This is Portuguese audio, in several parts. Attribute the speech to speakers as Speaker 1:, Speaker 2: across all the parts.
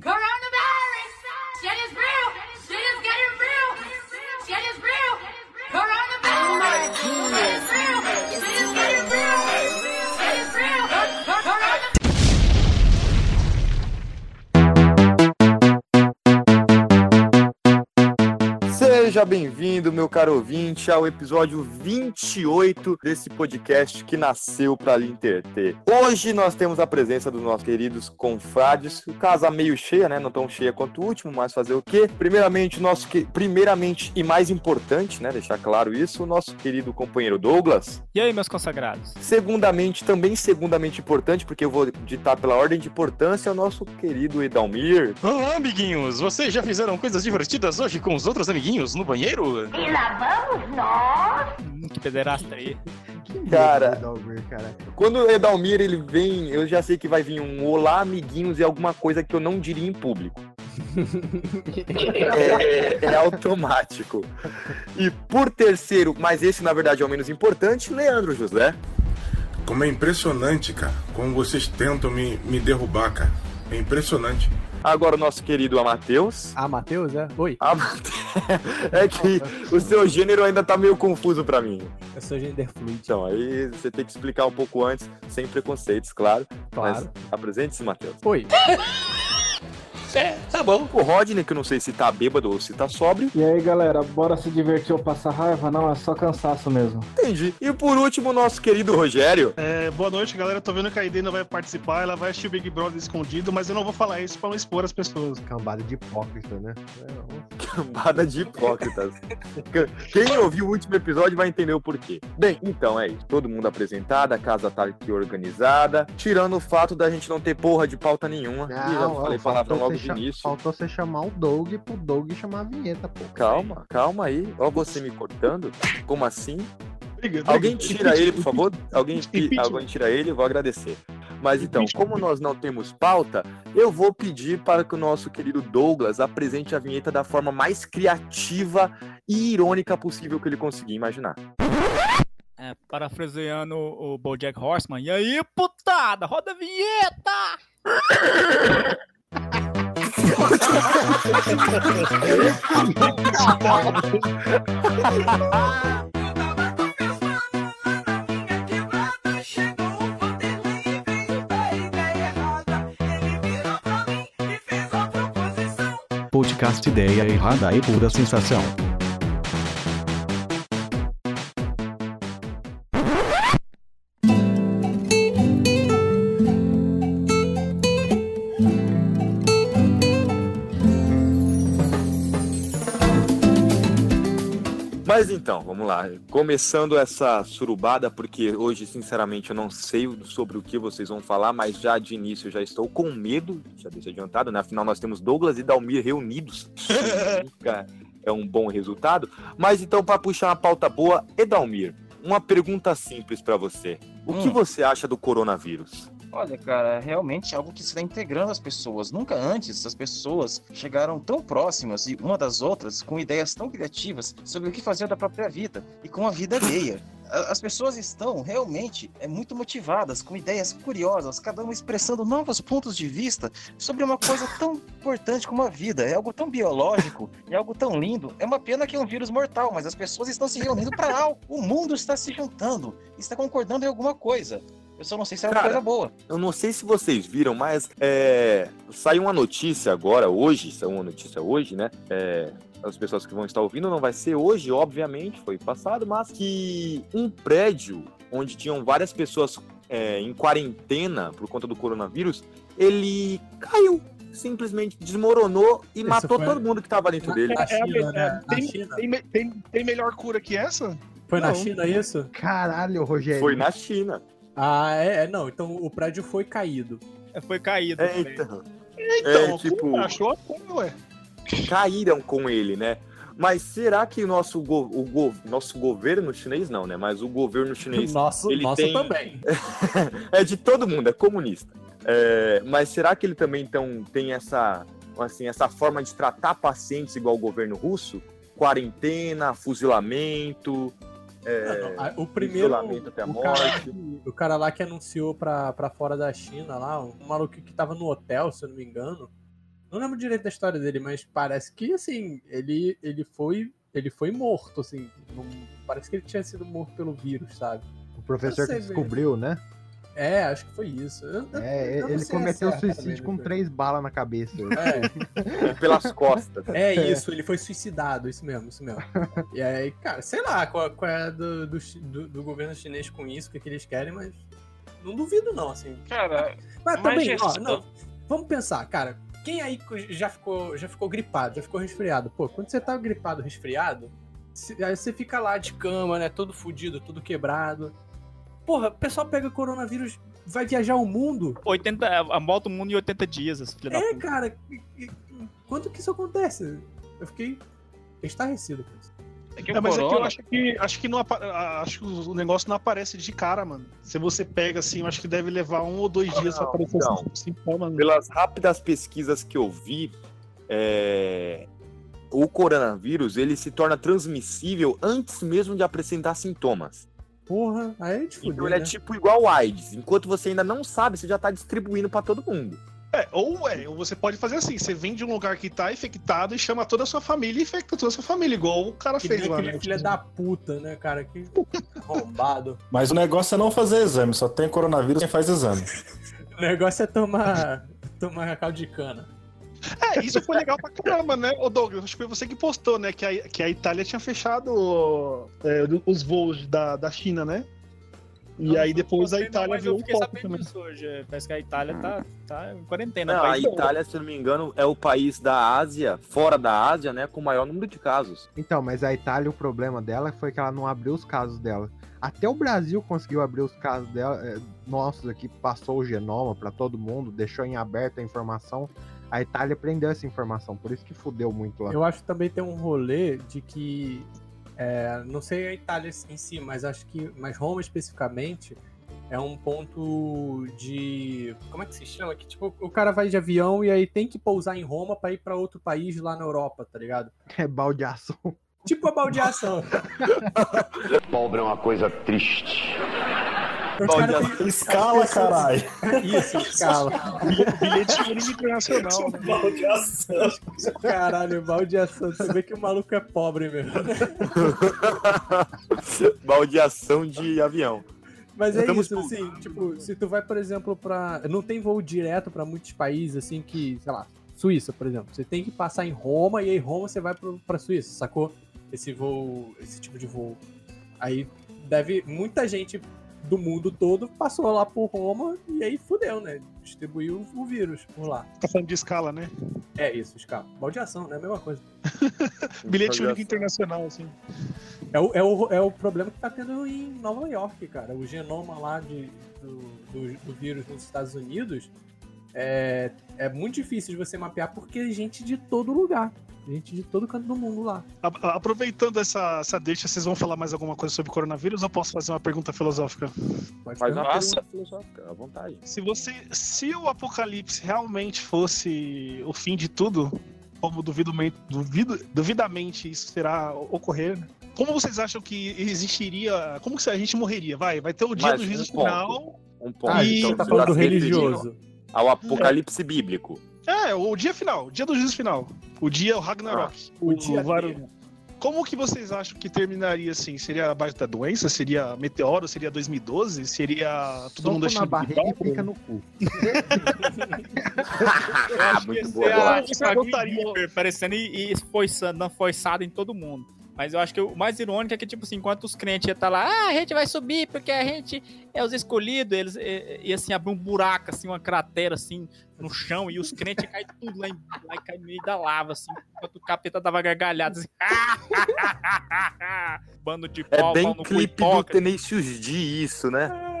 Speaker 1: Correct!
Speaker 2: Seja bem-vindo, meu caro ouvinte, ao episódio 28 desse podcast que nasceu para lhe entreter. Hoje nós temos a presença dos nossos queridos confrades, casa meio cheia, né? Não tão cheia quanto o último, mas fazer o quê? Primeiramente, o nosso que... primeiramente e mais importante, né? Deixar claro isso, o nosso querido companheiro Douglas.
Speaker 3: E aí, meus consagrados?
Speaker 2: Segundamente, também segundamente importante, porque eu vou ditar pela ordem de importância, o nosso querido Edalmir.
Speaker 4: Olá, amiguinhos! Vocês já fizeram coisas divertidas hoje com os outros amiguinhos no banheiro?
Speaker 1: E lá vamos nós!
Speaker 3: Que pederasta aí.
Speaker 2: Cara,
Speaker 5: cara.
Speaker 2: Quando o Edalmir ele vem, eu já sei que vai vir um olá, amiguinhos, e alguma coisa que eu não diria em público. É, é automático. E por terceiro, mas esse na verdade é o menos importante, Leandro José.
Speaker 6: Como é impressionante, cara. Como vocês tentam me, me derrubar, cara. É impressionante.
Speaker 2: Agora o nosso querido Amateus.
Speaker 5: Ah, Matheus, é? Oi,
Speaker 2: Amate- É que o seu gênero ainda tá meio confuso pra mim.
Speaker 5: eu sou gender fluid.
Speaker 2: Então, aí você tem que explicar um pouco antes, sem preconceitos, claro.
Speaker 5: Claro.
Speaker 2: Mas apresente-se, Matheus.
Speaker 5: Oi,
Speaker 4: É, tá bom.
Speaker 2: O Rodney, que eu não sei se tá bêbado ou se tá sóbrio.
Speaker 7: E aí, galera, bora se divertir ou passar raiva? Não, é só cansaço mesmo.
Speaker 2: Entendi. E por último, o nosso querido Rogério.
Speaker 8: É, boa noite, galera. Tô vendo que a Aide não vai participar, ela vai assistir o Big Brother escondido, mas eu não vou falar isso pra não expor as pessoas.
Speaker 5: cambada de hipócrita, né?
Speaker 2: Cambada de hipócritas. Quem ouviu o último episódio vai entender o porquê. Bem, então é isso. Todo mundo apresentado, a casa tá aqui organizada. Tirando o fato da gente não ter porra de pauta nenhuma. e já falei palavrão logo de início.
Speaker 5: Faltou você chamar o Doug pro Doug chamar a vinheta, pô.
Speaker 2: Calma, calma aí. Ó você me cortando. Como assim?
Speaker 8: Briga,
Speaker 2: Alguém
Speaker 8: briga.
Speaker 2: tira ele, por favor? Alguém, alguém tira ele, eu vou agradecer. Mas então, como nós não temos pauta, eu vou pedir para que o nosso querido Douglas apresente a vinheta da forma mais criativa e irônica possível que ele conseguir imaginar.
Speaker 3: É, parafraseando o Bojack Horseman. E aí, putada, roda a vinheta!
Speaker 9: Podcast Ideia Errada e Pura Sensação.
Speaker 2: Lá. Começando essa surubada, porque hoje, sinceramente, eu não sei sobre o que vocês vão falar, mas já de início eu já estou com medo, já deixa adiantado, né? Afinal, nós temos Douglas e Dalmir reunidos. É um bom resultado. Mas então, para puxar uma pauta boa, Edalmir, uma pergunta simples para você. O que
Speaker 10: Hum.
Speaker 2: você acha do coronavírus?
Speaker 10: Olha, cara, é realmente algo que está integrando as pessoas. Nunca antes as pessoas chegaram tão próximas e uma das outras com ideias tão criativas sobre o que fazer da própria vida e com a vida alheia. As pessoas estão realmente é, muito motivadas, com ideias curiosas, cada uma expressando novos pontos de vista sobre uma coisa tão importante como a vida. É algo tão biológico, é algo tão lindo. É uma pena que é um vírus mortal, mas as pessoas estão se reunindo para algo. O mundo está se juntando, está concordando em alguma coisa. Eu só não sei se é uma
Speaker 2: Cara,
Speaker 10: coisa boa.
Speaker 2: Eu não sei se vocês viram, mas é, saiu uma notícia agora, hoje, saiu uma notícia hoje, né? É, as pessoas que vão estar ouvindo não vai ser hoje, obviamente, foi passado, mas que um prédio onde tinham várias pessoas é, em quarentena por conta do coronavírus, ele caiu. Simplesmente desmoronou e
Speaker 5: Isso
Speaker 2: matou
Speaker 5: foi-
Speaker 2: todo mundo que estava dentro dele.
Speaker 5: Na
Speaker 8: É, é,
Speaker 5: China,
Speaker 8: é,
Speaker 5: né? Na
Speaker 8: tem, tem, me- tem, tem melhor cura que essa?
Speaker 5: Foi na
Speaker 8: Não.
Speaker 5: China isso? Caralho, Rogério.
Speaker 2: Foi na China.
Speaker 5: Ah, é, é, não. Então o prédio foi caído.
Speaker 3: É, Foi caído.
Speaker 2: É, então,
Speaker 8: Então,
Speaker 2: É, tipo-
Speaker 8: como achou a cura, ué.
Speaker 2: caíram com ele, né? Mas será que o nosso, go- o go- nosso governo chinês não, né? Mas o governo chinês
Speaker 5: Nosso,
Speaker 2: ele
Speaker 5: nosso
Speaker 2: tem-
Speaker 5: também.
Speaker 2: é de todo mundo, é comunista. É, mas será que ele também então, tem essa, assim, essa forma de tratar pacientes igual o governo russo? Quarentena, fuzilamento, é,
Speaker 5: Ah, o primeiro.
Speaker 2: isolamento até a
Speaker 5: o, cara,
Speaker 2: morte.
Speaker 5: que- o cara lá que anunciou pra, pra fora da China lá, um maluco que tava no hotel, se eu não me engano. Não lembro direito da história dele, mas parece que, assim, ele, ele foi. Ele foi morto, assim. não- parece que ele tinha sido morto pelo vírus, sabe?
Speaker 11: O professor que descobriu, né?
Speaker 5: É, acho que foi isso. Eu-
Speaker 11: É,
Speaker 5: eu
Speaker 11: ele cometeu
Speaker 5: certa
Speaker 11: suicídio
Speaker 5: também,
Speaker 11: com
Speaker 5: né?
Speaker 11: três balas na cabeça.
Speaker 5: É.
Speaker 2: Pelas costas.
Speaker 5: É isso, ele foi suicidado, isso mesmo, isso mesmo. E aí, cara, sei lá qual, qual é do, do, do- do governo chinês com isso, o que, que eles querem, mas não duvido não, assim.
Speaker 10: Cara,
Speaker 5: Mas
Speaker 10: mas
Speaker 5: também, ó, não, vamos pensar, cara, quem aí já ficou, já ficou gripado, já ficou resfriado? Pô, quando você tá gripado, resfriado, se- aí você fica lá de cama, né, todo fudido, todo quebrado. Porra, o pessoal pega coronavírus, vai viajar o mundo.
Speaker 3: 80, a volta ao mundo em 80 dias, esse filho da
Speaker 5: É,
Speaker 3: puta.
Speaker 5: cara, quando que isso acontece? Eu fiquei estarrecido com isso.
Speaker 10: É que
Speaker 8: É,
Speaker 10: o
Speaker 8: mas é que eu
Speaker 10: corona-
Speaker 8: acho que, acho que não ah, acho que o negócio não aparece de cara, mano. Se você pega assim, eu acho que deve levar um ou dois dias pra
Speaker 2: Não,
Speaker 8: aparecer
Speaker 2: não.
Speaker 8: esse sintoma. né?
Speaker 2: Pelas rápidas pesquisas que eu vi, é, o coronavírus ele se torna transmissível antes mesmo de apresentar sintomas.
Speaker 5: Porra, aí é de
Speaker 2: Então ele é
Speaker 5: né?
Speaker 2: tipo igual o AIDS. Enquanto você ainda não sabe, você já tá distribuindo pra todo mundo.
Speaker 8: É, ou é, ou você pode fazer assim, você vem de um lugar que tá infectado e chama toda a sua família e infecta toda a sua família, igual o cara
Speaker 5: Que
Speaker 8: fez lá,
Speaker 5: aquele
Speaker 8: né?
Speaker 5: filho da puta, né, cara? Que arrombado.
Speaker 12: Mas o negócio é não fazer exame, só tem coronavírus quem faz exame.
Speaker 5: O negócio é tomar, tomar caldo de cana.
Speaker 8: É, isso foi legal pra caramba, né? Ô Douglas, acho que foi você que postou, né? Que a, que a Itália tinha fechado é, os voos da, da China, né? E aí depois a Itália
Speaker 3: Mas
Speaker 8: viu
Speaker 3: eu
Speaker 8: um
Speaker 3: fiquei
Speaker 8: pouco
Speaker 3: sabendo
Speaker 8: também.
Speaker 3: disso hoje. é, Parece que a Itália tá, tá em quarentena.
Speaker 2: Não,
Speaker 3: o
Speaker 2: a
Speaker 3: país-
Speaker 2: Itália, se eu não me engano, é o país da Ásia, fora da Ásia, né, com o maior número de casos.
Speaker 11: Então, mas a Itália, o problema dela foi que ela não abriu os casos dela. Até o Brasil conseguiu abrir os casos dela, é, nossos aqui, passou o genoma pra todo mundo, deixou em aberto a informação. A Itália prendeu essa informação, por isso que fudeu muito lá.
Speaker 5: Eu acho que também tem um rolê de que. é, não sei a Itália em si, mas acho que. Mas Roma especificamente é um ponto de. Como é que se chama? Que tipo, o cara vai de avião e aí tem que pousar em Roma pra ir pra outro país lá na Europa, tá ligado?
Speaker 11: É baldeação.
Speaker 5: Tipo a baldeação.
Speaker 13: Pobre é uma coisa triste.
Speaker 12: Escala, caralho.
Speaker 5: Isso, escala.
Speaker 8: Bilhete único internacional. né?
Speaker 5: Caralho, baldeação. Você vê que o maluco é pobre mesmo.
Speaker 2: Baldeação de avião.
Speaker 5: Mas é isso, assim, tipo, se tu vai, por exemplo, pra. Não tem voo direto pra muitos países, assim, que, sei lá, Suíça, por exemplo. Você tem que passar em Roma e aí Roma você vai pro, pra Suíça, sacou? Esse voo, esse tipo de voo. Aí deve. Muita gente do mundo todo passou lá por Roma e aí fudeu, né? Distribuiu o vírus por lá.
Speaker 8: Tá falando de escala, né?
Speaker 5: É isso, escala. Baldeação, né? A mesma coisa.
Speaker 8: Bilhete único internacional, assim.
Speaker 5: É o, é, o, é o problema que tá tendo em Nova York, cara. O genoma lá de, do, do, do vírus nos Estados Unidos é, é muito difícil de você mapear porque é gente de todo lugar. Gente de todo canto do mundo lá.
Speaker 8: Aproveitando essa, essa deixa, vocês vão falar mais alguma coisa sobre coronavírus ou posso fazer uma pergunta filosófica?
Speaker 5: Pode
Speaker 2: Faz uma
Speaker 10: Nossa.
Speaker 2: pergunta filosófica, à vontade.
Speaker 8: Se você. Se o apocalipse realmente fosse o fim de tudo, como duvidomente, duvido, duvidamente isso será ocorrer, né? Como vocês acham que existiria. Como que a gente morreria? Vai, vai ter o dia
Speaker 2: Mas
Speaker 8: do juízo
Speaker 2: um ponto.
Speaker 8: final.
Speaker 2: Um ponto.
Speaker 5: Ah,
Speaker 8: E-
Speaker 5: você
Speaker 2: então,
Speaker 5: tá
Speaker 2: você
Speaker 5: falando do religioso.
Speaker 2: Ao apocalipse bíblico.
Speaker 8: É, o dia final, o dia do juízo final. O dia, o Ragnarok.
Speaker 5: o dia
Speaker 8: varu-
Speaker 5: D.
Speaker 8: Como que vocês acham que terminaria assim? Seria abaixo da doença? Seria meteoro? Seria 2012? Seria todo
Speaker 11: Soco
Speaker 8: mundo
Speaker 11: na
Speaker 8: achando
Speaker 11: barriga e pica no cu.
Speaker 3: Eu acho que
Speaker 2: muito boa,
Speaker 3: é
Speaker 2: boa.
Speaker 3: parecendo e, e foiçando, não, foiçado em todo mundo. Mas eu acho que o mais irônico é que, tipo assim, enquanto os crentes iam estar lá, ah, a gente vai subir porque a gente é os escolhidos, eles e, e, assim, abrir um buraco, assim, uma cratera, assim, no chão, e os crentes caem tudo lá, em, lá e caem meio da lava, assim, enquanto o capeta dava gargalhada, assim, bando de
Speaker 2: É
Speaker 3: pau,
Speaker 2: bem
Speaker 3: pau
Speaker 2: clipe do. Tenacious D isso, né?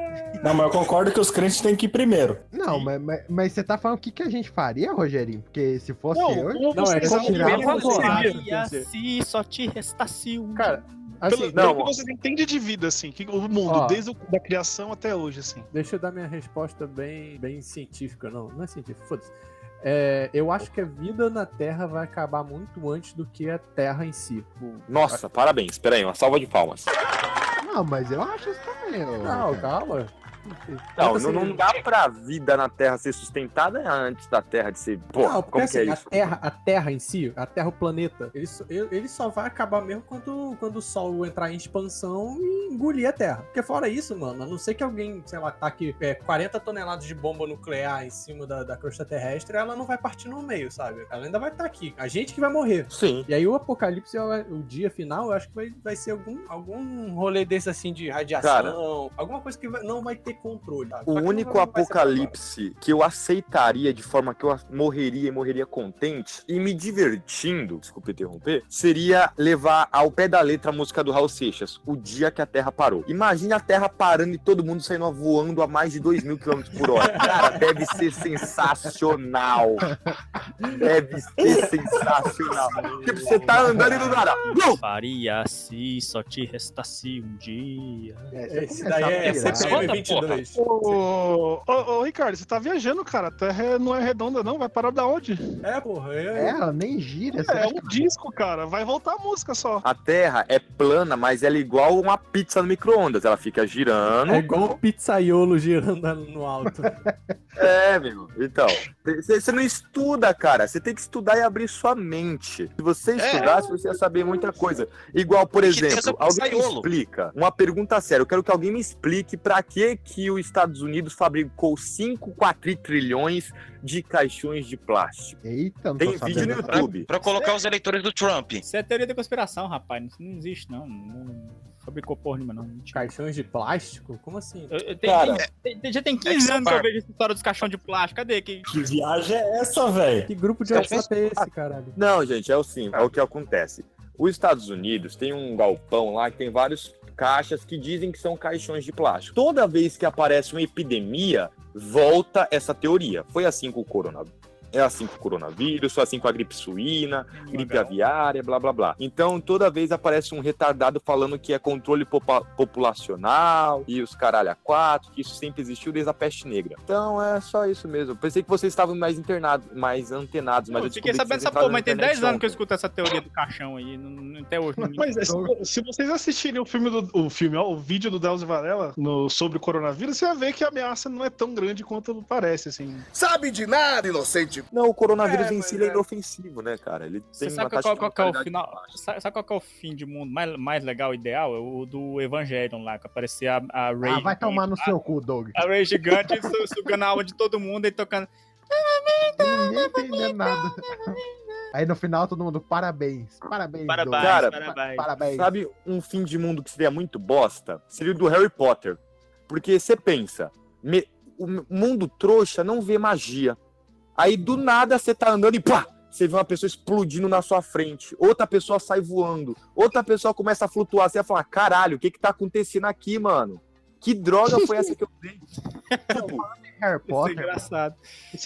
Speaker 12: Não, mas eu concordo que os crentes têm que ir primeiro.
Speaker 11: Não, mas, mas, mas você tá falando o que, que a gente faria, Rogerinho? Porque se fosse
Speaker 8: Não,
Speaker 11: eu.
Speaker 8: como
Speaker 5: Não, é tirar
Speaker 8: que
Speaker 5: a
Speaker 8: ele
Speaker 5: foto lá.
Speaker 8: seria?
Speaker 3: E assim, só te restasse um.
Speaker 5: Cara,
Speaker 8: Pelo,
Speaker 5: assim,
Speaker 8: pelo
Speaker 2: não,
Speaker 8: que
Speaker 2: ó.
Speaker 8: vocês entendem de vida, assim, que o mundo,
Speaker 5: Ó.
Speaker 8: desde a criação até hoje, assim.
Speaker 5: Deixa eu dar minha resposta bem, bem científica. Não, não é científica, foda-se. É, eu acho que a vida na Terra vai acabar muito antes do que a Terra em si.
Speaker 2: Nossa, parabéns. Espera aí, uma salva de palmas.
Speaker 11: Não, mas eu acho isso também.
Speaker 5: Não, calma.
Speaker 2: Não, não, não dá pra vida na Terra ser sustentada antes da Terra de ser. Pô,
Speaker 5: não,
Speaker 2: como
Speaker 5: assim,
Speaker 2: que é
Speaker 5: a
Speaker 2: isso?
Speaker 5: Terra, a Terra em si, a Terra, o planeta, ele, só- ele só vai acabar mesmo quando, quando o Sol entrar em expansão e engolir a Terra. Porque fora isso, mano, a não ser que alguém, sei lá, taque é, 40 toneladas de bomba nuclear em cima da, da crosta terrestre, ela não vai partir no meio, sabe? Ela ainda vai estar aqui. A gente que vai morrer.
Speaker 2: Sim.
Speaker 5: E aí o apocalipse, o o dia final, eu acho que vai, vai ser algum, algum rolê desse assim de radiação,
Speaker 2: Cara.
Speaker 5: alguma coisa que vai- não vai ter controle. sabe?
Speaker 2: O único
Speaker 5: ser
Speaker 2: apocalipse que eu aceitaria de forma que eu morreria e morreria contente e me divertindo, desculpa interromper, seria levar ao pé da letra a música do Raul Seixas, O Dia que a Terra Parou. Imagine a Terra parando e todo mundo saindo voando a mais de 2 mil quilômetros por hora. Cara, deve ser sensacional. Deve ser sensacional. Tipo, você tá andando e do nada.
Speaker 3: Faria se só te restasse um dia.
Speaker 5: Esse daí é CPM 22.
Speaker 8: Ô, ô, ô, Ricardo, você tá viajando, cara. A Terra não é redonda, não. Vai parar da onde?
Speaker 5: É, porra.
Speaker 11: É, ela nem gira.
Speaker 8: É
Speaker 11: acha
Speaker 8: um disco, cara. Vai voltar a música só.
Speaker 2: A Terra é plana, mas ela é igual uma pizza no micro-ondas. Ela fica girando.
Speaker 5: É igual o pizzaiolo girando no alto.
Speaker 2: É, meu. Então, você não estuda, cara. Você tem que estudar e abrir sua mente. Se você estudasse, você ia saber muita coisa. Igual, por exemplo, alguém me explica. Uma pergunta séria. Eu quero que alguém me explique pra que que os Estados Unidos fabricou 5 quatrilhões de caixões de plástico.
Speaker 11: Eita, não
Speaker 2: Tem
Speaker 11: tô
Speaker 2: vídeo no. YouTube.
Speaker 10: Pra colocar os eleitores do Trump.
Speaker 3: Isso é teoria da conspiração, rapaz. Isso não existe, não. Não fabricou porra nenhuma, não.
Speaker 5: Caixões de plástico? Como assim?
Speaker 3: Eu- eu- tem-
Speaker 2: Cara,
Speaker 3: tem- tem- já tem
Speaker 10: É que
Speaker 3: 15
Speaker 10: são
Speaker 3: anos que eu vejo essa história dos caixões de plástico. Cadê? Que...
Speaker 12: Que viagem é essa, velho?
Speaker 5: Que grupo de WhatsApp é esse, caralho?
Speaker 2: Não, gente, é o sim, é o que acontece. Os Estados Unidos tem um galpão lá que tem vários caixas que dizem que são caixões de plástico. Toda vez que aparece uma epidemia, volta essa teoria. Foi assim com o coronavírus. É assim com o coronavírus, foi assim com a gripe suína, gripe aviária, blá blá blá. Então, toda vez aparece um retardado falando que é controle popa- populacional e os caralho a quatro, que isso sempre existiu desde a peste negra. Então, é só isso mesmo. Pensei que vocês estavam mais internados, mais antenados, mas
Speaker 3: eu
Speaker 2: eu
Speaker 3: fiquei sabendo
Speaker 2: entraram
Speaker 3: porra, mas tem
Speaker 2: internet
Speaker 3: 10 anos que eu escuto essa teoria do caixão aí. não- não- até hoje não
Speaker 8: Mas é, se, se vocês assistirem o filme do o filme, ó, o vídeo do Delcio Varela no, sobre o coronavírus, você vai ver que a ameaça não é tão grande quanto parece, assim.
Speaker 14: Sabe de nada, inocente.
Speaker 2: Não, o coronavírus
Speaker 5: É,
Speaker 2: em si ele é
Speaker 5: é.
Speaker 2: inofensivo, né, cara? Ele
Speaker 3: Você
Speaker 2: tem uma
Speaker 3: sabe
Speaker 2: taxa
Speaker 3: qual, qual que é o final? Sabe, sabe qual que é o fim de mundo mais, mais legal, ideal? É o do Evangelion lá, que aparecia a, a Ray.
Speaker 11: Ah, vai tomar no
Speaker 3: a,
Speaker 11: seu cu, Doug.
Speaker 3: a Ray gigante su- sugando a alma de todo mundo e tocando.
Speaker 11: Ninguém entendendo nada. Aí no final todo mundo, parabéns. Parabéns,
Speaker 3: Parabéns.
Speaker 2: Cara,
Speaker 3: parabéns.
Speaker 11: Parabéns.
Speaker 2: Sabe um fim de mundo que seria muito bosta? Seria o do Harry Potter. Porque você pensa, me- o mundo trouxa não vê magia. Aí do nada você tá andando e pá! Você vê uma pessoa explodindo na sua frente. Outra pessoa sai voando. Outra pessoa começa a flutuar. Você vai falar: caralho, o que que tá acontecendo aqui, mano? Que droga foi essa que eu dei? Tipo,
Speaker 11: Harry
Speaker 3: Isso é
Speaker 11: Potter.
Speaker 3: engraçado.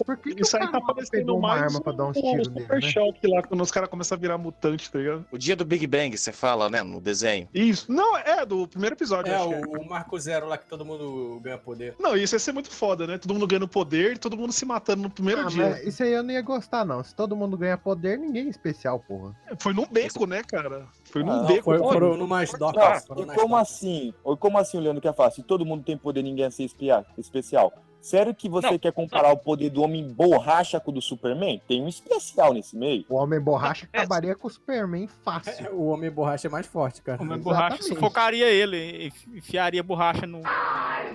Speaker 11: Por que, que
Speaker 8: Isso
Speaker 11: o
Speaker 8: aí tá parecendo
Speaker 11: uma
Speaker 8: mais
Speaker 11: arma pra dar uns
Speaker 8: o
Speaker 11: tiros nele,
Speaker 8: Super
Speaker 11: né?
Speaker 8: Choque lá, quando os caras começam a virar mutante, tá ligado?
Speaker 10: O dia do Big Bang, você fala, né, no desenho.
Speaker 8: Isso. Não, é do primeiro episódio.
Speaker 5: É,
Speaker 8: acho que é.
Speaker 5: o, o Marco Zero lá que todo mundo ganha poder.
Speaker 8: Não, isso ia ser muito foda, né? Todo mundo ganhando poder e todo mundo se matando no primeiro
Speaker 11: Ah,
Speaker 8: dia.
Speaker 11: isso aí eu não ia gostar, não. Se todo mundo ganha poder, ninguém é especial, porra.
Speaker 8: Foi num beco, né, cara? Foi num
Speaker 2: Ah,
Speaker 8: beco.
Speaker 5: Foi,
Speaker 8: Olha,
Speaker 5: foram no mais doc.
Speaker 2: Não,
Speaker 5: foram
Speaker 2: e
Speaker 5: nas
Speaker 2: como assim? Ou como assim, o Leandro quer falar? Se todo mundo tem poder, ninguém é ser espia- especial. Sério que você
Speaker 10: Não,
Speaker 2: quer comparar o poder do homem borracha com o do Superman? Tem um especial nesse meio.
Speaker 11: O Homem Borracha acabaria com o Superman fácil.
Speaker 5: É, O homem borracha é mais forte, cara.
Speaker 3: O meu borracha sufocaria ele, e enfiaria borracha no.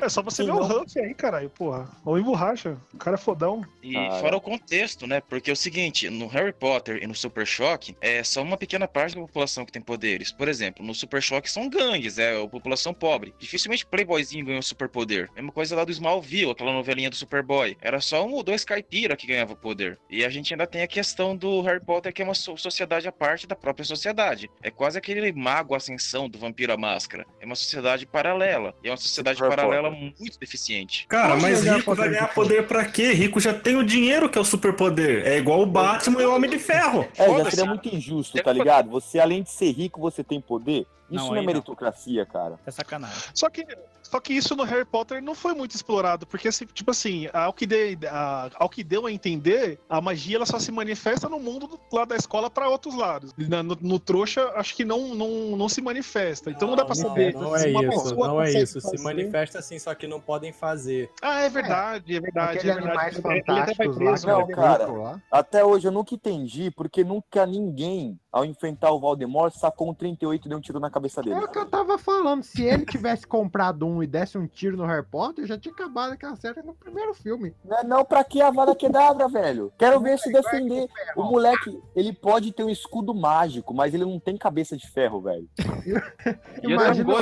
Speaker 8: É só você
Speaker 2: Sim,
Speaker 8: ver o
Speaker 2: não.
Speaker 8: Huff aí, caralho, porra. Homem borracha. O cara é fodão.
Speaker 10: E
Speaker 2: Ah,
Speaker 10: fora
Speaker 2: é.
Speaker 10: o contexto, né? Porque é o seguinte, no Harry Potter e no Super Choque, é só uma pequena parte da população que tem poderes. Por exemplo, no Super Choque são gangues, é a população pobre. Dificilmente playboyzinho ganhou superpoder. Mesma coisa lá do Smallville, aquela novelinha do Superboy. Era só um ou dois caipira que ganhava poder. E a gente ainda tem a questão do Harry Potter, que é uma so- sociedade à parte da própria sociedade. É quase aquele mago ascensão do Vampiro à Máscara. É uma sociedade paralela. E é uma sociedade
Speaker 2: Harry
Speaker 10: paralela
Speaker 2: Potter.
Speaker 10: muito deficiente.
Speaker 12: Cara,
Speaker 11: Pode
Speaker 12: mas rico vai
Speaker 11: Potter
Speaker 12: ganhar
Speaker 11: de
Speaker 12: poder pra quê? Rico já tem o dinheiro que é o superpoder. É igual o Batman e o Homem de Ferro.
Speaker 2: É, já seria muito injusto, tá ligado? Você, além de ser rico, você tem poder. Isso
Speaker 3: Não,
Speaker 2: não, é
Speaker 3: aí não.
Speaker 2: meritocracia, cara.
Speaker 3: É sacanagem.
Speaker 8: Só que, só que isso no Harry Potter não foi muito explorado, porque, assim, tipo assim, ao que, de, a- ao que deu a entender, a magia ela só se manifesta no mundo do, lá da escola para outros lados. Na- No, no trouxa, acho que não, não, não se manifesta. Então não, dá pra saber.
Speaker 5: Não
Speaker 8: se
Speaker 5: é isso, não é isso. Se
Speaker 8: fazer.
Speaker 5: manifesta assim, só que não podem fazer.
Speaker 8: Ah, é verdade, é verdade.
Speaker 11: Aquele
Speaker 8: é verdade.
Speaker 11: Fantásticos lá, que
Speaker 2: Não, cara.
Speaker 11: Lá.
Speaker 2: Até hoje eu nunca entendi porque nunca ninguém, ao enfrentar o Voldemort, sacou um 38 e deu um tiro na cabeça dele.
Speaker 11: É o que eu tava falando. Se ele tivesse comprado um e desse um tiro no Harry Potter, já tinha acabado aquela série no primeiro filme.
Speaker 2: Não, é não, pra que a vara quedabra, velho? Quero ver se defender. O moleque, ele pode ter um escudo mágico, mas ele não tem cabeça de ferro, velho.
Speaker 11: Imagina,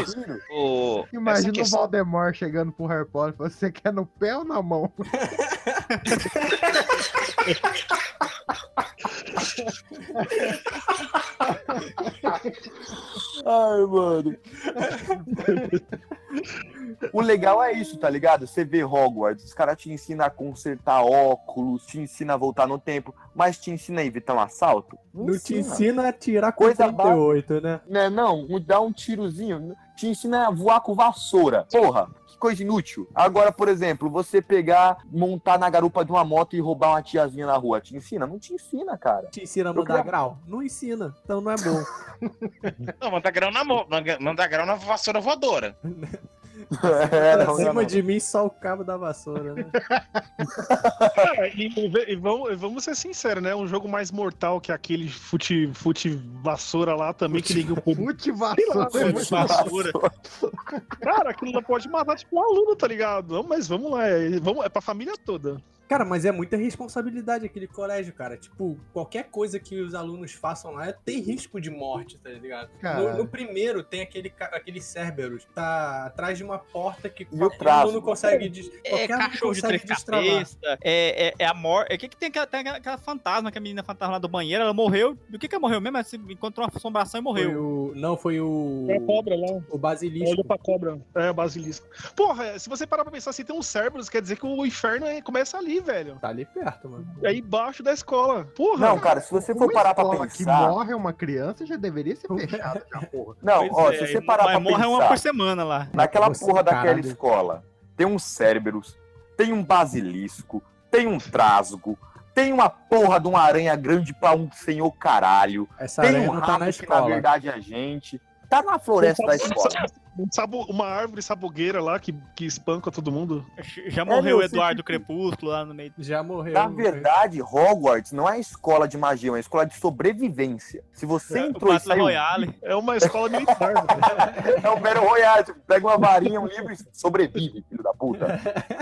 Speaker 10: o,
Speaker 11: imagina o
Speaker 10: questão-
Speaker 11: Voldemort chegando pro Harry Potter. e falando, Você quer no pé ou na mão?
Speaker 2: Ai, mano. O legal é isso, tá ligado? Você vê Hogwarts, os caras te ensinam a consertar óculos, te ensinam a voltar no tempo, mas te ensina a evitar um assalto?
Speaker 5: Não te ensina a tirar com
Speaker 2: Coisa
Speaker 5: 38, né?
Speaker 2: Né, não, dá um tirozinho, te ensina a voar com vassoura. Porra, coisa inútil. Agora, por exemplo, você pegar, montar na garupa de uma moto e roubar uma tiazinha na rua, te ensina? Não te ensina, cara.
Speaker 5: Te ensina a mandar grau? Não ensina, então não é bom.
Speaker 10: Não, manda grão na mão, manda grão na vassoura voadora.
Speaker 2: É,
Speaker 5: pra cima
Speaker 2: não.
Speaker 5: de mim, só o cabo da vassoura, né?
Speaker 8: Cara, e, e- e vamos, e vamos ser sinceros, né? Um jogo mais mortal que aquele fute, fute vassoura lá também, que ninguém pode.
Speaker 11: Fute
Speaker 8: Sei lá,
Speaker 11: vassoura.
Speaker 8: né? Fute vassoura. Cara, aquilo lá pode matar, tipo, um aluno, tá ligado? Não, mas vamos lá, é, vamos, é pra família toda.
Speaker 5: Cara, mas é muita responsabilidade aquele colégio, cara. Tipo, qualquer coisa que os alunos façam lá tem risco de morte, tá ligado? No, no primeiro tem aquele, aquele Cerberus, tá atrás de uma porta que
Speaker 2: E o
Speaker 5: qualquer
Speaker 2: traço?
Speaker 5: aluno consegue. des-
Speaker 3: É
Speaker 5: qualquer aluno
Speaker 3: cachorro de
Speaker 5: consegue
Speaker 3: três
Speaker 5: destravar.
Speaker 3: cabeças, é, é, é a morte. O que, que tem aquela, tem aquela fantasma, que a menina fantasma lá do banheiro, ela morreu. Do que que ela morreu mesmo? Ela se encontrou uma assombração e
Speaker 5: Foi
Speaker 3: morreu.
Speaker 5: o, não, foi o.
Speaker 8: É a cobra lá.
Speaker 5: O basilisco.
Speaker 8: Olha pra cobra. É, basilisco. Porra, se você parar pra pensar, se tem um Cerberus, quer dizer que o inferno é- começa ali, velho.
Speaker 5: Tá ali perto, mano.
Speaker 8: É embaixo da escola. Porra.
Speaker 2: Não, cara, se você for parar pra
Speaker 11: escola que
Speaker 2: pensar.
Speaker 11: morre uma criança já deveria ser fechada, já, porra.
Speaker 2: Não,
Speaker 3: Pois
Speaker 2: ó,
Speaker 3: é,
Speaker 2: se você parar pra
Speaker 3: morre uma
Speaker 2: pensar.
Speaker 3: por semana lá.
Speaker 2: Naquela
Speaker 5: Nossa,
Speaker 2: porra daquela
Speaker 5: caralho.
Speaker 2: escola, tem um Cerberus, tem um basilisco, tem um trasgo, tem uma porra de uma aranha grande pra um senhor caralho,
Speaker 5: Essa
Speaker 2: tem
Speaker 5: aranha
Speaker 2: um rato
Speaker 5: tá na
Speaker 2: que na
Speaker 5: escola.
Speaker 2: verdade é a gente. Tá na floresta da escola.
Speaker 8: Um sabo- uma árvore sabugueira lá que, que espanca todo mundo.
Speaker 3: Já morreu
Speaker 2: meu,
Speaker 3: o Eduardo Crepúsculo lá no meio.
Speaker 5: Já morreu.
Speaker 2: Na verdade, Hogwarts não é escola de magia, é uma escola de sobrevivência. Se você
Speaker 3: O
Speaker 2: entrou e saiu,
Speaker 3: Royale.
Speaker 8: É uma escola militar. velho.
Speaker 2: é o Battle Royale. Tipo, pega uma varinha, um livro e sobrevive, filho da puta.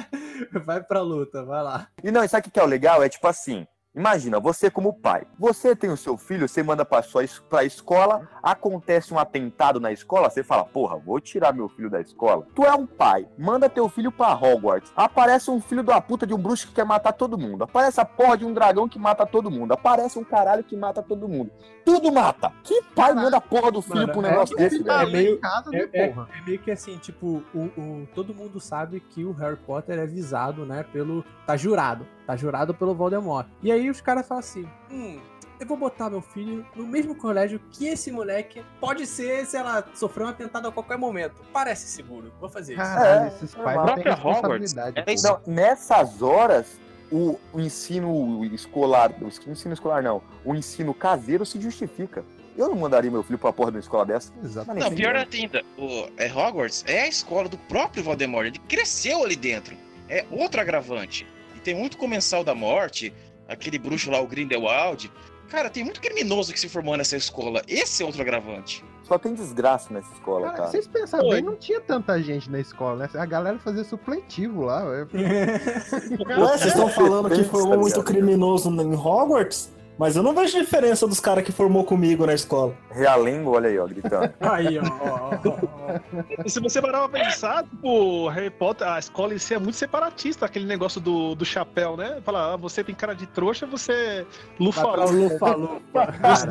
Speaker 5: Vai pra luta, vai lá.
Speaker 2: E não, e sabe o que é o legal? É tipo assim. Imagina, você como pai. Você tem o seu filho, você manda pra sua es- pra escola, acontece um atentado na escola, você fala, porra, vou tirar meu filho da escola. Tu é um pai, manda teu filho pra Hogwarts. Aparece um filho da puta de um bruxo que quer matar todo mundo. Aparece a porra de um dragão que mata todo mundo. Aparece um caralho que mata todo mundo. Tudo mata. Que pai manda a porra do filho
Speaker 5: Mano,
Speaker 2: pra um
Speaker 5: é-
Speaker 2: negócio
Speaker 5: é-
Speaker 2: desse,
Speaker 5: é
Speaker 2: velho?
Speaker 5: meio-
Speaker 11: Casa,
Speaker 5: É,
Speaker 11: né,
Speaker 5: é-
Speaker 11: porra?
Speaker 5: é meio que assim, tipo, o, o- todo mundo sabe que o Harry Potter é visado, né, pelo... Tá jurado. Tá jurado pelo Voldemort. E aí os caras falam assim, hum... Eu vou botar meu filho no mesmo colégio que esse moleque pode ser, sei lá, sofrer um atentado a qualquer momento. Parece seguro. Vou fazer isso.
Speaker 11: Caralho,
Speaker 2: É,
Speaker 11: esses
Speaker 2: é
Speaker 11: pais têm
Speaker 10: própria Hogwarts,
Speaker 11: responsabilidade.
Speaker 10: é.
Speaker 2: Não, nessas horas, o, o ensino escolar, o ensino escolar não, o ensino caseiro se justifica. Eu não mandaria meu filho pra porra de uma escola dessa.
Speaker 11: Exato.
Speaker 2: Mas
Speaker 10: Não, pior ainda, o é Hogwarts é a escola do próprio Voldemort, ele cresceu ali dentro. É outro agravante. Tem muito comensal da morte, aquele bruxo lá, o Grindelwald. Cara, tem muito criminoso que se formou nessa escola. Esse é outro agravante.
Speaker 2: Só tem desgraça nessa escola,
Speaker 11: Cara,
Speaker 2: cara.
Speaker 11: vocês pensam
Speaker 8: Oi.
Speaker 11: bem, não tinha tanta gente na escola, né? A galera fazia supletivo lá. é-
Speaker 12: Ué, vocês estão falando que formou muito criminoso em Hogwarts? Mas eu não vejo diferença dos caras que formou comigo na escola.
Speaker 2: Realengo, olha aí, ó, gritando.
Speaker 5: Aí, ó, ó, ó, ó.
Speaker 8: E se você parar pra pensar, tipo, Harry Potter, a escola em si é muito separatista, aquele negócio do, do chapéu, né? Fala, ah, você tem cara de trouxa, você é lufa
Speaker 5: pra lufa, lufa.
Speaker 10: Você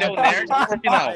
Speaker 10: é o nerd no final.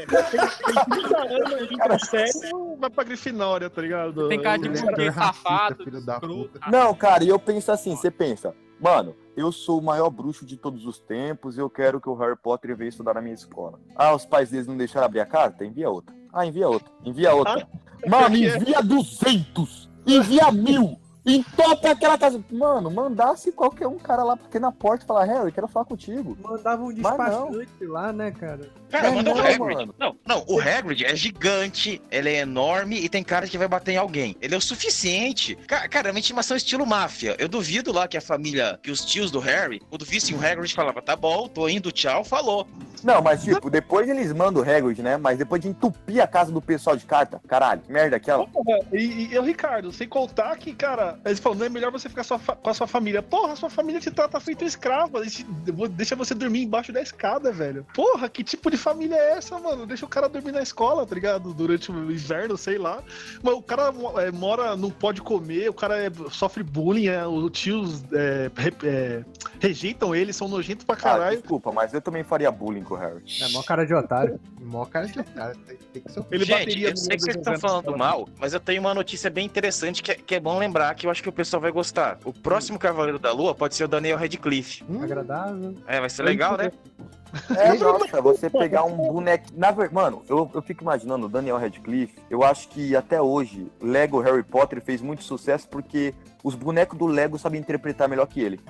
Speaker 8: Entra sério, vai pra Grifinória, tá ligado?
Speaker 3: Tem cara de burguês
Speaker 11: racista,
Speaker 3: safado,
Speaker 11: filho da
Speaker 3: escroto.
Speaker 11: puta.
Speaker 2: Não, cara, e eu penso assim, você pensa, mano, eu sou o maior bruxo de todos os tempos e eu quero que o Harry Potter venha estudar na minha escola. Ah, os pais deles não deixaram abrir a carta? Envia outra. Ah, envia outro. Envia outro. Mano,
Speaker 8: Por quê?
Speaker 2: envia 200. Envia mil. Entope aquela casa. Mano, mandasse qualquer um cara lá porque na porta e falar, Harry, quero falar contigo.
Speaker 5: Mandava um despachante lá, né, cara?
Speaker 10: Cara,
Speaker 2: É,
Speaker 10: manda o
Speaker 2: não,
Speaker 10: Hagrid.
Speaker 2: mano.
Speaker 10: Não, não, o Hagrid é gigante, ele é enorme e tem cara que vai bater em alguém. Ele é o suficiente. Ca- Cara, é uma intimação estilo máfia. Eu duvido lá que a família, que os tios do Harry, quando vissem o Hagrid, falava, tá bom, tô indo, tchau, falou.
Speaker 2: Não, mas tipo, depois eles mandam o Hagrid, né? Mas depois de entupir a casa do pessoal de carta, caralho, que merda aquela.
Speaker 8: Porra, E, e o Ricardo, sem contar que, cara, eles falam, não é melhor você ficar sua com a sua família. Porra, sua família te trata feito escrava. te- Deixa você dormir embaixo da escada, velho. Porra, que tipo de família é essa, mano? Deixa o cara dormir na escola, tá ligado? Durante o inverno, sei lá. Mas o cara é, mora, não pode comer, o cara é- sofre bullying, é, os tios é, re- é, rejeitam ele, são nojentos pra
Speaker 2: Ah,
Speaker 8: caralho.
Speaker 2: desculpa, mas eu também faria bullying com o Harry.
Speaker 5: É mó cara de otário.
Speaker 11: Mó cara de otário. Tem, tem que ser
Speaker 8: Ele
Speaker 10: Gente,
Speaker 8: bateria
Speaker 10: eu sei que vocês estão falando
Speaker 8: fala.
Speaker 10: mal, mas eu tenho uma notícia bem interessante que é, que é bom lembrar, que eu acho que o pessoal vai gostar. O próximo Cavaleiro da Lua pode ser o Daniel Radcliffe.
Speaker 5: Agradável.
Speaker 10: É, vai ser legal, né?
Speaker 2: É, nossa, você pegar um boneco. Na verdade, mano, eu, eu fico imaginando o Daniel Radcliffe. Eu acho que até hoje, Lego Harry Potter fez muito sucesso porque os bonecos do Lego sabem interpretar melhor que ele.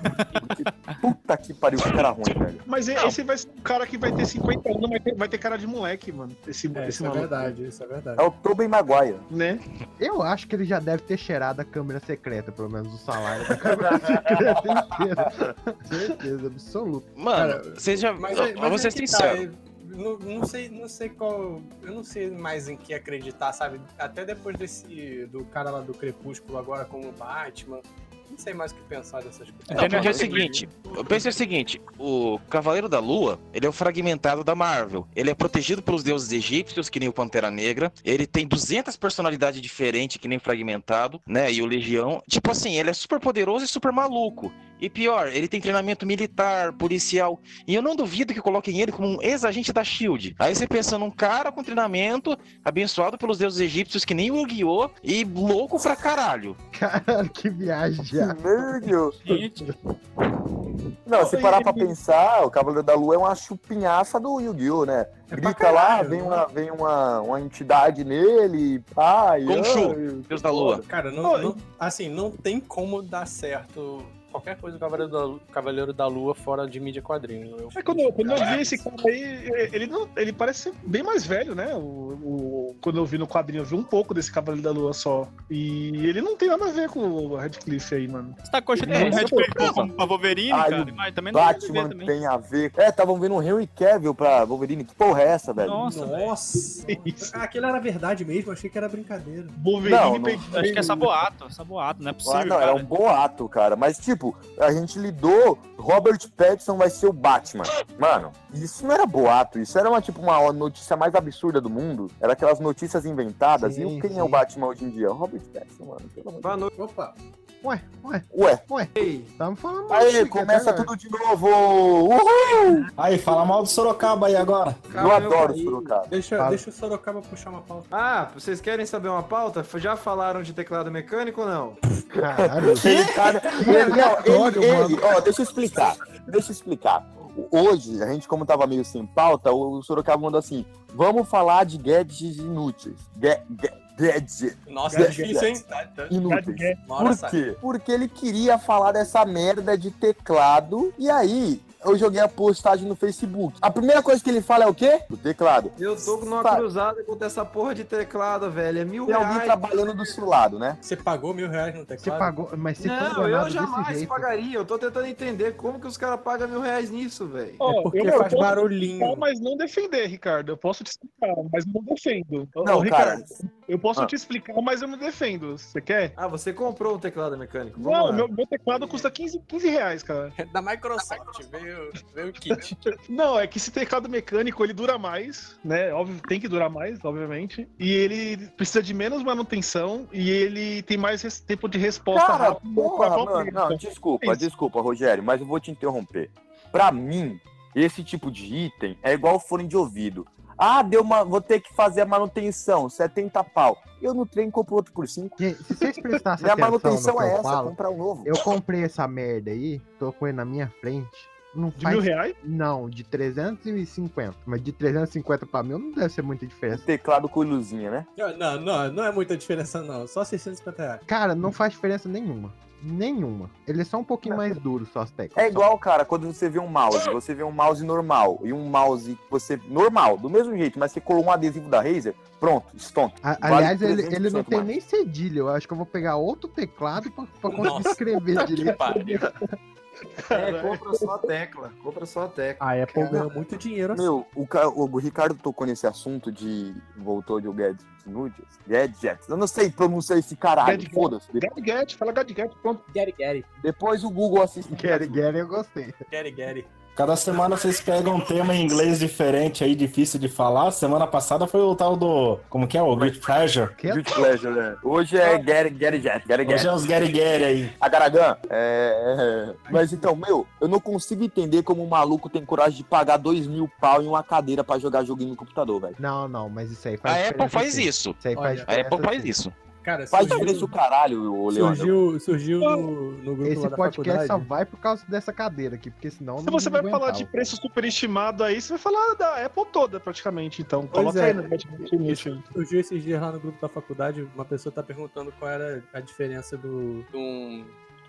Speaker 2: Puta que pariu, que cara ruim, velho.
Speaker 8: Mas e- esse vai ser um cara que vai ter 50 anos, vai ter, vai ter cara de moleque, mano. Esse,
Speaker 5: É,
Speaker 8: esse
Speaker 5: isso é
Speaker 8: maluco.
Speaker 5: verdade, isso é verdade.
Speaker 2: É o Tobey Maguire.
Speaker 8: Né?
Speaker 11: Eu acho que ele já deve ter cheirado a câmera secreta, pelo menos o salário da câmera secreta inteira. Certeza, absoluta.
Speaker 10: Mano,
Speaker 5: Cara,
Speaker 10: vocês já.
Speaker 15: Mas, é-
Speaker 10: vou
Speaker 15: mas
Speaker 10: ser
Speaker 15: é tá, não, não sei, não sei qual. Eu não sei mais em que acreditar, sabe? Até depois desse. do cara lá do Crepúsculo agora como Batman. Não sei mais o que pensar dessas coisas.
Speaker 10: Não, porque é o seguinte, eu penso o seguinte, o Cavaleiro da Lua, ele é o fragmentado da Marvel. Ele é protegido pelos deuses egípcios, que nem o Pantera Negra. Ele tem 200 personalidades diferentes, que nem Fragmentado, né? E o Legião. Tipo assim, ele é super poderoso e super maluco. E pior, ele tem treinamento militar, policial. E eu não duvido que coloquem ele como um ex-agente da SHIELD. Aí você pensa num cara com treinamento, abençoado pelos deuses egípcios, que nem o Yu-Gi-Oh! E louco pra caralho.
Speaker 11: Caralho, que viagem.
Speaker 3: Gente,
Speaker 2: Não, se parar pra pensar, o Cavaleiro da Lua é uma chupinhaça do Yu-Gi-Oh, né?
Speaker 5: É
Speaker 2: Grita lá,
Speaker 5: caralho,
Speaker 2: vem,
Speaker 5: né?
Speaker 2: uma, vem uma, uma entidade nele, pá, e...
Speaker 10: Khonshu, Deus da Lua.
Speaker 15: Cara, não, não- assim, não tem como dar certo qualquer coisa do Cavaleiro da, Cavaleiro da Lua fora de mídia quadrinho. Eu-
Speaker 8: É, quando, eu- quando eu vi esse cara aí, ele, não, ele parece ser bem mais velho, né? O, o- quando eu vi no quadrinho, eu vi um pouco desse Cavaleiro da Lua só. E ele não tem nada a ver com o Radcliffe aí, mano.
Speaker 3: você tá cogitando
Speaker 8: É,
Speaker 3: o Red
Speaker 8: isso
Speaker 3: Cliff
Speaker 8: é
Speaker 3: como pra Wolverine,
Speaker 2: Ai,
Speaker 3: cara? Mas também não tem nada a ver
Speaker 2: Batman
Speaker 3: também.
Speaker 2: tem a ver. É, estavam vendo um Henry Cavill pra Wolverine. Que porra é essa, velho?
Speaker 3: Nossa.
Speaker 15: Nossa!
Speaker 5: Ah, aquilo era verdade mesmo, achei que era brincadeira.
Speaker 8: Wolverine
Speaker 2: Não, não-
Speaker 3: Acho que é saboato, saboato, não é possível,
Speaker 2: Ah, não,
Speaker 3: cara.
Speaker 2: era um boato, cara. Mas, tipo, a gente lidou. Robert Pattinson vai ser o Batman. Mano, isso não era boato. Isso era uma, tipo, uma notícia mais absurda do mundo. Era aquelas notícias inventadas.
Speaker 11: Sim,
Speaker 2: e quem
Speaker 11: sim.
Speaker 2: é o Batman hoje em dia? O Robert Pattinson, mano. Pelo amor de
Speaker 12: Boa noite.
Speaker 15: Opa!
Speaker 11: Ué, ué,
Speaker 2: Ué,
Speaker 11: ué.
Speaker 12: Ei.
Speaker 11: Tamo falando mal
Speaker 2: aí, começa tudo de novo. Uhul!
Speaker 12: Aí, fala mal do Sorocaba aí agora.
Speaker 2: Eu adoro Sorocaba.
Speaker 15: Deixa,
Speaker 11: Fala.
Speaker 15: deixa o Sorocaba puxar uma pauta.
Speaker 12: Ah, vocês querem saber uma pauta? Já falaram de teclado mecânico ou não?
Speaker 11: Caralho.
Speaker 2: Ele tá. Ele, não, ele- ó, deixa eu explicar. Deixa eu explicar. Hoje, a gente, como tava meio sem pauta, o Sorocaba mandou assim: vamos falar de gadgets inúteis. Ga- Gadget.
Speaker 15: Nossa, é
Speaker 2: Gadget.
Speaker 15: difícil, hein? Tá, tá.
Speaker 2: Inúteis. Por quê? Porque ele queria falar dessa merda de teclado. E aí, eu joguei a postagem no Facebook. A primeira coisa que ele fala é o quê? O teclado.
Speaker 12: Eu tô numa
Speaker 2: Tá.
Speaker 12: cruzada contra essa porra de teclado, velho. É mil
Speaker 2: Tem alguém
Speaker 12: reais.
Speaker 2: trabalhando do seu lado, né?
Speaker 15: Você pagou mil reais no
Speaker 11: Você
Speaker 15: teclado?
Speaker 11: pagou, mas você
Speaker 12: Não, eu
Speaker 11: desse
Speaker 12: jamais
Speaker 11: jeito.
Speaker 12: pagaria. Eu tô tentando entender como que os caras pagam mil reais nisso, velho.
Speaker 8: Ó,
Speaker 5: É porque
Speaker 8: eu
Speaker 5: faz
Speaker 8: posso
Speaker 5: barulhinho.
Speaker 8: mas não defender, Ricardo. Eu posso te explicar, mas não defendo.
Speaker 2: Não,
Speaker 8: Ricardo,
Speaker 2: cara.
Speaker 8: eu posso
Speaker 2: Ah.
Speaker 8: te explicar, mas eu não defendo. Você quer?
Speaker 12: Ah, você comprou um teclado mecânico. Vamos
Speaker 8: Não, meu, meu teclado custa 15, 15 reais, cara.
Speaker 15: Da Microsoft, veio, veio o kit.
Speaker 8: Não, é que esse teclado mecânico ele dura mais, né? Óbvio, tem que durar mais, obviamente. E ele precisa de menos manutenção e ele tem mais tempo de resposta
Speaker 2: Cara,
Speaker 8: rápida.
Speaker 2: porra,
Speaker 8: pra-
Speaker 2: mano. Não, desculpa,
Speaker 8: Isso.
Speaker 2: desculpa, Rogério, mas eu vou te interromper. Pra mim, esse tipo de item é igual fone de ouvido. Ah, deu uma. Vou ter que fazer a manutenção, 70 pau. Eu no trem compro outro por 5.
Speaker 11: Gente, se vocês prestassem
Speaker 2: Minha
Speaker 11: atenção
Speaker 2: manutenção
Speaker 11: no que
Speaker 2: é
Speaker 11: eu
Speaker 2: essa,
Speaker 11: falo,
Speaker 2: comprar um novo.
Speaker 11: eu comprei essa merda aí, tô com ele na minha frente. Não
Speaker 8: De mil reais?
Speaker 11: Não, de 350. Mas de 350 pra mil não deve ser muita diferença.
Speaker 2: Teclado com luzinha, né?
Speaker 5: Não, não, não é muita diferença, não. Só 650 reais.
Speaker 11: Cara, não faz diferença nenhuma. Nenhuma. Ele é só um pouquinho mais duro, só as teclas.
Speaker 2: É igual, cara, quando você vê um mouse, você vê um mouse normal e um mouse que você. normal, do mesmo jeito, mas você colou um adesivo da Razer, pronto, stonk.
Speaker 11: A-
Speaker 2: Vale
Speaker 11: aliás, ele,
Speaker 2: 300%
Speaker 11: ele não tem
Speaker 2: mais.
Speaker 11: nem cedilha. Eu acho que eu vou pegar outro teclado pra, pra conseguir
Speaker 5: Nossa,
Speaker 11: escrever direito.
Speaker 16: É, compra só a tecla. Compra só a tecla.
Speaker 5: A Apple ganha muito dinheiro assim.
Speaker 2: Meu, o, o Ricardo tocou nesse assunto de. voltou de o Gadget Nudes. Gadgets. Eu não sei pronunciar esse caralho,
Speaker 8: Gadget.
Speaker 2: foda-se.
Speaker 8: Gadget, fala Gadget, pronto.
Speaker 5: Gary Gary.
Speaker 2: Depois o Google assiste.
Speaker 11: Gary Gary eu gostei.
Speaker 5: Gary Gary.
Speaker 12: Cada semana vocês pegam um tema em inglês diferente aí, difícil de falar. Semana passada foi o tal do. Como que é? O Great Pleasure.
Speaker 2: Good pleasure, né? Hoje é Gary Gary Jet. Gary
Speaker 12: Hoje é os Gary Gary aí.
Speaker 2: Agaragan, é, é. Mas então, meu, eu não consigo entender como um maluco tem coragem de pagar dois mil pau em uma cadeira pra jogar joguinho no computador, velho.
Speaker 11: Não, não, mas isso aí faz
Speaker 10: A Apple faz
Speaker 11: sim.
Speaker 10: isso.
Speaker 11: Isso aí faz
Speaker 5: Olha,
Speaker 10: A Apple faz
Speaker 11: sim.
Speaker 10: isso.
Speaker 5: Cara,
Speaker 2: Faz
Speaker 5: surgiu-
Speaker 2: diferença o caralho, o Leandro.
Speaker 5: Surgiu, surgiu no, no grupo lá
Speaker 11: Esse
Speaker 5: da
Speaker 11: podcast só
Speaker 5: faculdade.
Speaker 11: vai por causa dessa cadeira aqui, porque senão
Speaker 8: Se
Speaker 11: não
Speaker 8: você vai falar de preço superestimado aí, você vai falar da Apple toda, praticamente. Então,
Speaker 5: Pois
Speaker 8: coloca
Speaker 5: é.
Speaker 8: aí no aí.
Speaker 5: Surgiu esses dias lá no grupo da faculdade, uma pessoa tá perguntando qual era a diferença do, de um,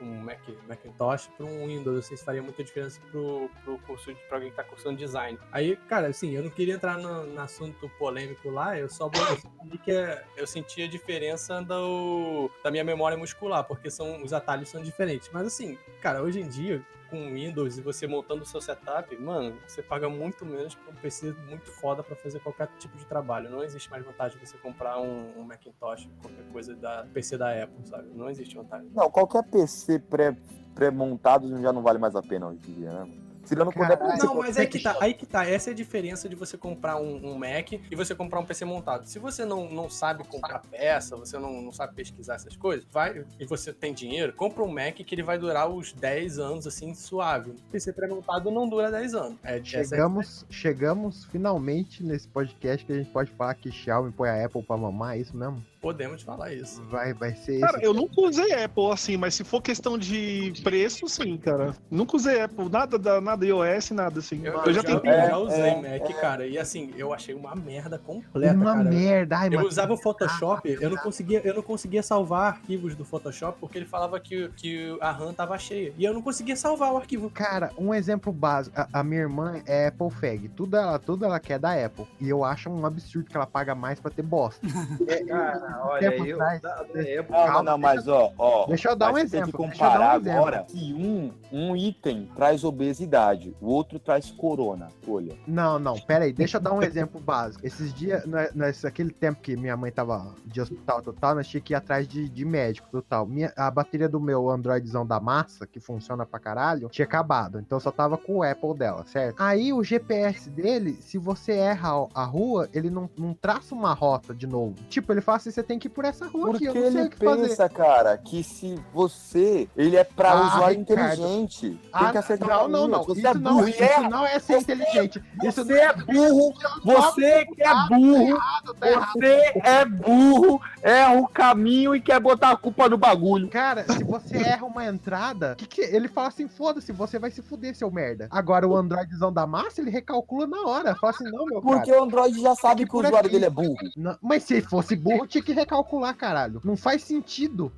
Speaker 5: um Mac, Macintosh para um Windows. Assim, se faria muita diferença pro, pro curso de, pra alguém que tá cursando design. Aí, cara, assim, eu não queria entrar no, no assunto polêmico lá, eu só dizer que é- eu senti a diferença do, da minha memória muscular, porque são, os atalhos são diferentes. Mas assim, cara, hoje em dia, com Windows e você montando o seu setup, mano, você paga muito menos por um PC muito foda pra fazer qualquer tipo de trabalho. Não existe mais vantagem você comprar um, um Macintosh, qualquer coisa da PC da Apple, sabe? Não existe vantagem.
Speaker 2: Não, qualquer PC pré- pré-montado já não vale mais a pena hoje em dia, né? Tirando quando é.
Speaker 5: Não, mas aí que tá, aí que tá. Essa é a diferença de você comprar um, um Mac e você comprar um PC montado. Se você não, não sabe comprar peça, você não, não sabe pesquisar essas coisas, vai e você tem dinheiro, compra um Mac que ele vai durar os 10 anos assim, suave. Um PC pré-montado não dura 10 anos. É, é-
Speaker 11: Chegamos, chegamos finalmente nesse podcast que a gente pode falar que Xiaomi põe a Apple pra mamar, é isso mesmo?
Speaker 5: Podemos falar isso.
Speaker 11: Vai, vai ser
Speaker 8: Cara,
Speaker 11: esse.
Speaker 8: eu nunca usei Apple assim, mas se for questão de preço, sim, cara. Nunca usei Apple, nada da nada iOS, nada assim.
Speaker 5: Eu,
Speaker 8: Eu, já
Speaker 5: já,
Speaker 8: tentei.
Speaker 5: eu já usei
Speaker 2: é,
Speaker 5: Mac, cara, e assim, eu achei uma merda completa,
Speaker 11: Uma
Speaker 5: cara.
Speaker 11: merda. Ai,
Speaker 5: Eu
Speaker 11: mas-
Speaker 5: usava o Photoshop, eu não conseguia, eu não conseguia salvar arquivos do Photoshop porque ele falava que, que a RAM tava cheia. E eu não conseguia salvar o arquivo.
Speaker 11: Cara, um exemplo básico. A, a minha irmã é Apple Fag. Tudo ela, tudo ela quer da Apple. E eu acho um absurdo que ela paga mais pra ter bosta.
Speaker 16: Cara, olha,
Speaker 11: Tempo
Speaker 16: eu.
Speaker 11: atrás.
Speaker 16: Da, da Apple,
Speaker 2: Não, não, mas ó, ó.
Speaker 11: Deixa eu dar um exemplo,
Speaker 2: Tem que
Speaker 11: deixa eu dar
Speaker 2: comparar
Speaker 11: um exemplo.
Speaker 2: agora que um, um item traz obesidade, o outro traz corona. Olha.
Speaker 11: Não, não, pera aí, deixa eu dar um exemplo básico. Esses dias, nesse, aquele tempo que minha mãe tava de hospital total, nós tinha que ir atrás de, de médico total. Minha, a bateria do meu Androidzão da massa, que funciona pra caralho, tinha acabado. Então só tava com o Apple dela, certo? Aí o GPS dele, se você erra a rua, ele não, não traça uma rota de novo. Tipo, ele fala assim: você tem que ir por essa rua
Speaker 2: Porque
Speaker 11: aqui, eu não sei
Speaker 2: ele
Speaker 11: o que fazer.
Speaker 2: pensa, cara, que se você. Ele é pra
Speaker 11: Ah,
Speaker 2: usuário
Speaker 11: Ricardo.
Speaker 2: inteligente. Tem
Speaker 11: Ah,
Speaker 2: que acertar
Speaker 11: não,
Speaker 2: o
Speaker 11: não, não.
Speaker 2: Você
Speaker 11: Isso
Speaker 2: é
Speaker 11: não,
Speaker 2: burro
Speaker 11: isso não é ser inteligente. Isso
Speaker 2: Você é burro, você que é burro, você é burro, erra o caminho e quer botar a culpa no bagulho.
Speaker 11: Cara, se você erra uma entrada, que que- ele fala assim: foda-se, você vai se fuder, seu merda. Agora o Androidzão da massa, ele recalcula na hora. Fala assim: não, meu
Speaker 2: Porque
Speaker 11: cara.
Speaker 2: o Android já sabe que o
Speaker 11: por
Speaker 2: usuário
Speaker 11: aqui.
Speaker 2: dele é burro.
Speaker 11: Não, mas se fosse burro, tinha que recalcular, caralho. Não faz sentido.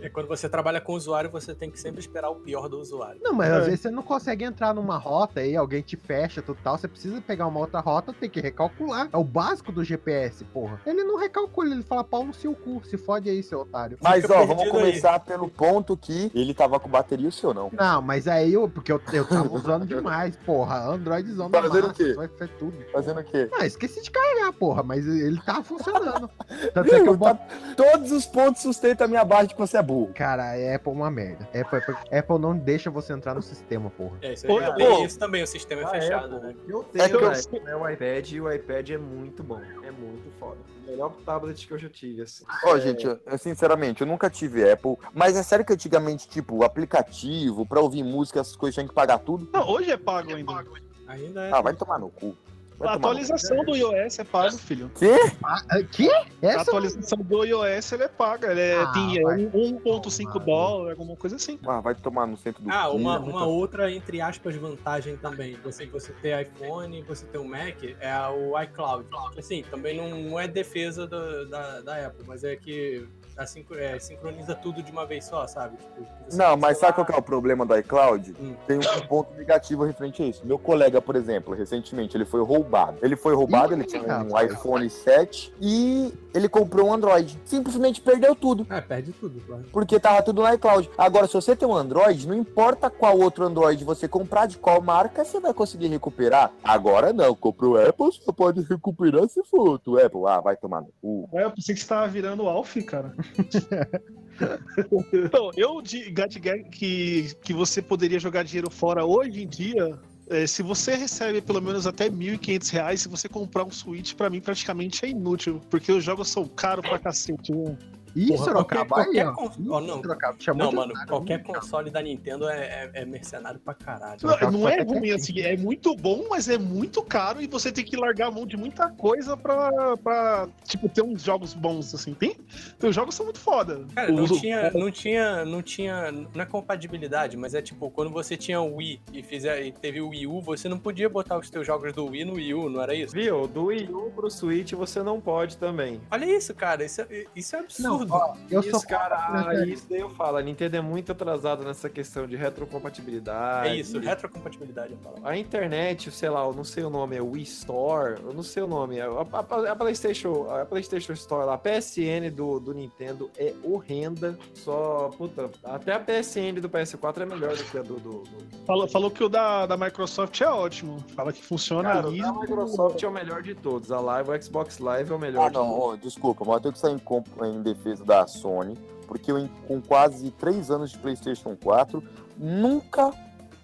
Speaker 5: E quando você trabalha com o usuário, você tem que sempre esperar o pior do usuário.
Speaker 11: Não, mas
Speaker 5: É.
Speaker 11: às vezes você não consegue entrar numa rota aí, alguém te fecha, tudo tal. Você precisa pegar uma outra rota, tem que recalcular. É o básico do GPS, porra. Ele não recalcula, ele fala pau no seu cu. Se fode aí, seu otário.
Speaker 2: Mas
Speaker 11: Fica
Speaker 2: ó, vamos
Speaker 11: perdido aí.
Speaker 2: começar pelo ponto que ele tava com bateria, o seu não.
Speaker 11: Não, mas aí eu, porque eu, eu tava usando demais, porra. Androidzão da
Speaker 2: Fazendo o
Speaker 11: massa,
Speaker 2: quê?
Speaker 11: vai ser tudo.
Speaker 2: Fazendo o quê?
Speaker 11: Ah, esqueci de carregar, porra, mas ele tava funcionando. Tanto é que eu boto...
Speaker 2: Todos os pontos sustentam a minha base de que você é burro.
Speaker 11: Cara, a Apple é uma merda. Apple, Apple, Apple não deixa você entrar no sistema, porra.
Speaker 5: É, isso aí.
Speaker 16: ô,
Speaker 5: Tem isso também, o sistema é
Speaker 16: Ah,
Speaker 5: fechado,
Speaker 16: Apple,
Speaker 5: né?
Speaker 16: Eu tenho
Speaker 2: É que eu-
Speaker 16: né, meu iPad e o iPad é muito bom. É muito foda. O melhor tablet que eu já tive, assim.
Speaker 2: Ó,
Speaker 16: É,
Speaker 2: gente, eu, eu, sinceramente, eu nunca tive Apple, mas é sério que antigamente, tipo, o aplicativo, pra ouvir música, essas coisas tinha que pagar tudo?
Speaker 8: Não, hoje é pago ainda.
Speaker 5: Ainda é.
Speaker 2: Ah, vai tomar no cu.
Speaker 8: A atualização do iOS é pago, filho.
Speaker 2: Quê?
Speaker 11: que?
Speaker 8: A atualização do iOS ela é paga. Ela é,
Speaker 5: Ah,
Speaker 8: tem é,
Speaker 5: vai
Speaker 8: um- 1.5 dólar, alguma coisa assim.
Speaker 2: Ah, vai tomar no centro do
Speaker 5: Ah, uma,
Speaker 2: dia,
Speaker 5: uma outra, entre aspas, vantagem também. Você, você ter iPhone, você ter um Mac, é o iCloud. Assim, também não é defesa do- da, da Apple, mas é que assim, é, sincroniza tudo de uma vez só, sabe? Tipo,
Speaker 2: Não, mas sabe qual é o problema do iCloud?
Speaker 5: Hum.
Speaker 2: Tem um ponto negativo referente a isso. Meu colega, por exemplo, recentemente, ele foi roubado. Ele foi roubado, ele tinha um iPhone 7 e ele comprou um Android. Simplesmente perdeu tudo.
Speaker 5: É, perde tudo, claro.
Speaker 2: Porque tava tudo no iCloud. Agora, se você tem um Android, não importa qual outro Android você comprar, de qual marca, você vai conseguir recuperar. Agora não, comprou o Apple, só pode recuperar se for outro Apple. Ah, vai tomar no cu.
Speaker 8: É, eu pensei que você tava virando o Alf, cara. então, eu de Gadget que, que você poderia jogar dinheiro fora hoje em dia. É, se você recebe pelo menos até 1.500 reais, se você comprar um Switch, pra mim praticamente é inútil, porque os jogos são caros pra cacete. Né?
Speaker 11: Ih,
Speaker 5: Porra,
Speaker 11: Sorocaba,
Speaker 5: qualquer,
Speaker 11: aí,
Speaker 5: qualquer
Speaker 11: ó.
Speaker 5: cons- não,
Speaker 11: Sorocaba,
Speaker 5: não mano, qualquer console da Nintendo é, é- é mercenário pra caralho.
Speaker 8: Não, não é ruim assim, é muito bom, mas é muito caro e você tem que largar a mão de muita coisa pra, pra tipo, ter uns jogos bons, assim. Tem, tem os jogos são muito foda.
Speaker 5: Cara, não
Speaker 8: Os-
Speaker 5: tinha, não tinha, não tinha, não é compatibilidade, mas é tipo, quando você tinha o Wii e, fizer, e teve o Wii U, você não podia botar os teus jogos do Wii no Wii U, não era isso?
Speaker 16: Viu? Do Wii U pro Switch você não pode também.
Speaker 5: Olha isso, cara, isso é, isso é absurdo.
Speaker 11: Eu
Speaker 16: isso,
Speaker 11: sou
Speaker 16: cara, ah, isso daí eu falo. A Nintendo é muito atrasada nessa questão de retrocompatibilidade.
Speaker 5: É isso, retrocompatibilidade é a palavra.
Speaker 16: A internet, sei lá, eu não sei o nome, é Wii Store, eu não sei o nome, a, a- a PlayStation, a PlayStation Store lá, a PSN do, do Nintendo é horrenda, só, puta, até a PSN do PS4 é melhor do que a do... do, do...
Speaker 8: Falou, falou que o da, da Microsoft é ótimo. Fala que funciona
Speaker 16: Cara, o
Speaker 8: ali.
Speaker 16: da Microsoft é o melhor de todos, a Live, o Xbox Live é o melhor
Speaker 2: Ah,
Speaker 16: de
Speaker 2: não,
Speaker 16: todos.
Speaker 2: ó, desculpa, mas eu tenho que sair em, em defesa da Sony, porque eu, com quase 3 anos de PlayStation 4, nunca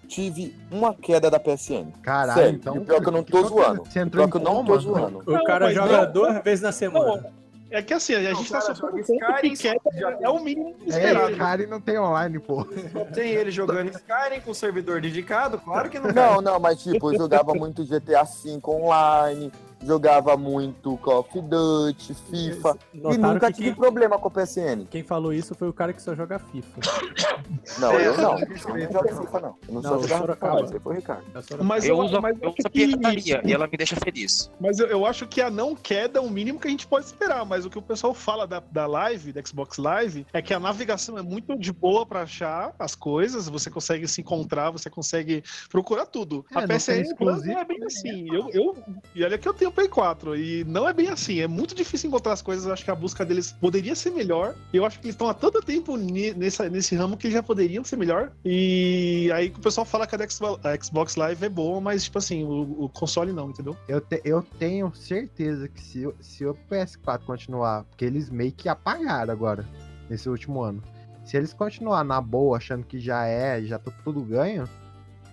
Speaker 2: tive uma queda da PSN.
Speaker 11: Caralho,
Speaker 2: Sério,
Speaker 11: então-
Speaker 2: e o pior que eu não tô
Speaker 11: então
Speaker 2: zoando.
Speaker 11: você
Speaker 2: O
Speaker 11: entrou
Speaker 2: pior que eu não tô zoando.
Speaker 5: O cara joga
Speaker 8: não-
Speaker 5: duas vezes na semana.
Speaker 8: Não, é que assim, a gente tá
Speaker 16: joga
Speaker 8: tanto que
Speaker 16: Skyrim,
Speaker 8: queda é o mínimo
Speaker 11: É,
Speaker 8: esperado.
Speaker 11: cara, e não tem online, pô.
Speaker 16: Tem ele jogando Skyrim com servidor dedicado? Claro que não
Speaker 2: Não, não, mas tipo, eu jogava muito GTA V online, jogava muito Call of Duty, FIFA, e nunca
Speaker 5: que
Speaker 2: tive
Speaker 5: quem-
Speaker 2: problema com a PSN.
Speaker 5: Quem falou isso foi o cara que só joga FIFA.
Speaker 2: Não,
Speaker 16: É,
Speaker 2: eu não.
Speaker 16: eu
Speaker 2: não jogo FIFA, não. Eu não,
Speaker 5: Não,
Speaker 2: sou
Speaker 5: o.
Speaker 2: FIFA, esse foi o Ricardo.
Speaker 5: É o.
Speaker 8: Mas
Speaker 10: Eu
Speaker 8: eu,
Speaker 10: uso,
Speaker 8: mas
Speaker 10: eu uso a pirataria e ela me deixa feliz.
Speaker 8: Mas eu, eu acho que a não queda é o mínimo que a gente pode esperar. Mas o que o pessoal fala da, da live, da Xbox Live, é que a navegação é muito de boa pra achar as coisas. Você consegue se encontrar, você consegue procurar tudo.
Speaker 11: É,
Speaker 8: a PSN Plus
Speaker 11: exclusivo,
Speaker 8: não é bem assim. Eu, eu, e olha que eu tenho Play 4 e não é bem assim. É muito difícil encontrar as coisas. Eu acho que a busca deles poderia ser melhor. Eu acho que eles estão há tanto tempo nessa, nesse ramo que já poderiam ser melhor. E aí o pessoal fala que a Xbox- Live é boa, mas tipo assim, o, o console não, entendeu?
Speaker 11: Eu, te- eu tenho certeza que se, o- se o PS4 continuar, porque eles meio que apagaram agora, nesse último ano. Se eles continuar na boa, achando que já é, já tá tudo ganho,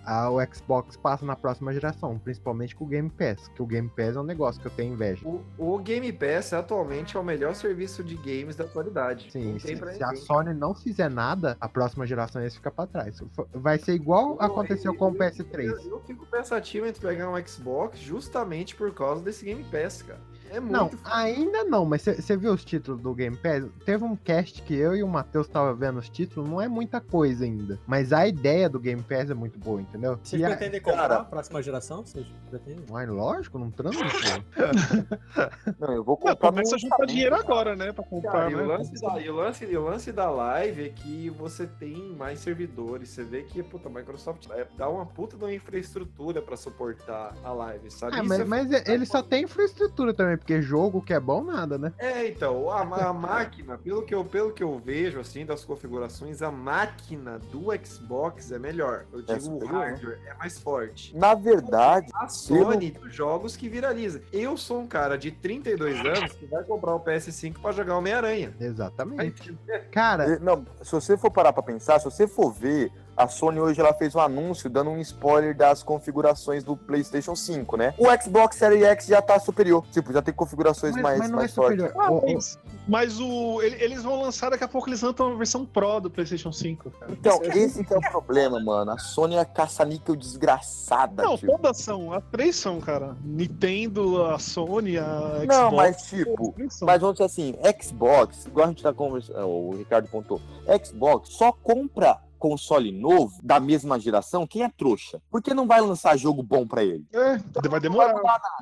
Speaker 11: o Xbox passa na próxima geração, principalmente com o Game Pass, que o Game Pass é um negócio que eu tenho inveja.
Speaker 16: O, o Game Pass atualmente é o melhor serviço de games da atualidade.
Speaker 11: Sim, se, se a. Sony não fizer nada, a próxima geração ia ficar pra trás. Vai ser igual aconteceu com o PS3.
Speaker 16: Eu, eu fico pensativo entre pegar um Xbox justamente por causa desse Game Pass, cara. É muito
Speaker 11: Não, ainda não, mas você viu os títulos do Game Pass? Teve um cast que eu e o Matheus tava vendo os títulos, não é muita coisa ainda. Mas a ideia do Game Pass é muito boa, entendeu?
Speaker 5: Vocês
Speaker 11: E a-
Speaker 5: pretendem comprar a próxima geração? Vocês pretendem?
Speaker 11: Mas lógico, não transa, pô.
Speaker 2: Não, eu vou
Speaker 8: Não,
Speaker 2: comprar
Speaker 8: começa a juntar dinheiro agora, né? Pra comprar.
Speaker 16: Cara, e o,
Speaker 8: né?
Speaker 16: lance da, e, o lance, e o lance da live é que você tem mais servidores. Você vê que puta, a Microsoft é, dá uma puta de uma infraestrutura pra suportar a live, sabe?
Speaker 11: Ah,
Speaker 16: Isso
Speaker 11: mas,
Speaker 16: é
Speaker 11: mas ele só tem infraestrutura também, porque jogo que é bom, nada, né?
Speaker 16: É, então, a, a máquina, pelo que, eu, pelo que eu vejo, assim, das configurações, a máquina do Xbox é melhor. Eu digo, o
Speaker 2: superior, né?
Speaker 16: hardware é mais forte.
Speaker 2: Na verdade,
Speaker 16: A Sony dos jogos que viraliza. Eu sou um cara de 32 anos que vai comprar o PS5 pra jogar Homem-Aranha.
Speaker 11: Exatamente. Cara,
Speaker 2: Não, se você for parar pra pensar, se você for ver a Sony hoje ela fez um anúncio dando um spoiler das configurações do PlayStation 5, né? O Xbox Series X já tá superior. Tipo, já tem configurações
Speaker 11: Mas-
Speaker 2: mais,
Speaker 11: mas não
Speaker 2: mais
Speaker 11: é
Speaker 2: fortes.
Speaker 8: Ah, mas, mas o, ele- eles vão lançar daqui a pouco, eles lançam a versão Pro do PlayStation 5, cara.
Speaker 2: Então, esse que é o problema, mano. A Sony é caça-níquel desgraçada,
Speaker 8: Não,
Speaker 2: tipo.
Speaker 8: todas são. As três são, cara. Nintendo, a Sony, a Xbox.
Speaker 2: Não, mas tipo, mas vamos dizer assim, Xbox, igual a gente tá conversando, o Ricardo pontou, Xbox só compra console novo da mesma geração quem é trouxa. Porque não vai lançar jogo bom pra ele.
Speaker 8: É, vai demorar.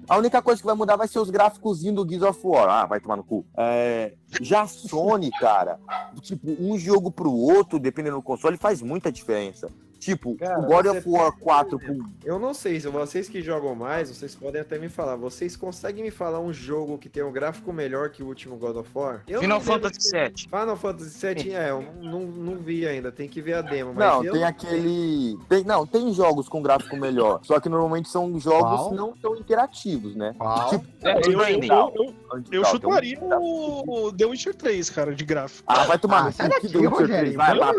Speaker 2: A única coisa que vai mudar vai ser os gráficos do Gears of War. Ah, vai tomar no cu. É, já a Sony, cara, tipo, um jogo pro outro, dependendo do console, faz muita diferença. Tipo,
Speaker 16: Cara,
Speaker 2: o God of War 4 pro
Speaker 16: Eu não sei, se vocês que jogam mais, vocês podem até me falar. Vocês conseguem me falar um jogo que tem um gráfico melhor que o último God of War? Eu
Speaker 10: Final Fantasy VII.
Speaker 16: Final Fantasy VII, é, eu não, não vi ainda, tem que ver a demo. Mas
Speaker 2: Não,
Speaker 16: eu
Speaker 2: tem aquele. Tem, não, tem jogos com gráfico melhor. Só que normalmente são jogos
Speaker 11: Qual?
Speaker 2: não tão interativos, né?
Speaker 11: Qual?
Speaker 2: Tipo,
Speaker 8: É, eu, eu, eu, eu chutaria
Speaker 2: um-
Speaker 8: o The Witcher 3, cara, de gráfico.
Speaker 2: Ah, vai tomar
Speaker 11: Ah, sai
Speaker 2: que
Speaker 11: daqui, Rogério.
Speaker 2: 3. Vai lá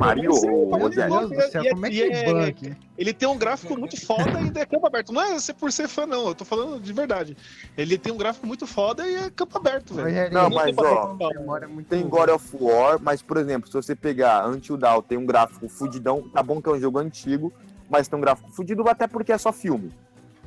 Speaker 2: Mario.
Speaker 11: Meu Deus do céu,
Speaker 8: E é-
Speaker 11: como é que
Speaker 8: e
Speaker 11: é
Speaker 8: é-? Ele tem um gráfico muito foda e é campo aberto. Não é ser por ser fã, não. Eu tô falando de verdade. Ele tem um gráfico muito foda e é campo aberto, velho.
Speaker 2: Não,
Speaker 8: tem
Speaker 2: mas ó,
Speaker 11: muito
Speaker 2: tem. God of War, mas, por exemplo, se você pegar Until Dawn, tem um gráfico fudidão. Tá bom que é um jogo antigo, mas tem um gráfico fudido até porque é só filme.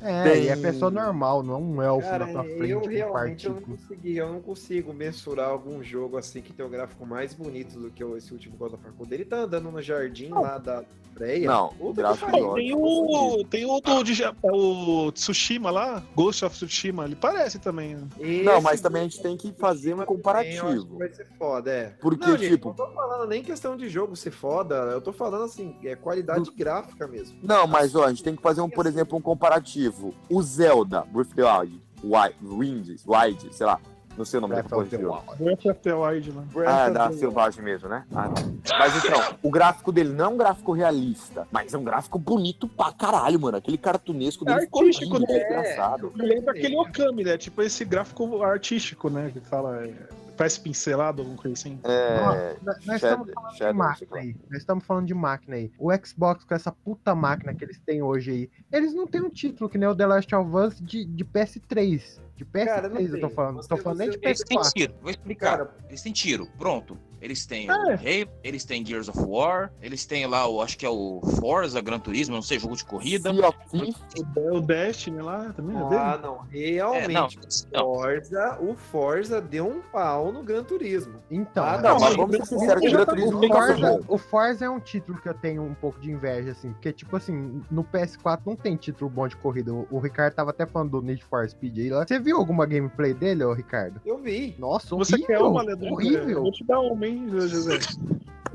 Speaker 11: É,
Speaker 2: Tem-
Speaker 11: e é pessoa normal, não é um elfo
Speaker 16: Cara,
Speaker 11: na tua frente
Speaker 16: eu realmente eu não consegui, eu não consigo mensurar algum jogo assim que tem um gráfico mais bonito do que o- esse último God of War. Quando ele tá andando no jardim lá da Freia,
Speaker 2: Não,
Speaker 16: que
Speaker 2: gráfico ótimo.
Speaker 8: Tem o, tem o do de, o Tsushima lá, Ghost of Tsushima, ele parece também. né?
Speaker 2: Não, mas também a gente tem que fazer um comparativo.
Speaker 16: Vai ser foda, é.
Speaker 2: Porque,
Speaker 16: não, gente,
Speaker 2: tipo-
Speaker 16: não tô falando nem questão de jogo ser foda, eu tô falando assim, é qualidade gráfica mesmo.
Speaker 2: Não, mas ó, a gente tem que fazer, um, por exemplo, um comparativo. O Zelda, Breath of the Wild, Wild, Wind, Wild, sei lá, não sei o nome
Speaker 11: Breath
Speaker 2: da porra.
Speaker 11: Wild.
Speaker 8: Breath of the Wild, né?
Speaker 2: Ah, é da Selvagem mesmo, né? Ah, tá. Mas então, o gráfico dele não é um gráfico realista, mas é um gráfico bonito pra caralho, mano. Aquele cartunesco dele
Speaker 8: É
Speaker 2: ficou
Speaker 8: artístico,
Speaker 2: lindo,
Speaker 8: né?
Speaker 2: é engraçado.
Speaker 8: Me lembra aquele Okami, né? Tipo esse gráfico artístico, né? Que fala. é, parece pincelado, alguma coisa assim.
Speaker 2: É.
Speaker 11: Nós nós
Speaker 2: Shadow-
Speaker 11: estamos falando de máquina aí. Nós estamos falando de máquina aí. O Xbox com essa puta máquina que eles têm hoje aí, eles não têm um título que nem o The Last of Us de, de PS3. De PS3
Speaker 16: Cara,
Speaker 11: eu tô falando.
Speaker 16: Você-
Speaker 11: tô falando nem de
Speaker 10: Eles têm
Speaker 11: PS4.
Speaker 10: tiro, vou explicar.
Speaker 16: Cara-
Speaker 10: eles têm tiro, pronto. Eles têm
Speaker 8: É.
Speaker 10: o Halo, eles têm Gears of War, eles têm lá o, acho que é o Forza, Gran Turismo, não sei, jogo de corrida.
Speaker 8: O, Destiny lá também é.
Speaker 16: Ah, não, realmente.
Speaker 10: É, não, não.
Speaker 16: Forza, o Forza deu um pau no Gran Turismo.
Speaker 11: Então,
Speaker 16: Ah,
Speaker 11: é-
Speaker 2: Não, mas vamos ser sinceros, o Gran Turismo
Speaker 11: o Forza, o Forza é um título que eu tenho um pouco de inveja, assim, porque, tipo assim, no PS4 não tem título bom de corrida. O, o Ricardo tava até falando do Need for Speed aí lá. Você viu alguma gameplay dele, ô Ricardo?
Speaker 16: Eu vi.
Speaker 11: Nossa,
Speaker 8: Você
Speaker 11: horrível,
Speaker 8: quer uma Leandro?
Speaker 11: horrível.
Speaker 8: Vou te dar uma, hein, José?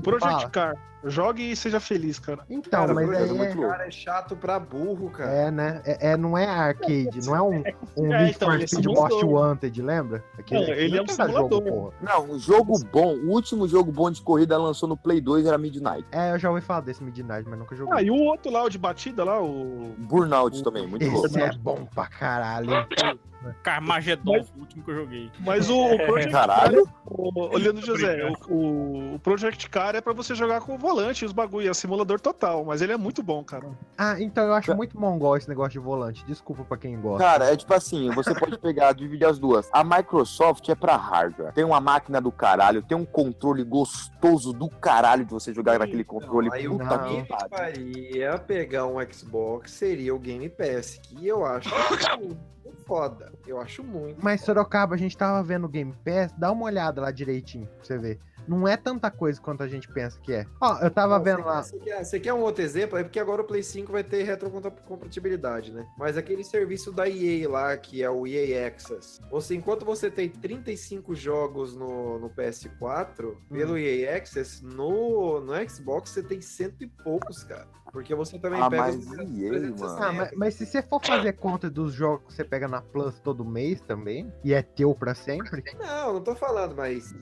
Speaker 8: Project
Speaker 11: Fala.
Speaker 8: Car. Jogue e seja feliz, cara.
Speaker 11: Então,
Speaker 16: Cara,
Speaker 11: mas
Speaker 16: Project
Speaker 11: aí
Speaker 2: muito
Speaker 11: é,
Speaker 2: louco.
Speaker 16: Cara, é chato pra burro, cara.
Speaker 11: é, né? É, é- não é arcade, não é um, um
Speaker 8: É,
Speaker 11: Need
Speaker 8: então,
Speaker 11: for
Speaker 8: é
Speaker 11: Speed. Most Wanted, lembra? Aquele,
Speaker 8: Não, ele é um
Speaker 11: jogo,
Speaker 8: simulador.
Speaker 11: porra.
Speaker 2: Não, um jogo bom, o último jogo bom de corrida lançou no Play 2 era Midnight.
Speaker 11: É, eu já ouvi falar desse Midnight, mas nunca joguei.
Speaker 8: Ah, e o outro lá, o de batida lá, o.
Speaker 2: Burnout também, muito louco.
Speaker 11: Esse é bom pra caralho. hein?
Speaker 3: Carmageddon, o último que eu joguei.
Speaker 8: Mas o, o Project
Speaker 2: Caralho.
Speaker 8: Car, o, olhando José, o, o, Project Car é pra você jogar com o volante e os bagulho, é simulador total, mas ele é muito bom, cara.
Speaker 11: Ah, então eu acho muito mongol esse negócio de volante. Desculpa pra quem gosta.
Speaker 2: Cara, é tipo assim, você pode pegar, dividir as duas. A Microsoft é pra hardware. Tem uma máquina do caralho, tem um controle gostoso do caralho de você jogar naquele controle.
Speaker 16: Aí o
Speaker 2: Puta
Speaker 11: não.
Speaker 16: que
Speaker 2: pariu.
Speaker 16: faria pegar um Xbox seria o Game Pass, que eu acho foda. Eu acho muito.
Speaker 11: Mas Sorocaba, a gente tava vendo o Game Pass, dá uma olhada lá direitinho pra você ver. Não é tanta coisa quanto a gente pensa que é. Ó, eu tava
Speaker 16: Ó,
Speaker 11: vendo
Speaker 16: você,
Speaker 11: lá.
Speaker 16: Você quer, você quer um outro exemplo? É porque agora o Play 5 vai ter retrocompatibilidade, né? Mas aquele serviço da EA lá, que é o EA Access, você, enquanto você tem 35 jogos no, no PS4, pelo EA Access, no, no Xbox você tem cento e poucos, cara. Porque você também
Speaker 2: Ah,
Speaker 16: pega
Speaker 2: mas
Speaker 16: os
Speaker 2: EA,
Speaker 16: 360.
Speaker 2: mano.
Speaker 11: Ah, mas, mas se você for fazer conta dos jogos que você pega na Plus todo mês também, e é teu pra sempre,
Speaker 16: Não, não tô falando, mas.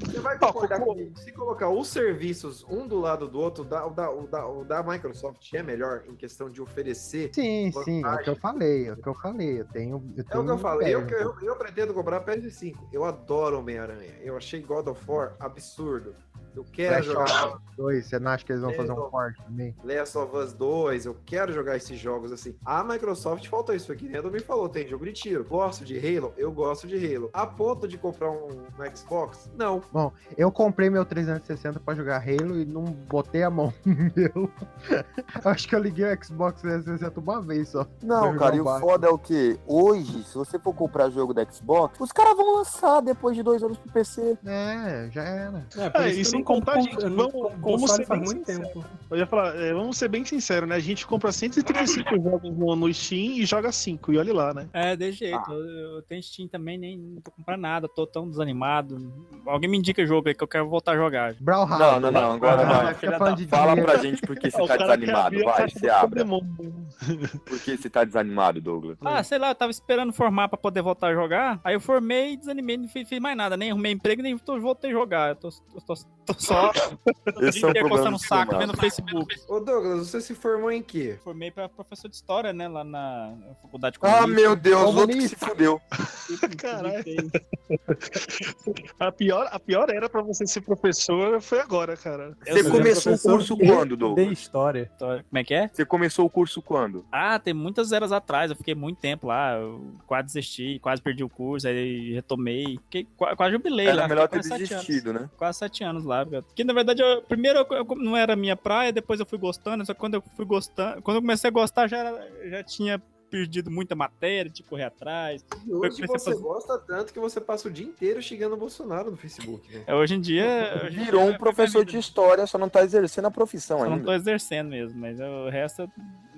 Speaker 16: Você vai concordar
Speaker 8: como-
Speaker 16: comigo? Se colocar os serviços um do lado do outro, o da, o da, o da, o da Microsoft é melhor em questão de oferecer.
Speaker 11: sim, sim, é o
Speaker 16: Vantagem.
Speaker 11: que eu falei, é o que eu falei. Eu tenho. Eu
Speaker 16: É
Speaker 11: tenho
Speaker 16: o que eu falo. Eu, eu, eu pretendo comprar PS5. Eu adoro Homem-Aranha. Eu achei God of War absurdo. Eu quero
Speaker 11: Last
Speaker 16: jogar
Speaker 11: 2, você não acha que eles vão fazer um porte também?
Speaker 16: Last of Us 2, eu quero jogar esses jogos assim. A Microsoft faltou isso aqui, né? Me falou, tem jogo de tiro. Gosto de Halo? Eu gosto de Halo. A ponto de comprar um, um Xbox? Não.
Speaker 11: Bom, eu comprei meu 360 pra jogar Halo e não botei a mão no meu. acho que eu liguei o Xbox 360 uma vez só.
Speaker 2: Não, cara, e o foda é o que? Hoje, se você for comprar jogo da Xbox, os caras vão lançar depois de dois anos pro PC.
Speaker 11: É, já era.
Speaker 15: É, por
Speaker 8: É,
Speaker 15: isso eu
Speaker 8: contar,
Speaker 15: con-
Speaker 8: gente,
Speaker 15: eu não
Speaker 8: vamos, vamos ser bem
Speaker 15: muito
Speaker 8: sinceros.
Speaker 15: tempo.
Speaker 8: Eu ia falar, é, vamos ser bem sinceros, né? A gente compra 135 jogos no, no Steam e joga 5, e olha lá, né?
Speaker 3: É, de jeito.
Speaker 2: Ah.
Speaker 3: Eu, eu tenho Steam também, nem não tô comprando nada, tô tão desanimado. Alguém me indica jogo aí que eu quero voltar a jogar.
Speaker 11: Brawlhalla.
Speaker 2: Não, não, não, agora
Speaker 11: Ah,
Speaker 2: vai. Fala
Speaker 11: dinheiro.
Speaker 2: pra gente por que você tá desanimado, vai, você abre. Por que você tá desanimado, Douglas?
Speaker 3: Ah, sei lá, eu tava esperando formar pra poder voltar a jogar. Aí eu formei e desanimei, não fiz, fiz mais nada. Nem arrumei emprego, nem voltei a jogar. Eu tô, tô, tô, tô só
Speaker 2: Esse é o
Speaker 3: dia
Speaker 2: problema
Speaker 3: o
Speaker 2: de
Speaker 3: saco vendo Facebook.
Speaker 16: Ô Douglas, você se formou em quê?
Speaker 3: Formei pra professor de história, né, lá na faculdade
Speaker 2: Ah,
Speaker 3: comunista.
Speaker 2: meu Deus, outro que se fudeu.
Speaker 8: Caralho. A pior, a pior era pra você ser professor foi agora, cara.
Speaker 2: Você começou o curso
Speaker 15: de-
Speaker 2: quando,
Speaker 15: De
Speaker 2: Douglas?
Speaker 15: história.
Speaker 3: Como é que é?
Speaker 2: Você começou o curso quando?
Speaker 3: Ah, tem muitas eras atrás, eu fiquei muito tempo lá, eu quase desisti, quase perdi o curso, aí retomei, fiquei, qua- quase jubilei
Speaker 2: Era
Speaker 3: lá.
Speaker 2: melhor
Speaker 3: fiquei
Speaker 2: ter desistido,
Speaker 3: anos,
Speaker 2: né?
Speaker 3: Quase sete anos lá, porque na verdade, eu- primeiro eu, eu- não era minha praia, depois eu fui gostando, só que quando eu fui gostando, quando eu comecei a gostar já, era- já tinha perdido muita matéria, que correr atrás.
Speaker 16: E hoje você
Speaker 3: fazer-
Speaker 16: gosta tanto que você passa o dia inteiro xingando o Bolsonaro no Facebook, né?
Speaker 3: É, Hoje em dia... hoje
Speaker 2: Virou
Speaker 3: dia
Speaker 2: um professor de história, só não tá exercendo a profissão
Speaker 3: Eu não
Speaker 2: ainda.
Speaker 3: tô exercendo mesmo, mas o resto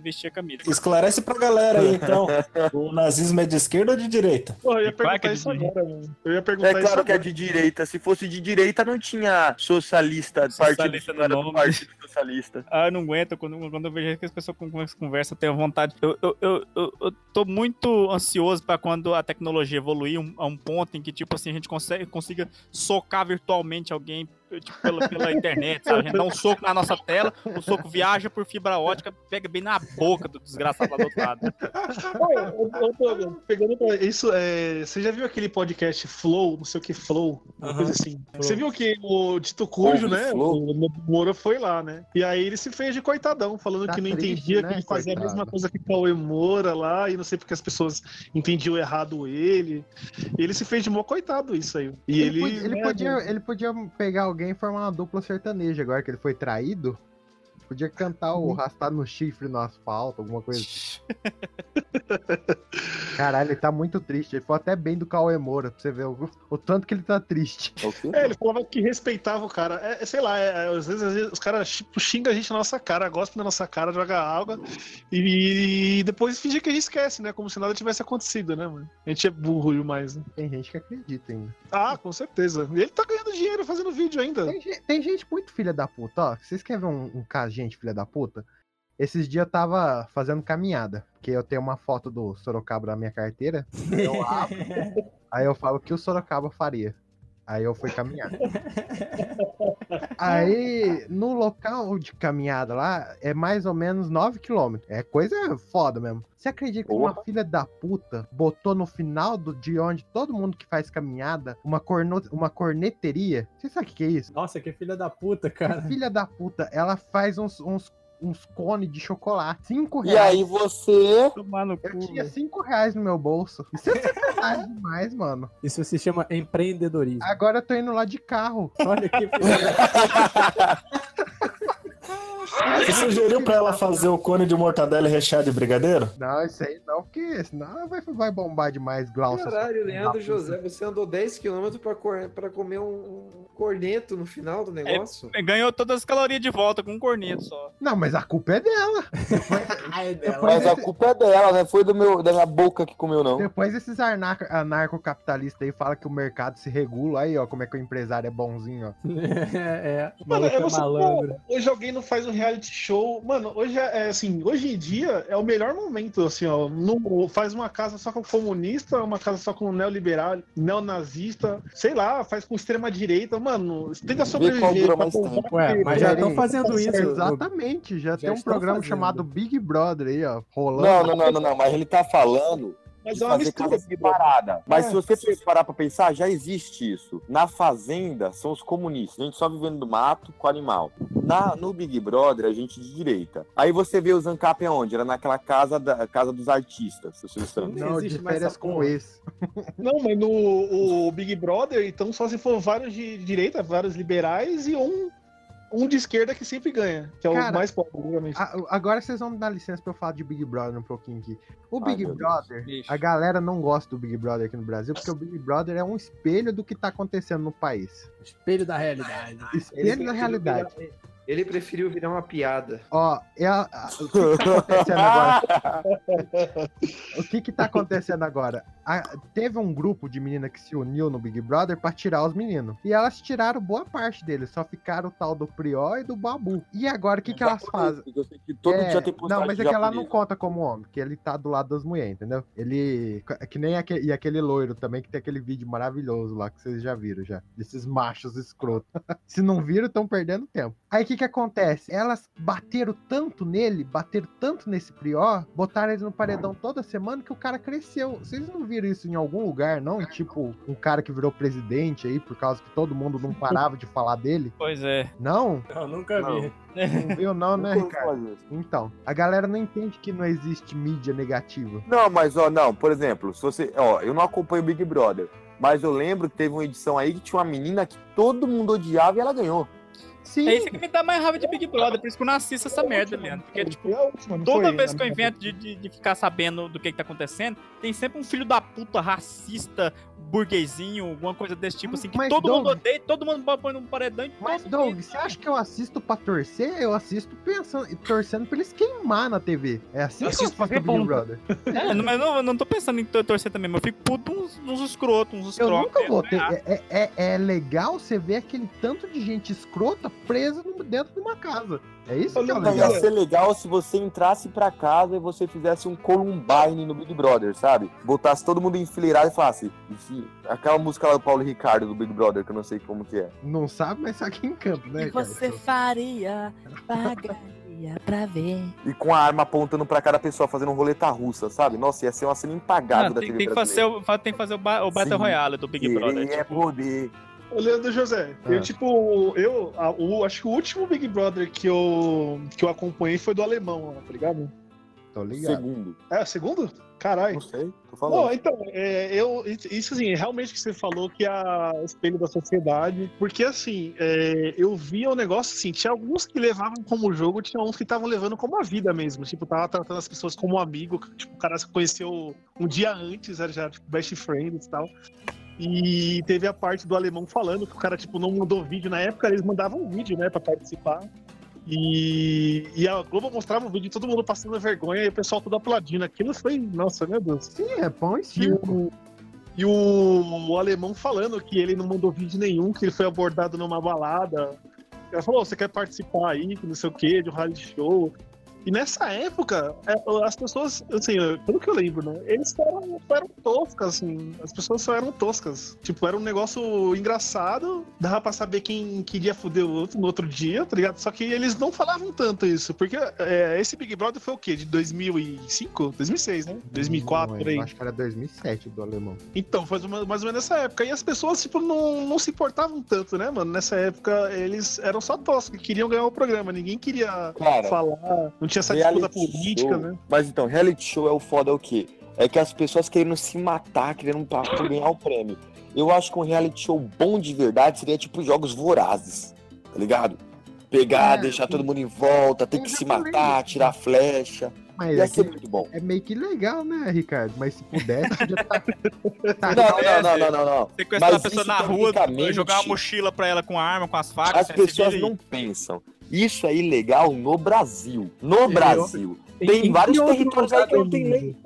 Speaker 3: eu vesti a camisa.
Speaker 12: Esclarece pra galera aí, então. O nazismo é de esquerda ou de direita?
Speaker 8: Pô, eu ia
Speaker 3: que
Speaker 8: perguntar
Speaker 3: é
Speaker 8: isso agora, mano. Eu ia perguntar
Speaker 2: É
Speaker 8: isso
Speaker 2: claro que é de direita. Se fosse de direita, não tinha socialista, partido,
Speaker 3: Socialista
Speaker 2: não era. Partido Socialista.
Speaker 3: Ah, eu não aguento. Quando, quando eu vejo que as pessoas conversam, eu tenho vontade. Eu, eu, eu, eu, eu tô muito ansioso pra quando a tecnologia evoluir um- a um ponto em que, tipo assim, a gente consegue, consiga socar virtualmente alguém tipo, pela, pela internet, sabe? A gente dá um soco na nossa tela, o soco viaja por fibra ótica, pega bem na boca do desgraçado lá do outro lado.
Speaker 8: Ô, ô, ô, Douglas, pegando pra isso, é, você já viu aquele podcast Flow, não sei o que Flow, uma coisa assim. Você viu que o Dito Cujo, né?
Speaker 2: Flow?
Speaker 8: O Moura foi lá, né? E aí ele se fez de coitadão, falando
Speaker 11: Tá
Speaker 8: que não
Speaker 11: triste,
Speaker 8: entendia,
Speaker 11: né,
Speaker 8: que ele fazia a
Speaker 11: coitado?
Speaker 8: mesma coisa que o Cauê Moura lá, e não sei porque as pessoas entendiam errado ele. Ele se fez de mó coitado isso aí. E ele.
Speaker 11: Ele, podia, ele,
Speaker 8: né,
Speaker 11: podia, ele podia pegar alguém e formar uma dupla sertaneja agora que ele foi traído. Podia cantar o Rastado no Chifre no Asfalto, alguma coisa assim. Caralho, ele tá muito triste. Ele foi até bem do Cauê Moura, pra você ver o, o tanto que ele tá triste.
Speaker 2: Quê?
Speaker 8: É, ele falava que respeitava o cara. É, é, sei lá, é, é, às, vezes, às vezes os caras tipo, xingam a gente na nossa cara, gospem na nossa cara, joga água e, depois finge que a gente esquece, né? Como se nada tivesse acontecido, né, mano? A gente é burro demais, né?
Speaker 11: Tem gente que acredita ainda.
Speaker 8: Ah, com certeza. E ele tá ganhando dinheiro fazendo vídeo ainda.
Speaker 11: Tem, tem gente muito filha da puta, ó. Vocês querem ver um, um caso gente filha da puta? Esses dias eu tava fazendo caminhada, porque eu tenho uma foto do Sorocaba na minha carteira. Eu abro, aí eu falo o que o Sorocaba faria. Aí eu fui caminhar. Aí, no local de caminhada lá, é mais ou menos 9 km. É coisa foda mesmo. Você acredita que uma filha da puta botou no final do, de onde todo mundo que faz caminhada uma, corno, uma corneteria? Você sabe o que, que é isso?
Speaker 15: Nossa, que filha da puta, cara.
Speaker 11: Filha da puta, ela faz uns, uns, uns cones de chocolate. 5
Speaker 2: E
Speaker 11: reais.
Speaker 2: aí você.
Speaker 11: Eu tinha 5 reais no meu bolso. Isso é sacanagem demais, mano.
Speaker 15: Isso se chama empreendedorismo.
Speaker 11: Agora eu tô indo lá de carro.
Speaker 15: Olha que
Speaker 12: Você sugeriu pra ela fazer o cone de mortadela e recheado de brigadeiro?
Speaker 11: Não, isso aí não, porque senão vai, vai bombar demais, Glaucia.
Speaker 16: Caralho, Leandro José, você andou 10km pra, pra comer um corneto no final do negócio?
Speaker 3: Ganhou todas as calorias de volta com um corneto só.
Speaker 11: Não, mas a culpa é dela. Depois,
Speaker 2: Mas a culpa é dela, né? Foi do meu, da minha boca que comeu, não.
Speaker 11: depois esses anarco- anarcocapitalistas aí falam que o mercado se regula. Aí, ó, como é que o empresário é bonzinho, ó.
Speaker 15: É, é.
Speaker 8: Mano,
Speaker 15: maluco
Speaker 8: é
Speaker 15: é
Speaker 8: você,
Speaker 15: malandro.
Speaker 8: pô, hoje alguém não faz um reality show. Mano, hoje é é, assim, hoje em dia é o melhor momento, assim, ó. Não, faz uma casa só com comunista, uma casa só com neoliberal, neonazista, sei lá, faz com extrema direita, mano, tenta sobreviver.
Speaker 2: mais tempo.
Speaker 8: que-
Speaker 15: Ué, mas já estão fazendo isso.
Speaker 11: Exatamente, já,
Speaker 15: Já
Speaker 11: tem um programa
Speaker 15: fazendo.
Speaker 11: chamado Big Brother aí, ó, rolando.
Speaker 2: Não, não, não, não, não, mas ele tá falando
Speaker 8: Mas é uma
Speaker 2: fazer
Speaker 8: mistura,
Speaker 2: separada. Mas
Speaker 8: É.
Speaker 2: se você parar pra pensar, já existe isso. Na Fazenda, são os comunistas. A gente só vivendo do mato com animal. Na, no Big Brother, a gente de direita. Aí você vê os Ancap aonde? Era naquela casa, da, casa dos artistas, seu Silvio Santos.
Speaker 11: Não, de férias com esse.
Speaker 8: Não, mas no o Big Brother, então só se for vários de direita, vários liberais e um, um de esquerda que sempre ganha, que é o
Speaker 11: Cara,
Speaker 8: mais pobre, obviamente.
Speaker 11: A- agora vocês vão me dar licença pra eu falar de Big Brother um pouquinho aqui. O
Speaker 8: Ai,
Speaker 11: Big
Speaker 8: meu
Speaker 11: Brother, a galera não gosta do Big Brother aqui no Brasil, porque o Big Brother é um espelho do que tá acontecendo no país.
Speaker 5: Espelho da realidade.
Speaker 11: Espelho da realidade.
Speaker 16: Ele preferiu virar uma piada.
Speaker 11: Ó, é a- a- o que, que tá acontecendo agora? o que que tá acontecendo agora? A- teve um grupo de meninas que se uniu no Big Brother pra tirar os meninos. E elas tiraram boa parte deles, só ficaram o tal do Prior e do Babu. E agora o que que elas fazem?
Speaker 2: Eu sei que todo
Speaker 11: É,
Speaker 2: dia tem
Speaker 11: Não, mas é que ela não conta como homem, que ele tá do lado das mulheres, entendeu? Ele. é Que nem aquele, e aquele loiro também, que tem aquele vídeo maravilhoso lá que vocês já viram já. Desses machos escrotos. Se não viram, estão perdendo tempo. Aí o que que acontece? Elas bateram tanto nele, bateram tanto nesse Prior, botaram ele no paredão toda semana que o cara cresceu. Vocês não viram isso em algum lugar, não? Tipo, um cara que virou presidente aí, por causa que todo mundo não parava de falar dele?
Speaker 3: Pois é.
Speaker 11: Não?
Speaker 5: Eu nunca vi.
Speaker 11: Não viu não, né,
Speaker 2: Nunca
Speaker 11: Ricardo? Então, a galera não entende que não existe mídia negativa.
Speaker 2: Não, mas ó, não, por exemplo, se você. Ó, eu não acompanho o Big Brother, mas eu lembro que teve uma edição aí que tinha uma menina que todo mundo odiava e ela ganhou.
Speaker 11: Sim.
Speaker 3: É isso que me dá mais raiva de Big Brother, por isso que eu não assisto essa merda, Leandro. Porque, tipo, toda vez que eu invento de, de, de ficar sabendo do que, que tá acontecendo, tem sempre um filho da puta racista, burguesinho, alguma coisa desse tipo, assim, que
Speaker 11: Mas,
Speaker 3: todo mundo
Speaker 11: Doug-
Speaker 3: odeia, todo mundo põe num paredão e
Speaker 11: Mas, Doug, você acha que eu assisto pra torcer? Eu assisto pensando, e torcendo pra eles queimar na TV. É assim
Speaker 3: Eu
Speaker 11: que eu
Speaker 3: assisto pra
Speaker 11: Big
Speaker 3: bom.
Speaker 11: Brother.
Speaker 3: É, não, mas não, eu não tô pensando em tor- torcer também, mas eu fico puto uns, uns escrotos, uns
Speaker 11: Eu
Speaker 3: escrotos.
Speaker 11: nunca vou ter. É, é, é legal você ver aquele tanto de gente escrota presa no- dentro de uma casa. É isso que é
Speaker 2: ia ser legal se você entrasse pra casa e você fizesse um Columbine no Big Brother, sabe? Botasse todo mundo enfileirado e falasse. e se- Aquela música lá do Paulo Ricardo do Big Brother, que eu não sei como que é.
Speaker 11: Não sabe, mas só que em campo, né,
Speaker 17: que
Speaker 11: cara?
Speaker 17: você faria, pagaria pra ver.
Speaker 2: E com a arma apontando pra cada pessoa, fazendo um roleta russa, sabe? Nossa, ia ser uma cena impagável
Speaker 3: Não,
Speaker 2: da
Speaker 3: tem,
Speaker 2: TV
Speaker 3: tem que fazer, o, tem que fazer o, ba- o Battle
Speaker 2: Sim.
Speaker 3: Royale do Big Brother.
Speaker 2: É
Speaker 3: tipo,
Speaker 2: poder.
Speaker 8: Ô, Leandro José, eu,
Speaker 2: Ah.
Speaker 8: tipo, eu, a- o, acho que o último Big Brother que eu, que eu acompanhei foi do alemão, lá, tá ligado?
Speaker 11: Tô ligado.
Speaker 2: Segundo.
Speaker 8: É, o segundo? Caralho.
Speaker 2: Não sei, tô falando.
Speaker 8: Não, então, é, eu, isso assim, realmente que você falou que é o espelho da sociedade, porque assim, é, eu via o negócio assim, tinha alguns que levavam como jogo, tinha uns que estavam levando como a vida mesmo, tipo, tava tratando as pessoas como amigo, tipo, o cara se conheceu um dia antes, era já, tipo, best friends e tal. E teve a parte do alemão falando que o cara, tipo, não mandou vídeo. Na época eles mandavam vídeo, né, pra participar. E, e a Globo mostrava um vídeo de todo mundo passando vergonha e o pessoal todo aplaudindo. Aquilo foi, nossa, meu Deus.
Speaker 11: Sim, é pão e
Speaker 8: E o, e o, o alemão falando que ele não mandou vídeo nenhum, que ele foi abordado numa balada. Ela falou: "Ô, você quer participar aí, que não sei o de um reality show. E nessa época, é, as pessoas, assim, pelo que eu lembro, né? Eles só eram, só eram toscas, assim. As pessoas só eram toscas. Tipo, era um negócio engraçado, dava pra saber quem queria foder o outro no outro dia, tá ligado? Só que eles não falavam tanto isso, porque é, esse Big Brother foi o quê? De 2005? 2006, né? 2004, por aí.
Speaker 11: Acho que era 2007 do alemão.
Speaker 8: Então, foi mais mais ou menos nessa época. E as pessoas, tipo, não, não se importavam tanto, né, mano? Nessa época, eles eram só toscos, queriam ganhar o programa. Ninguém queria
Speaker 2: Cara,
Speaker 8: falar, não tinha essa disputa política,
Speaker 2: show.
Speaker 8: né?
Speaker 2: Mas então, reality show é o foda é o quê? É que as pessoas querendo se matar, querendo pra pra ganhar o prêmio. Eu acho que um reality show bom de verdade seria tipo jogos vorazes, tá ligado? Pegar,
Speaker 11: É,
Speaker 2: deixar todo mundo em volta, ter que se matar, tirar flecha.
Speaker 11: Mas
Speaker 2: Ia
Speaker 11: é,
Speaker 2: ser
Speaker 11: que-
Speaker 2: muito bom.
Speaker 11: é meio que legal, né, Ricardo? Mas se pudesse, podia tá...
Speaker 2: Não, não, não, não, não, não.
Speaker 3: Sequestrar a pessoa na rua, jogar uma mochila pra ela com arma, com as facas.
Speaker 2: As
Speaker 3: se
Speaker 2: pessoas não pensam. Isso é ilegal no Brasil. No
Speaker 8: Eu-
Speaker 2: Brasil.
Speaker 8: Em-
Speaker 2: Tem
Speaker 8: em
Speaker 2: vários territórios aí que não tem lei.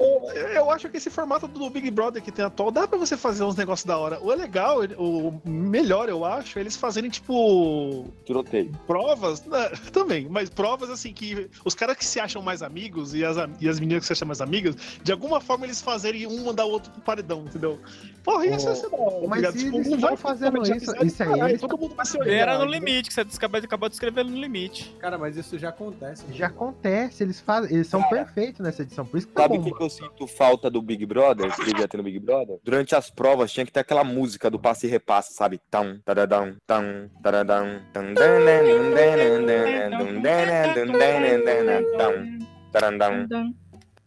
Speaker 8: Eu, acho que esse formato do Big Brother que tem atual dá pra você fazer uns negócios da hora. O legal, o melhor, eu acho, é eles fazerem, tipo,
Speaker 2: Tiroteio.
Speaker 8: provas, né, também, mas provas assim que os caras que se acham mais amigos e as, e as meninas que se acham mais amigas, de alguma forma eles fazerem um mandar o outro pro paredão, entendeu? Porra, isso ia ser da hora, tá
Speaker 11: Mas
Speaker 8: ligado?
Speaker 11: se
Speaker 8: Tipo,
Speaker 11: eles
Speaker 8: vai
Speaker 11: fazendo isso, isso aí,
Speaker 8: caralho, todo mundo vai se olhar.
Speaker 3: Era no limite, que você acabou, acabou de escrever no limite.
Speaker 5: Cara, mas isso já acontece.
Speaker 11: Já acontece, eles fazem, eles são perfeitos nessa edição. Por isso que tá
Speaker 2: Sabe o que, que eu sinto falta do Big Brother? Que devia ter no Big Brother? Durante as provas tinha que ter aquela música do passe e repassa, sabe? Tão, taradão, tão, taradão, tão, dananum, dananum, dananum, dananum, tão, tarandão.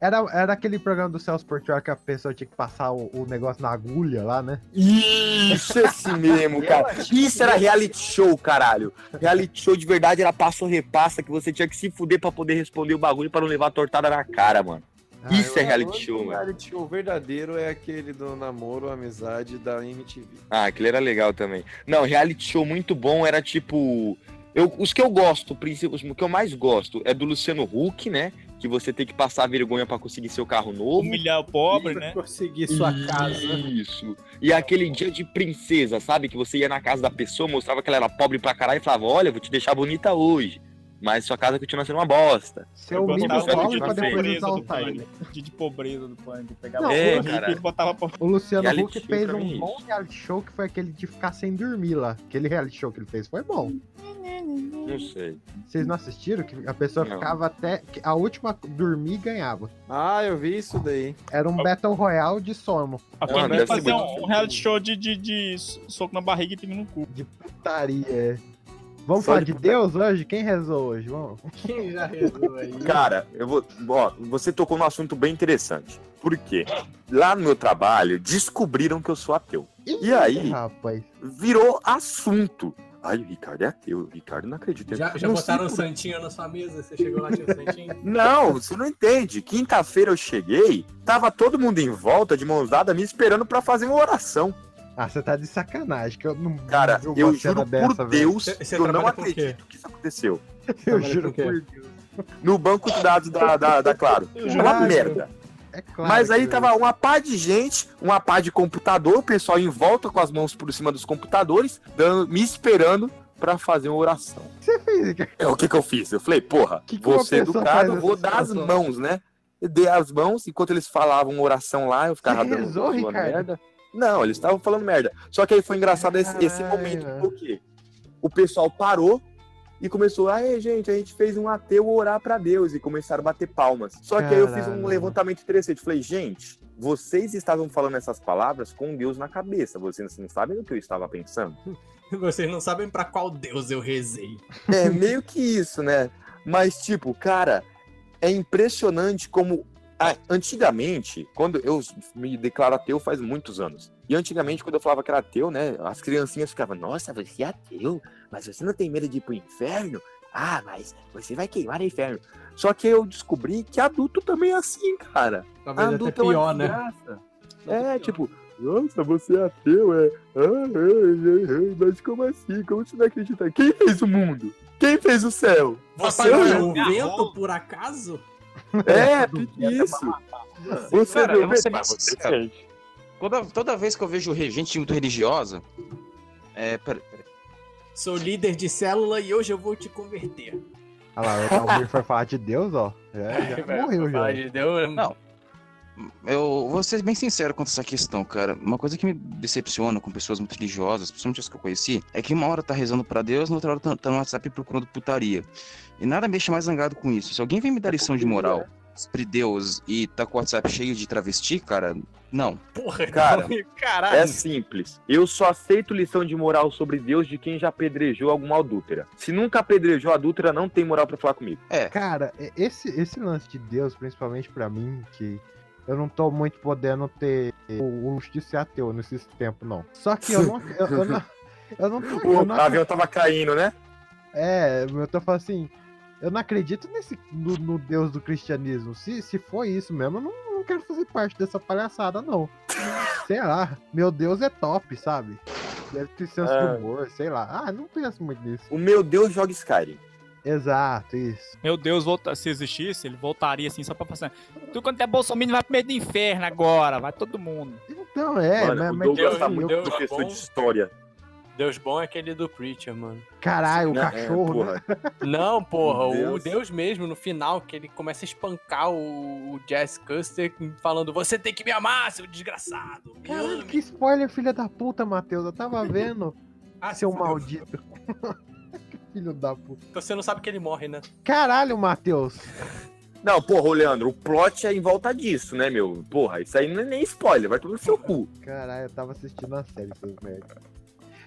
Speaker 11: Era, era aquele programa do Celso Portioli que a pessoa tinha que passar o, o negócio na agulha lá, né?
Speaker 2: Isso, esse mesmo, cara. Isso era reality show, caralho. Reality show de verdade era passo repassa que você tinha que se fuder pra poder responder o bagulho pra não levar a tortada na cara, mano.
Speaker 11: Ah,
Speaker 2: Isso é reality show, mano.
Speaker 16: reality show verdadeiro é aquele do namoro, amizade da MTV.
Speaker 2: Ah, aquele era legal também. Não, reality show muito bom era tipo. Eu, os que eu gosto, os que eu mais gosto é do Luciano Huck, né? Que você tem que passar vergonha pra conseguir seu carro novo.
Speaker 3: Humilhar o pobre, né?
Speaker 5: Conseguir sua casa.
Speaker 2: Isso. E aquele dia de princesa, sabe? Que você ia na casa da pessoa, mostrava que ela era pobre pra caralho e falava: Olha, vou te deixar bonita hoje. Mas sua casa continua sendo uma bosta.
Speaker 11: Seu
Speaker 3: de
Speaker 11: pra depois usar o
Speaker 3: pânico. De, de pobreza do pânico. Pegava
Speaker 11: Não,
Speaker 3: o
Speaker 2: é, cara.
Speaker 3: e botava pra...
Speaker 11: O Luciano Huck fez um
Speaker 2: mim é
Speaker 11: bom reality show que foi aquele de ficar sem dormir lá. Aquele reality show que ele fez foi bom.
Speaker 2: Não sei.
Speaker 11: Vocês não assistiram? Que a pessoa
Speaker 2: Não.
Speaker 11: ficava até. A última dormir ganhava.
Speaker 16: Ah, eu vi isso daí.
Speaker 11: Era um Battle Royale de sono.
Speaker 2: Deve ser
Speaker 3: fazer um, um reality show de, de, de soco na barriga e time no cu.
Speaker 11: De putaria. Vamos
Speaker 2: Só
Speaker 11: falar
Speaker 2: de
Speaker 11: Deus hoje? Quem rezou hoje? Vamos.
Speaker 15: Quem já rezou aí?
Speaker 2: Cara, eu vou. Ó, você tocou num assunto bem interessante. Por quê? Lá no meu trabalho, descobriram que eu sou ateu. E aí,
Speaker 11: Rapaz.
Speaker 2: virou assunto. Ai, o Ricardo é ateu. O Ricardo não acredita.
Speaker 15: Já, já
Speaker 2: Não
Speaker 15: botaram um
Speaker 2: por-
Speaker 15: santinho na sua mesa? Você chegou lá, tinha um santinho?
Speaker 2: Não, você não entende. Quinta-feira eu cheguei, tava todo mundo em volta, de mãos dadas, me esperando pra fazer uma oração.
Speaker 11: Ah, você tá de sacanagem, que eu não
Speaker 2: Cara,
Speaker 11: vi uma
Speaker 2: eu
Speaker 11: cena
Speaker 2: juro
Speaker 11: dessa,
Speaker 2: por. Deus
Speaker 15: Você-
Speaker 2: que
Speaker 15: você
Speaker 2: eu não acredito que isso aconteceu.
Speaker 11: Eu
Speaker 15: Trabalha
Speaker 11: juro por Deus.
Speaker 2: No banco de dados da, da, da Claro. Uma
Speaker 11: Claro.
Speaker 2: merda.
Speaker 11: É claro.
Speaker 2: Mas aí
Speaker 11: que-
Speaker 2: tava uma pá de gente, uma pá de computador, o pessoal em volta com as mãos por cima dos computadores, dando, me esperando pra fazer uma oração.
Speaker 11: Você fez.
Speaker 2: É, o que que eu fiz? Eu falei, porra,
Speaker 11: Que que
Speaker 2: vou
Speaker 11: uma
Speaker 2: ser educado, vou dar as
Speaker 11: situação?
Speaker 2: mãos, né? Eu dei as mãos, enquanto eles falavam uma oração lá, eu ficava
Speaker 11: Você
Speaker 2: dando
Speaker 11: rezou,
Speaker 2: sua
Speaker 11: Ricardo?
Speaker 2: merda. Não, eles estavam falando merda. Só que aí foi engraçado esse, esse
Speaker 11: Caralho.
Speaker 2: momento, porque o pessoal parou e começou, aí gente, a gente fez um ateu orar pra Deus e começaram a bater palmas. Só que aí eu fiz um
Speaker 11: Caralho.
Speaker 2: levantamento interessante, falei, gente, vocês estavam falando essas palavras com Deus na cabeça, vocês não sabem o que eu estava pensando?
Speaker 15: Vocês não sabem pra qual Deus eu rezei.
Speaker 2: É meio que isso, né? Mas, tipo, cara, é impressionante como. Ah, antigamente, quando eu me declaro ateu faz muitos anos. E antigamente, quando eu falava que era ateu, né? As criancinhas ficavam, nossa, você é ateu, mas você não tem medo de ir pro inferno? Ah, mas você vai queimar no inferno. Só que eu descobri que adulto também é assim, cara.
Speaker 15: Talvez até
Speaker 2: adulto é uma
Speaker 15: pior, né?
Speaker 2: desgraça. É, tipo, nossa, você é ateu, é. Ah, é, é, é, mas como assim? Como você não acredita? Quem fez o mundo? Quem fez o céu?
Speaker 15: Você
Speaker 2: Noel.
Speaker 15: o vento por acaso?
Speaker 2: É, pique isso. Você
Speaker 10: Cara, eu vou ser bem sincero.
Speaker 2: sente.
Speaker 10: Toda, toda vez que eu vejo gente muito religiosa. É, pera, pera.
Speaker 15: Sou líder de célula e hoje eu vou te converter.
Speaker 11: Olha lá, o Almir foi falar de Deus, ó. É, já morreu já.
Speaker 15: Fala de Deus.
Speaker 10: Não. Eu vou ser bem sincero quanto a essa questão, cara. Uma coisa que me decepciona com pessoas muito religiosas, principalmente as que eu conheci, é que uma hora tá rezando pra Deus, na outra hora tá, tá no WhatsApp procurando putaria. E nada me deixa mais zangado com isso. Se alguém vem me dar lição de moral sobre Deus e tá com o WhatsApp cheio de travesti, cara, não.
Speaker 15: Porra,
Speaker 2: Cara,
Speaker 15: caralho.
Speaker 2: É simples. Eu só aceito lição de moral sobre Deus de quem já apedrejou alguma adúltera. Se nunca apedrejou adúltera, não tem moral pra falar comigo.
Speaker 10: É.
Speaker 11: Cara, e- esse, esse lance de Deus, principalmente pra mim, que eu não tô muito podendo ter o o luxo de ser ateu nesses tempos, não. Só que eu não. Eu, eu não, eu não, tô- eu
Speaker 2: O
Speaker 11: não
Speaker 2: avião tava caindo, né?
Speaker 11: É, eu tô falando assim, eu não acredito nesse no, no Deus do cristianismo. Se, se for isso mesmo, eu não, não quero fazer parte dessa palhaçada, não. sei lá, meu Deus é top, sabe? Deve ter senso
Speaker 2: É.
Speaker 11: de humor, sei lá. Ah, não penso muito nisso.
Speaker 2: O meu Deus joga Skyrim.
Speaker 11: Exato, isso.
Speaker 3: Meu Deus, volta, se existisse, ele voltaria assim só pra passar. Tu quando é Bolsonaro vai pro meio do inferno agora, vai todo mundo.
Speaker 11: Então, é,
Speaker 2: Mano,
Speaker 11: mas,
Speaker 2: o
Speaker 11: mas
Speaker 2: Douglas tá muito
Speaker 11: eu-
Speaker 2: professor de história.
Speaker 15: Deus bom é aquele do Preacher, mano.
Speaker 11: Caralho, o
Speaker 2: Não, é,
Speaker 11: cachorro, né?
Speaker 2: porra.
Speaker 15: Não, porra,
Speaker 2: Meu
Speaker 15: o
Speaker 2: Deus.
Speaker 15: Deus mesmo, no final, que ele começa a espancar o, o Jazz Custer falando: Você tem que me amar, seu desgraçado.
Speaker 11: Caralho,
Speaker 15: ame."
Speaker 11: que spoiler, filha da puta, Matheus. Eu tava vendo.
Speaker 15: Ah,
Speaker 11: seu maldito. filho da puta.
Speaker 15: Então você não sabe que ele morre, né?
Speaker 11: Caralho, Matheus.
Speaker 2: Não, porra, ô Leandro, o plot é em volta disso, né, meu? Porra, isso aí não é nem spoiler, vai tomar no seu cu.
Speaker 11: Caralho, eu tava assistindo a série, seus merda.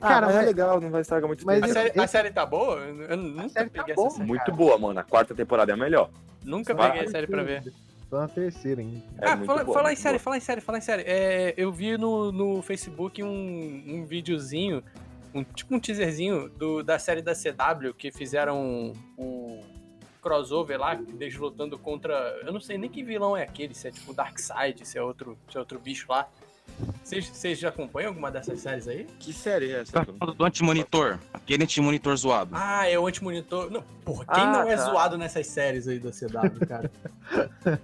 Speaker 2: Ah,
Speaker 11: Cara,
Speaker 2: mas é legal, não vai estragar muito
Speaker 11: mas
Speaker 2: tempo.
Speaker 5: A
Speaker 11: esse-
Speaker 5: série, a série tá boa? Eu nunca peguei essa série.
Speaker 2: Muito
Speaker 5: cara.
Speaker 2: boa, mano. A quarta temporada é a melhor.
Speaker 5: Nunca
Speaker 2: Vai.
Speaker 5: peguei a série pra ver.
Speaker 11: Tô na terceira, hein?
Speaker 2: É
Speaker 5: ah,
Speaker 2: muito
Speaker 5: fala,
Speaker 2: boa,
Speaker 5: fala em série,
Speaker 2: boa.
Speaker 5: fala em série, fala em série. É, eu vi no, no Facebook um, um videozinho, um, tipo um teaserzinho do, da série da CW que fizeram o crossover lá, deles lutando contra. Eu não sei nem que vilão é aquele, se é tipo Darkseid, se é outro, se é outro bicho lá. Vocês já acompanham alguma dessas séries aí?
Speaker 2: Que série é essa?
Speaker 10: Tá falando do antimonitor. Aquele antimonitor zoado.
Speaker 5: Ah, é o antimonitor. Não, porra, quem
Speaker 2: Ah,
Speaker 5: não é
Speaker 2: tá.
Speaker 5: zoado nessas séries aí da CW, cara?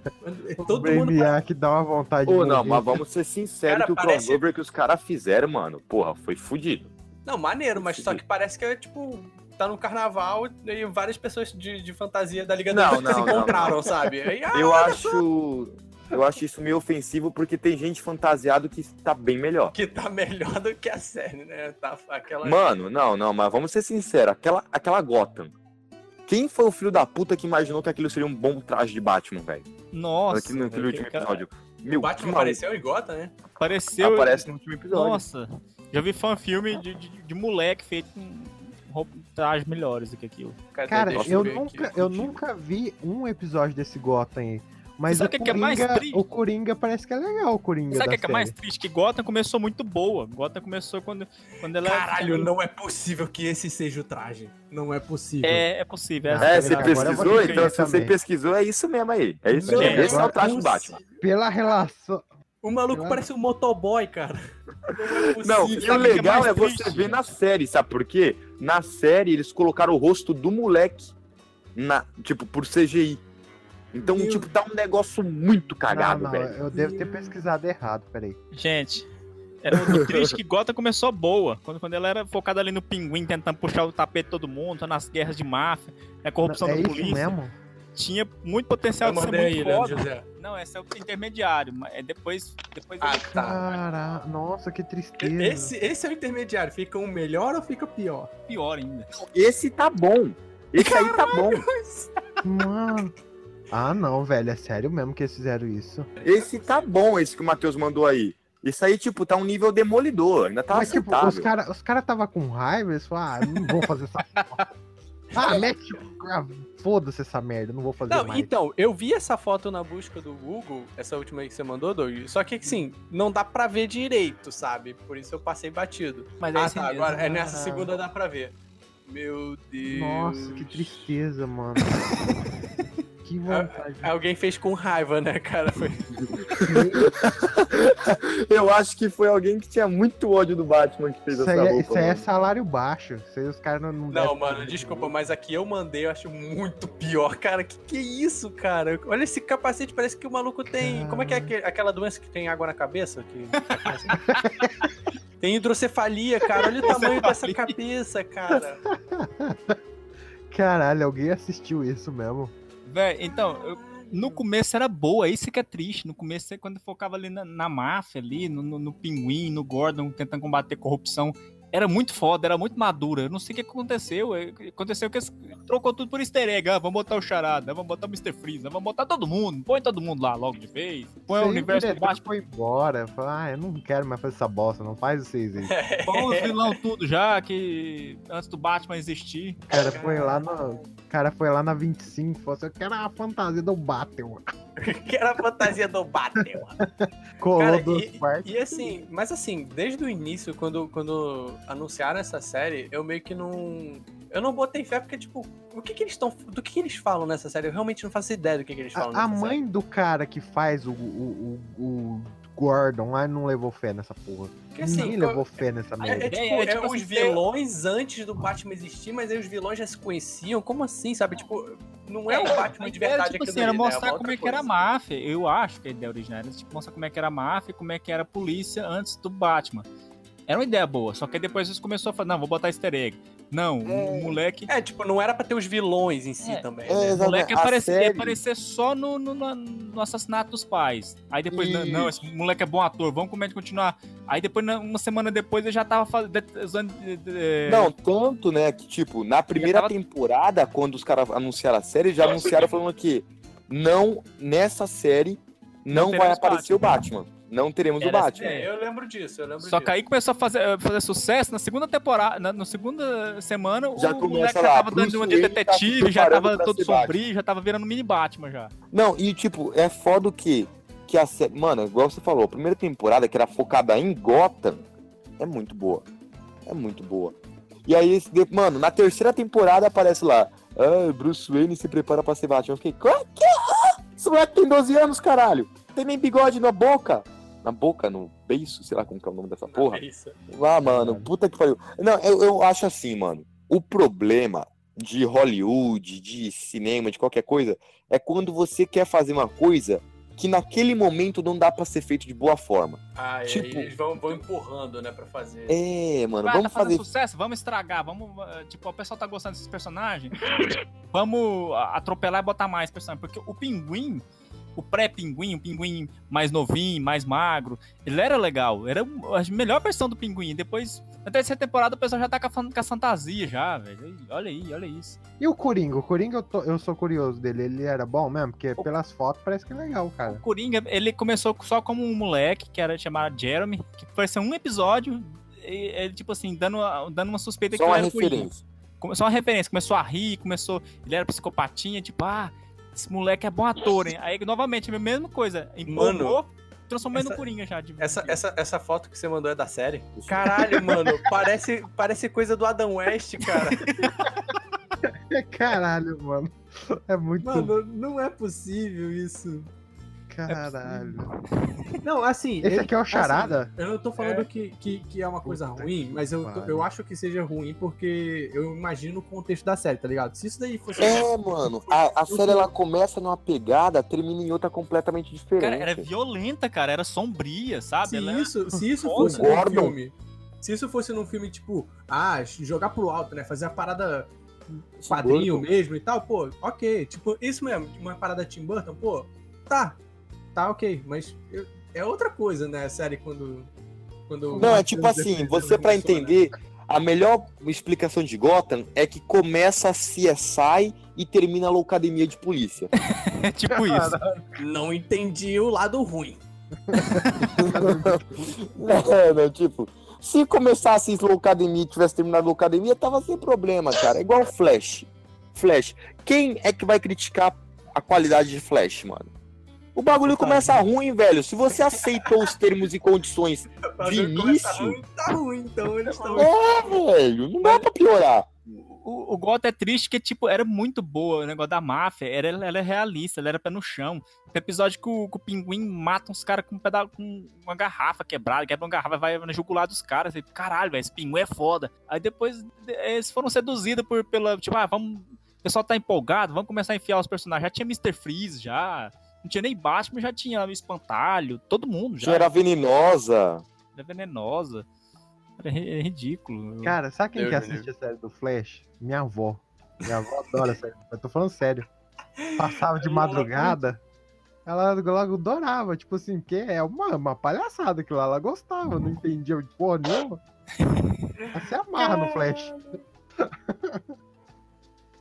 Speaker 11: O
Speaker 5: Todo mundo.
Speaker 11: Brainiac dá uma vontade
Speaker 2: Pô,
Speaker 11: de
Speaker 2: não, mas vamos ser sinceros
Speaker 5: Cara,
Speaker 2: que o
Speaker 5: parece-
Speaker 2: crossover que os caras fizeram, mano, porra, foi fudido.
Speaker 5: Não, maneiro, mas só que parece que é tipo. Tá no carnaval e várias pessoas de, de fantasia da Liga
Speaker 2: Não,
Speaker 5: da Justiça
Speaker 2: não,
Speaker 5: se
Speaker 2: não,
Speaker 5: encontraram,
Speaker 2: não.
Speaker 5: sabe? Aí, ah,
Speaker 2: Eu
Speaker 5: olha só,
Speaker 2: acho. Eu acho isso meio ofensivo porque tem gente fantasiado que tá bem melhor.
Speaker 5: Que tá melhor do que a série, né? Tá aquela.
Speaker 2: Mano, não, não, mas vamos ser sinceros, aquela, aquela Gotham. Quem foi o filho da puta que imaginou que aquilo seria um bom traje de Batman, velho?
Speaker 3: Nossa.
Speaker 2: Aqui no, naquele
Speaker 3: velho,
Speaker 2: último
Speaker 3: cara,
Speaker 2: episódio.
Speaker 5: o
Speaker 2: Meu,
Speaker 5: Batman
Speaker 2: que maluco.
Speaker 5: apareceu em Gota, né?
Speaker 3: Apareceu.
Speaker 2: Aparece no último episódio.
Speaker 3: Nossa. Já vi fan-filme de, de, de moleque feito com trajes melhores do que aquilo.
Speaker 11: Cara,
Speaker 5: Deixa
Speaker 11: eu nunca,
Speaker 5: aqui.
Speaker 11: eu nunca vi um episódio desse Gotham aí. Mas
Speaker 3: Sabe
Speaker 11: o
Speaker 3: que que é mais
Speaker 11: Coringa,
Speaker 3: triste?
Speaker 11: o Coringa parece que é legal, o Coringa
Speaker 3: Sabe o que é, que é mais triste? Que Gotham começou muito boa. Gotham começou quando, quando ela.
Speaker 5: Caralho, não é possível que esse seja o traje. Não é possível.
Speaker 3: É, é possível.
Speaker 11: Ah,
Speaker 2: É, você pesquisou? Então, se você pesquisou, é isso mesmo aí. É isso
Speaker 11: Não,
Speaker 2: mesmo. Esse é o traje do Batman.
Speaker 11: Pela relação.
Speaker 5: O maluco parece um motoboy, cara.
Speaker 2: Não,
Speaker 5: possível.
Speaker 2: e o
Speaker 3: é
Speaker 2: legal
Speaker 3: mais
Speaker 2: é você
Speaker 3: triste?
Speaker 2: ver na série, sabe por quê? Na série eles colocaram o rosto do moleque na, tipo, por CGI. Então,
Speaker 5: Meu
Speaker 2: tipo, tá um negócio muito cagado,
Speaker 11: não, não,
Speaker 2: velho.
Speaker 11: eu devo ter pesquisado errado, peraí.
Speaker 3: Gente, era muito triste que Gotham começou boa. Quando, quando ela era focada ali no pinguim, tentando puxar o tapete de todo mundo, nas guerras de máfia, na corrupção
Speaker 11: é
Speaker 3: da
Speaker 11: isso
Speaker 3: polícia.
Speaker 11: mesmo?
Speaker 3: Tinha muito potencial
Speaker 5: Eu
Speaker 3: de ser muito
Speaker 5: aí,
Speaker 3: foda.
Speaker 5: José.
Speaker 3: Não, esse é o intermediário. mas É depois. depois
Speaker 5: Ah,
Speaker 3: ele-
Speaker 5: tá.
Speaker 11: Cara, nossa, que tristeza.
Speaker 5: Esse, esse é o intermediário. Fica um melhor ou fica pior?
Speaker 3: pior ainda.
Speaker 2: Esse tá bom. Esse aí tá bom.
Speaker 11: Mano. Ah, não, velho, é sério mesmo que eles fizeram isso.
Speaker 2: Esse tá bom, esse que o Matheus mandou aí. Isso aí, tipo, tá um nível demolidor. Ainda tá
Speaker 11: Mas, tipo,
Speaker 2: aceitável.
Speaker 11: os caras os cara tava com raiva, eles falaram, ah, não vou fazer essa porra. Ah, mete. ah, Foda-se essa merda, não vou fazer
Speaker 5: Não,
Speaker 11: mais.
Speaker 5: então, eu vi essa foto na busca do Google, essa última aí que você mandou, Doug. Só que, assim, não dá pra ver direito, sabe? Por isso eu passei batido.
Speaker 3: Mas é
Speaker 5: ah, tá.
Speaker 3: mesmo.
Speaker 5: Agora, é nessa
Speaker 11: Ah.
Speaker 5: segunda dá pra ver. Meu Deus.
Speaker 11: Nossa, que tristeza, mano. que vontade.
Speaker 5: Alguém fez com raiva, né, cara? Foi...
Speaker 2: Eu acho que foi alguém que tinha muito ódio do Batman que fez
Speaker 11: Isso
Speaker 2: essa
Speaker 11: aí, é-
Speaker 2: roupa.
Speaker 11: isso aí é salário baixo. Isso aí os caras não. Não,
Speaker 5: mano, desculpa, mas aqui eu mandei, eu acho muito pior, cara. Que que é isso, cara? Olha esse capacete, parece que o maluco tem. Como é que é aquele- aquela doença que tem água na cabeça? Que... tem hidrocefalia, cara. Olha o tamanho dessa cabeça, cara.
Speaker 11: Caralho, alguém assistiu isso mesmo.
Speaker 3: Véi, então, eu- no começo era boa, isso que é triste. No começo, quando focava ali na, na máfia, ali, no, no, no pinguim, no Gordon, tentando combater corrupção, era muito foda, era muito madura. Eu não sei o que aconteceu. é, Aconteceu que trocou tudo por easter egg. Ah, vamos botar o Charada, vamos botar o Mr. Freeze, vamos botar todo mundo. Põe todo mundo lá logo de vez. Põe o
Speaker 11: Isso aí
Speaker 3: universo do
Speaker 11: diretor
Speaker 3: Batman.
Speaker 11: foi embora. Falou, ah, eu não quero mais fazer essa bosta, não faz vocês aí.
Speaker 3: Põe os vilão tudo já, que antes do Batman existir.
Speaker 11: O cara foi lá no. O cara foi lá na 25 e falou assim: eu quero a fantasia do Batman.
Speaker 5: que era a fantasia do Batman. Cara, e, e assim, mas assim, desde o início, quando, quando anunciaram essa série, eu meio que não. Eu não botei fé, porque, tipo, o que, que eles estão. Do que, que eles falam nessa série? Eu realmente não faço ideia do que, que eles falam
Speaker 11: A, a mãe do cara que faz o, o, o, o Gordon lá não levou fé nessa porra.
Speaker 5: Porque, assim, co-
Speaker 11: levou fé nessa
Speaker 5: É,
Speaker 11: merda.
Speaker 5: é tipo,
Speaker 3: É, é
Speaker 5: é
Speaker 3: tipo
Speaker 5: os
Speaker 3: assim,
Speaker 5: vilões antes do Batman existir, mas aí os vilões já se conheciam. Como assim, sabe? Tipo, não é, o Batman de
Speaker 3: Era,
Speaker 5: verdade
Speaker 3: tipo
Speaker 5: aquilo
Speaker 3: assim, era
Speaker 5: né?
Speaker 3: mostrar
Speaker 5: uma
Speaker 3: como é que era a máfia. Eu acho que a ideia original era tipo, mostrar como é que era a máfia e como é que era a polícia antes do Batman. Era uma ideia boa, só que aí depois eles começou a falar, não, vou botar easter egg. Não, o moleque.
Speaker 5: É, tipo, não era pra ter os vilões em si
Speaker 3: É,
Speaker 5: também.
Speaker 2: é,
Speaker 5: né?
Speaker 3: O moleque ia
Speaker 2: A
Speaker 3: aparecer, ia
Speaker 2: série-
Speaker 3: aparecer só no, no, no- assassinato dos pais. Aí depois, não, não, esse moleque é bom ator, vamos como é que continuar. Aí depois, uma semana depois, ele já tava fazendo. usando, eh,
Speaker 2: Não, tanto, né, que, tipo, na primeira
Speaker 3: tava-
Speaker 2: temporada, quando os caras anunciaram a série, já anunciaram falando que não nessa série não, vai
Speaker 3: teremos
Speaker 2: aparecer o Batman. Não teremos o
Speaker 3: Era essa
Speaker 2: Batman.
Speaker 3: ideia.
Speaker 15: É, eu lembro disso, eu lembro
Speaker 3: Só
Speaker 15: disso.
Speaker 3: que aí começou a fazer, fazer sucesso na segunda temporada, na, na segunda semana,
Speaker 2: Já
Speaker 3: o moleque já
Speaker 2: lá,
Speaker 3: tava
Speaker 2: Bruce
Speaker 3: dando uma de
Speaker 2: Wayne tá
Speaker 3: detetive, já
Speaker 2: preparando
Speaker 3: tava todo
Speaker 2: ser Batman.
Speaker 3: sombrio, já tava virando mini Batman já.
Speaker 2: Não, e tipo, é foda o que que a série, mano, igual você falou, a primeira temporada que era focada em Gotham é muito boa. É muito boa. E aí, mano, na terceira temporada aparece lá, ah, Bruce Wayne se prepara pra ser Batman. Eu fiquei, "Qual que Esse moleque tem 12 anos, caralho. Tem nem bigode na boca. Na boca, no beiço, sei lá como que é o nome dessa porra.
Speaker 15: Isso.
Speaker 2: Ah, mano, puta que pariu. Não, eu, eu acho assim, mano. O problema de Hollywood, de cinema, de qualquer coisa, é quando você quer fazer uma coisa que naquele momento não dá pra ser feito de boa forma.
Speaker 15: Ah, e
Speaker 2: Tipo-
Speaker 15: aí eles vão, vão empurrando, né, pra fazer.
Speaker 2: É, mano,
Speaker 3: Vai,
Speaker 2: vamos
Speaker 3: tá
Speaker 2: fazer.
Speaker 3: sucesso, vamos estragar, vamos, uh, tipo, o pessoal tá gostando desses personagens, vamos a- atropelar e botar mais personagens, porque o Pinguim, o pré-Pinguim, o Pinguim mais novinho, mais magro, ele era legal, era a melhor versão do Pinguim, depois, na terceira temporada o pessoal já tá com a, fan- com a fantasia já, velho, olha aí, olha isso.
Speaker 11: E o Coringa? O Coringa eu, tô- eu sou curioso dele. Ele era bom mesmo? Porque pelas fotos parece que é legal, cara.
Speaker 3: Coringa, ele começou só como um moleque, que era chamado Jeremy, que apareceu um episódio, ele, tipo assim, dando, dando uma suspeita
Speaker 2: Só
Speaker 3: que ele era o Coringa.
Speaker 2: referência.
Speaker 3: Começou uma referência, começou a rir, começou. Ele era psicopatinha, tipo, ah, esse moleque é bom ator, hein? Aí, novamente, a mesma coisa. Empolgou, transformou ele no
Speaker 15: essa-
Speaker 3: Coringa já. De...
Speaker 15: Essa, essa, essa foto que você mandou é da série? Caralho, mano, parece, parece coisa do Adam West, cara.
Speaker 11: Caralho, mano. É muito.
Speaker 5: Mano, não é possível isso.
Speaker 11: Caralho.
Speaker 5: Não, assim.
Speaker 11: Esse
Speaker 5: ele-
Speaker 11: aqui é o Charada?
Speaker 5: assim, eu não tô falando Que, que, que é uma coisa ruim, mas eu,
Speaker 11: pariu.
Speaker 5: eu acho que seja ruim porque eu imagino o contexto da série, tá ligado? Se isso daí fosse.
Speaker 2: É, mano, a, a série ela começa numa pegada, termina em outra completamente diferente.
Speaker 3: Cara, era violenta, cara, era sombria, sabe?
Speaker 5: Se
Speaker 3: Ela-
Speaker 5: isso, se isso fosse num
Speaker 2: Gordon.
Speaker 5: filme. Se isso fosse num filme, tipo, ah, jogar pro alto, né? Fazer a parada quadrinho mesmo e tal, pô, ok. Tipo, isso mesmo, uma parada Tim Burton, pô, tá. Tá, ok. Mas eu- é outra coisa, né, a série quando. quando
Speaker 2: Não, é tipo assim, você pra
Speaker 5: funciona.
Speaker 2: entender, a melhor explicação de Gotham é que começa a CSI e termina a loucademia de polícia.
Speaker 3: É tipo isso.
Speaker 5: Não entendi o lado ruim.
Speaker 2: É, né, tipo, se começasse loucademia e tivesse terminado loucademia, tava sem problema, cara. É igual Flash. Flash. Quem é que vai criticar a qualidade de Flash, mano? O bagulho começa ruim, velho. Se você aceitou os termos e condições de início,
Speaker 5: ruim, Tá ruim, então eles estão.
Speaker 2: é, velho, não dá pra piorar.
Speaker 3: O, o Gotham é triste porque, tipo, era muito boa o negócio da máfia. Era, ela é realista, ela era pé no chão. Tem episódio que o, que o pinguim mata uns caras com, um peda- com uma garrafa quebrada, quebra uma garrafa, vai na jugular dos caras. E, Caralho, velho, esse pinguim é foda. Aí depois de- eles foram seduzidos por, pela. Tipo, ah, vamos. O pessoal tá empolgado, vamos começar a enfiar os personagens. Já tinha Mr. Freeze, já. Não tinha nem Batman, já tinha Espantalho, todo mundo já.
Speaker 2: Já era venenosa.
Speaker 3: Era venenosa. Era é ridículo.
Speaker 11: Cara, sabe quem
Speaker 3: Deus
Speaker 11: que assiste a série do Flash? Minha avó. Minha avó adora série. Eu tô falando sério. Passava de madrugada. Ela logo adorava, tipo assim, que é uma, uma palhaçada aquilo lá. Ela gostava, não entendia de porra nenhuma. Ela se amarra no Flash.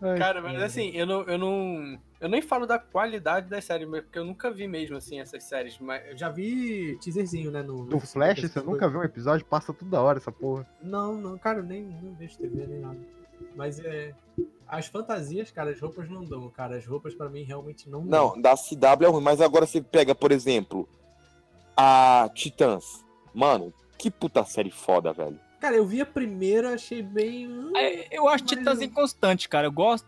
Speaker 11: Ai,
Speaker 15: Cara, mas assim, eu não, eu não. Eu nem falo da qualidade das séries, porque eu nunca vi mesmo, assim, essas séries. Mas
Speaker 5: Eu já vi teaserzinho, né? No,
Speaker 11: Do Flash, você nunca viu um episódio? Passa toda hora essa porra.
Speaker 5: Não, não, cara, eu nem não vejo TV nem nada. Mas é. As fantasias, cara, as roupas não dão, cara. As roupas pra mim realmente não dão.
Speaker 2: Não, da CW é ruim, mas agora você pega, por exemplo, a Titãs. Mano, que puta série foda, velho.
Speaker 5: Cara, eu vi a primeira, achei bem.
Speaker 3: É, eu acho Titãs inconstante, cara. Eu gosto.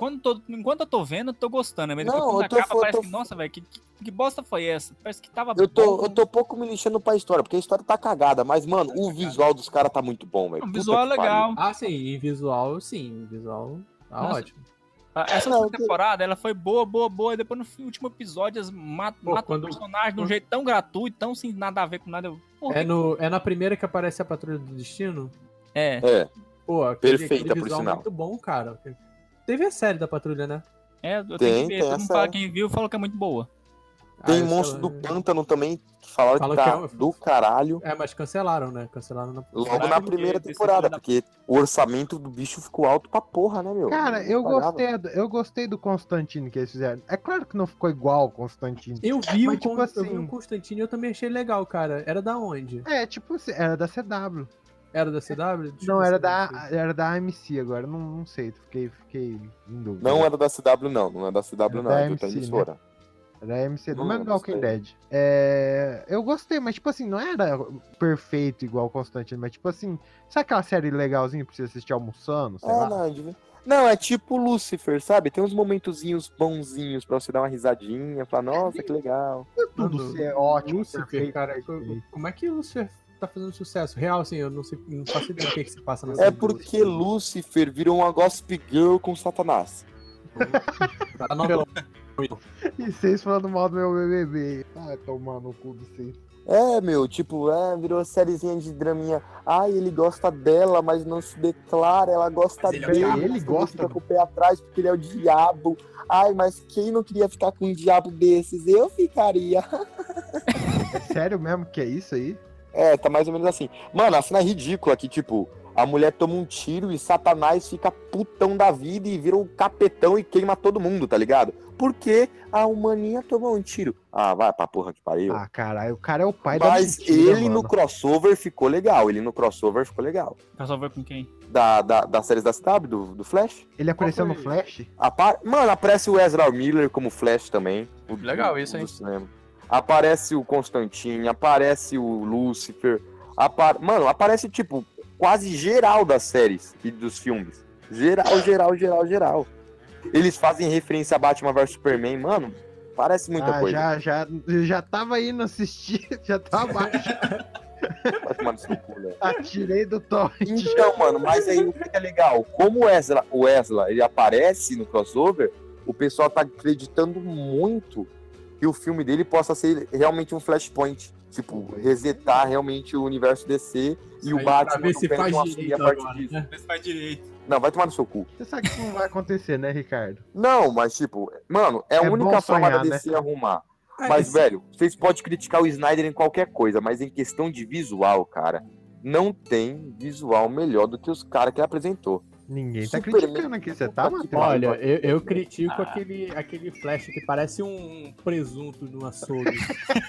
Speaker 3: Quando tô- enquanto eu tô vendo, eu tô gostando. Mas depois
Speaker 2: Não, eu tô
Speaker 3: acaba, parece
Speaker 2: tô-
Speaker 3: que, nossa, velho, que, que, que bosta foi essa? Parece que tava
Speaker 2: Eu tô,
Speaker 3: bom.
Speaker 2: eu tô pouco me lixando pra história, porque a história tá cagada, mas, mano, o visual dos caras tá muito bom, velho.
Speaker 3: O visual é
Speaker 2: pariu.
Speaker 3: legal.
Speaker 5: Ah, sim, em visual, sim. Visual, tá
Speaker 3: Nossa.
Speaker 5: ótimo.
Speaker 3: Ah, Essa segunda temporada, ela foi boa, boa, boa. E depois no último episódio, eles matam,
Speaker 5: Pô,
Speaker 3: matam
Speaker 5: quando-
Speaker 3: o personagem de um jeito tão gratuito, tão sem nada a ver com nada. Porra,
Speaker 5: É, no, é na primeira que aparece a Patrulha do Destino?
Speaker 3: É.
Speaker 2: É.
Speaker 5: Pô, aquele,
Speaker 2: Perfeita,
Speaker 5: aquele
Speaker 2: por
Speaker 5: visual
Speaker 2: sinal.
Speaker 5: muito bom, cara. Teve a série da Patrulha, né?
Speaker 3: É, eu
Speaker 2: Tem,
Speaker 3: tenho que ver. Todo mundo fala, quem viu falou que é muito boa.
Speaker 2: Tem
Speaker 5: Ah,
Speaker 2: Monstro
Speaker 5: sei
Speaker 2: do
Speaker 5: lá.
Speaker 2: Pântano também, que falaram que tá
Speaker 5: que é
Speaker 2: do caralho.
Speaker 5: É, mas cancelaram, né? Cancelaram na...
Speaker 2: Logo na primeira temporada, porque o orçamento do bicho ficou alto pra porra, né, meu?
Speaker 11: Cara, eu
Speaker 2: Pagava.
Speaker 11: gostei, do- eu gostei do Constantino que eles fizeram. É claro que não ficou igual o Constantino.
Speaker 5: Eu vi,
Speaker 11: Mas,
Speaker 5: o,
Speaker 11: tipo
Speaker 5: Con-
Speaker 11: assim-
Speaker 5: eu vi o Constantino e eu também achei legal, cara. Era da onde?
Speaker 11: É, tipo, assim, era da CW.
Speaker 5: Era da CW? Deixa
Speaker 11: Não, era da, era da AMC agora, não, não sei, fiquei, fiquei em dúvida.
Speaker 2: Não era da CW, não. Não é da CW,
Speaker 11: Era
Speaker 2: não.
Speaker 11: da
Speaker 2: É de outra
Speaker 11: AMC,
Speaker 2: emissora.
Speaker 11: Era a MC do
Speaker 2: Não,
Speaker 11: mesmo
Speaker 2: não
Speaker 11: Walking
Speaker 2: sei.
Speaker 11: Dead. É, eu gostei, mas tipo assim, não era perfeito igual o Constantino, mas tipo assim, sabe aquela série legalzinha pra você assistir almoçando? Sei
Speaker 2: É,
Speaker 11: lá?
Speaker 2: não, de- não, é tipo Lucifer, sabe? Tem uns momentozinhos bonzinhos pra você dar uma risadinha, falar, nossa, que legal.
Speaker 11: Tudo ser ótimo,
Speaker 5: Lucifer,
Speaker 11: perfeito,
Speaker 5: cara,
Speaker 11: perfeito.
Speaker 5: como é que o Lucifer tá fazendo sucesso? Real, assim, eu não sei, não faço ideia do que, que se passa na
Speaker 2: É porque Lucifer virou uma Gossip Girl com Satanás.
Speaker 5: Tá novela.
Speaker 11: E vocês falando mal do meu BBB. Ah, tomar no cu de vocês.
Speaker 2: É, meu, tipo, é, virou sériezinha de draminha. Ai, ele gosta dela, mas não se declara, ela gosta
Speaker 11: Mas ele é
Speaker 2: dele.
Speaker 11: diabo.
Speaker 2: mas
Speaker 11: Ele
Speaker 2: ele
Speaker 11: gosta
Speaker 2: fica
Speaker 11: do-
Speaker 2: com o pé atrás porque ele é o diabo. Ai, mas quem não queria ficar com um diabo desses? Eu ficaria.
Speaker 11: É sério mesmo que é isso aí?
Speaker 2: É, tá mais ou menos assim. Mano, a cena é ridícula que, tipo, a mulher toma um tiro e Satanás fica putão da vida e vira um capetão e queima todo mundo, tá ligado? Porque a humaninha tomou um tiro. Ah, vai pra porra que pariu.
Speaker 11: Ah, caralho, o cara é o pai da
Speaker 2: Mas ele no
Speaker 11: mano.
Speaker 2: crossover ficou legal. Ele no crossover ficou legal.
Speaker 3: Crossover com quem?
Speaker 2: Da, da, das séries da CW, do, do Flash.
Speaker 11: Ele apareceu no? Flash?
Speaker 2: Apa- Mano, aparece o Ezra Miller como Flash também. o-
Speaker 15: Legal isso, hein?
Speaker 2: Aparece o Constantine, aparece o Lucifer. apa- Mano, aparece, tipo, quase geral das séries e dos filmes. Geral, geral, geral, geral. Eles fazem referência a Batman vs Superman, mano. Parece muita
Speaker 11: ah,
Speaker 2: coisa.
Speaker 11: já, já, já tava indo assistir, já tava baixo.
Speaker 2: Cu, né?
Speaker 11: Atirei do torrent.
Speaker 2: Então, mano, mas aí o que é legal? Como o Ezra, o Ezra ele aparece no crossover, o pessoal tá acreditando muito que o filme dele possa ser realmente um flashpoint. Tipo, resetar realmente o universo DC e o
Speaker 5: Aí, pra
Speaker 2: Batman
Speaker 5: ver se
Speaker 2: não
Speaker 5: faz direito
Speaker 2: a partir
Speaker 5: agora,
Speaker 2: disso.
Speaker 5: né?
Speaker 3: Mas faz direito.
Speaker 2: Não, vai tomar no seu cu.
Speaker 11: Você sabe que isso não vai acontecer, né, Ricardo?
Speaker 2: Não, mas tipo, mano, é a
Speaker 11: É
Speaker 2: única
Speaker 11: bom
Speaker 2: forma
Speaker 11: sonhar,
Speaker 2: da DC arrumar.
Speaker 5: Ah,
Speaker 2: Mas,
Speaker 5: esse-
Speaker 2: velho, vocês podem criticar o Snyder em qualquer coisa, mas em questão de visual, cara, não tem visual melhor do que os caras que ele apresentou.
Speaker 11: Ninguém tá
Speaker 2: Superman-
Speaker 11: criticando aqui, você tá, Matheus?
Speaker 5: Olha, eu, eu critico aquele, aquele flash que parece um presunto no açougue.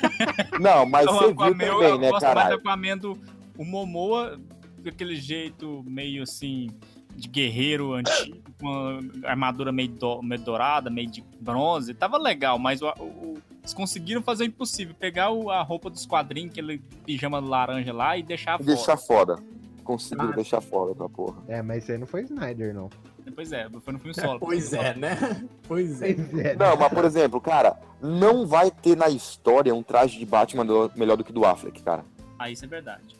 Speaker 2: Não, mas
Speaker 3: Então,
Speaker 2: você
Speaker 3: o
Speaker 2: viu
Speaker 3: Aquaman,
Speaker 2: também,
Speaker 3: eu
Speaker 2: né,
Speaker 3: gosto mais do
Speaker 2: caralho?
Speaker 3: Aquaman do o Momoa, daquele jeito meio assim, de guerreiro antigo, com armadura meio, do- meio dourada, meio de bronze. Tava legal, mas o, o- eles conseguiram fazer o impossível. Pegar o- a roupa dos quadrinhos, aquele pijama laranja lá e deixar fora.
Speaker 2: Deixar foda. Conseguiram deixar fora pra porra.
Speaker 11: É, mas isso aí não foi Snyder, não.
Speaker 3: Pois é, foi no filme solo.
Speaker 5: pois é, né? Pois é.
Speaker 11: Pois é.
Speaker 2: Não, mas por exemplo, cara, não vai ter na história um traje de Batman do- melhor do que do Affleck, cara.
Speaker 3: Ah, isso é verdade.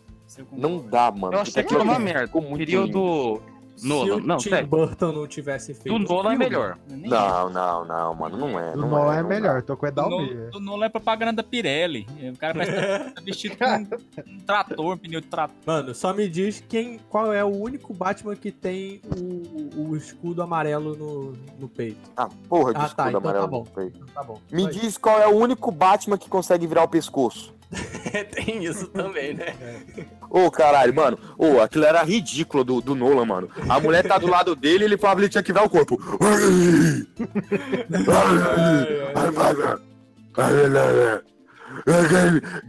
Speaker 2: Não dá, mano.
Speaker 10: Eu achei que era uma merda.
Speaker 2: ficou muito
Speaker 10: Queria o
Speaker 2: lindo.
Speaker 10: Do
Speaker 5: Se
Speaker 10: Nolan.
Speaker 5: o
Speaker 10: Não,
Speaker 5: Tim
Speaker 10: sério.
Speaker 5: Burton não tivesse feito.
Speaker 10: Do Nolan é melhor.
Speaker 2: Não, não, não, mano, não é.
Speaker 11: O
Speaker 2: Não
Speaker 11: Nolan
Speaker 2: é,
Speaker 11: é
Speaker 2: não
Speaker 11: melhor, tô com o
Speaker 3: Do
Speaker 11: Edalmir.
Speaker 3: do Nolan é propaganda da Pirelli. O cara parece que tá vestido com um, um trator, um pneu de trator.
Speaker 5: Mano, só me diz quem, qual é o único Batman que tem o, o escudo amarelo no, no peito.
Speaker 2: Ah, porra de
Speaker 5: Ah,
Speaker 2: escudo
Speaker 5: tá, então
Speaker 2: amarelo
Speaker 5: tá bom.
Speaker 2: no peito.
Speaker 5: Tá bom.
Speaker 2: Me
Speaker 5: Só
Speaker 2: diz qual é o único Batman que consegue virar o pescoço.
Speaker 15: Tem isso também, né?
Speaker 2: Ô, caralho, mano. Ô, aquilo era ridículo do, do Nolan, mano. A mulher tá do lado dele e ele falava que tinha que virar o corpo.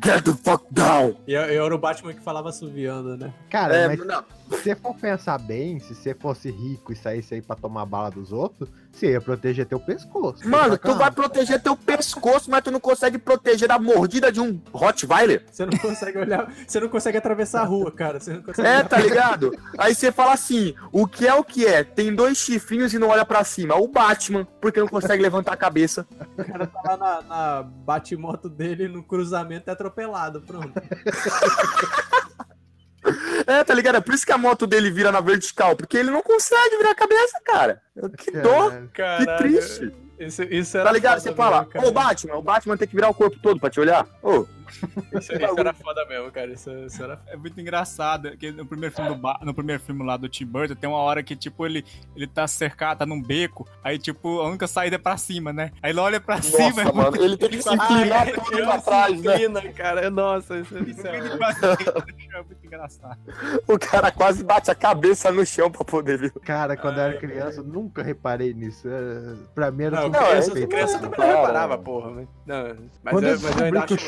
Speaker 2: Get the fuck down!
Speaker 5: E eu, eu era o Batman que falava assoviando, né?
Speaker 11: Cara,
Speaker 2: É,
Speaker 11: mas
Speaker 2: não.
Speaker 11: Se você for pensar bem, se você fosse rico e saísse aí pra tomar bala dos outros, você ia proteger teu pescoço.
Speaker 2: Mano, tu vai proteger teu pescoço, mas tu não consegue proteger da mordida de um Rottweiler.
Speaker 5: Você não consegue olhar, você não consegue atravessar a rua, cara. Você não consegue
Speaker 2: É,
Speaker 5: olhar
Speaker 2: tá ligado? Aí você fala assim: o que é o que é? Tem dois chifrinhos e não olha pra cima. O Batman, porque não consegue levantar a cabeça.
Speaker 5: O cara tá lá na, na bate-moto dele no cruzamento é atropelado, pronto.
Speaker 2: É, tá ligado? É por isso que a moto dele vira na vertical, porque ele não consegue virar a cabeça, cara. Que dó!
Speaker 15: Caralho.
Speaker 2: Que triste.
Speaker 15: Isso, isso era
Speaker 2: Tá ligado? Você fala, ô Batman, o Batman tem que virar o corpo todo pra te olhar. Ô,
Speaker 15: Isso, isso era foda mesmo, cara. Isso, isso era
Speaker 3: É muito engraçado, que no primeiro filme do Ba- no primeiro filme lá do Tim Burton, tem uma hora que, tipo, ele, ele tá cercado, tá num beco, aí, tipo, a única saída é pra cima, né? Aí ele olha pra
Speaker 2: Nossa,
Speaker 3: cima. é
Speaker 2: mano, ele tem que se inclinar
Speaker 15: Ah,
Speaker 2: todo pra trás, né?
Speaker 15: inclina, cara. Nossa, isso, isso é...
Speaker 3: É muito engraçado.
Speaker 2: O cara quase bate a cabeça no chão pra poder ver.
Speaker 11: Cara, quando eu era criança, eu nunca reparei nisso. É, Pra mim era
Speaker 15: Não,
Speaker 11: tudo
Speaker 15: criança,
Speaker 11: perfeito.
Speaker 15: criança também não reparava, porra. Mas, não, mas
Speaker 11: Quando eu,
Speaker 15: eu, mas eu ainda
Speaker 11: que o
Speaker 15: acho-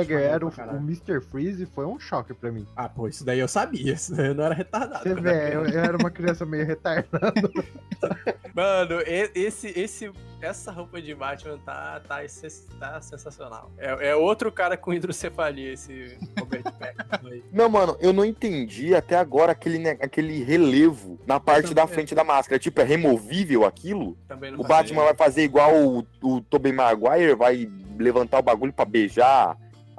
Speaker 11: Schwarzenegger era o, o Mr. Freeze, foi um choque pra mim.
Speaker 5: Ah, pô, isso daí eu sabia. Isso daí eu não era retardado.
Speaker 11: Você vê, eu, eu era uma criança meio retardada.
Speaker 15: Mano, esse, esse, essa roupa de Batman tá, tá, tá sensacional. É, é outro cara com hidrocefalia, esse Robert Pattinson aí.
Speaker 2: Não, mano, eu não entendi até agora aquele, aquele relevo na parte da frente da máscara. Tipo, é removível aquilo?
Speaker 15: Também não
Speaker 2: O. Batman vai fazer igual o, o Tobey Maguire, vai levantar o bagulho pra beijar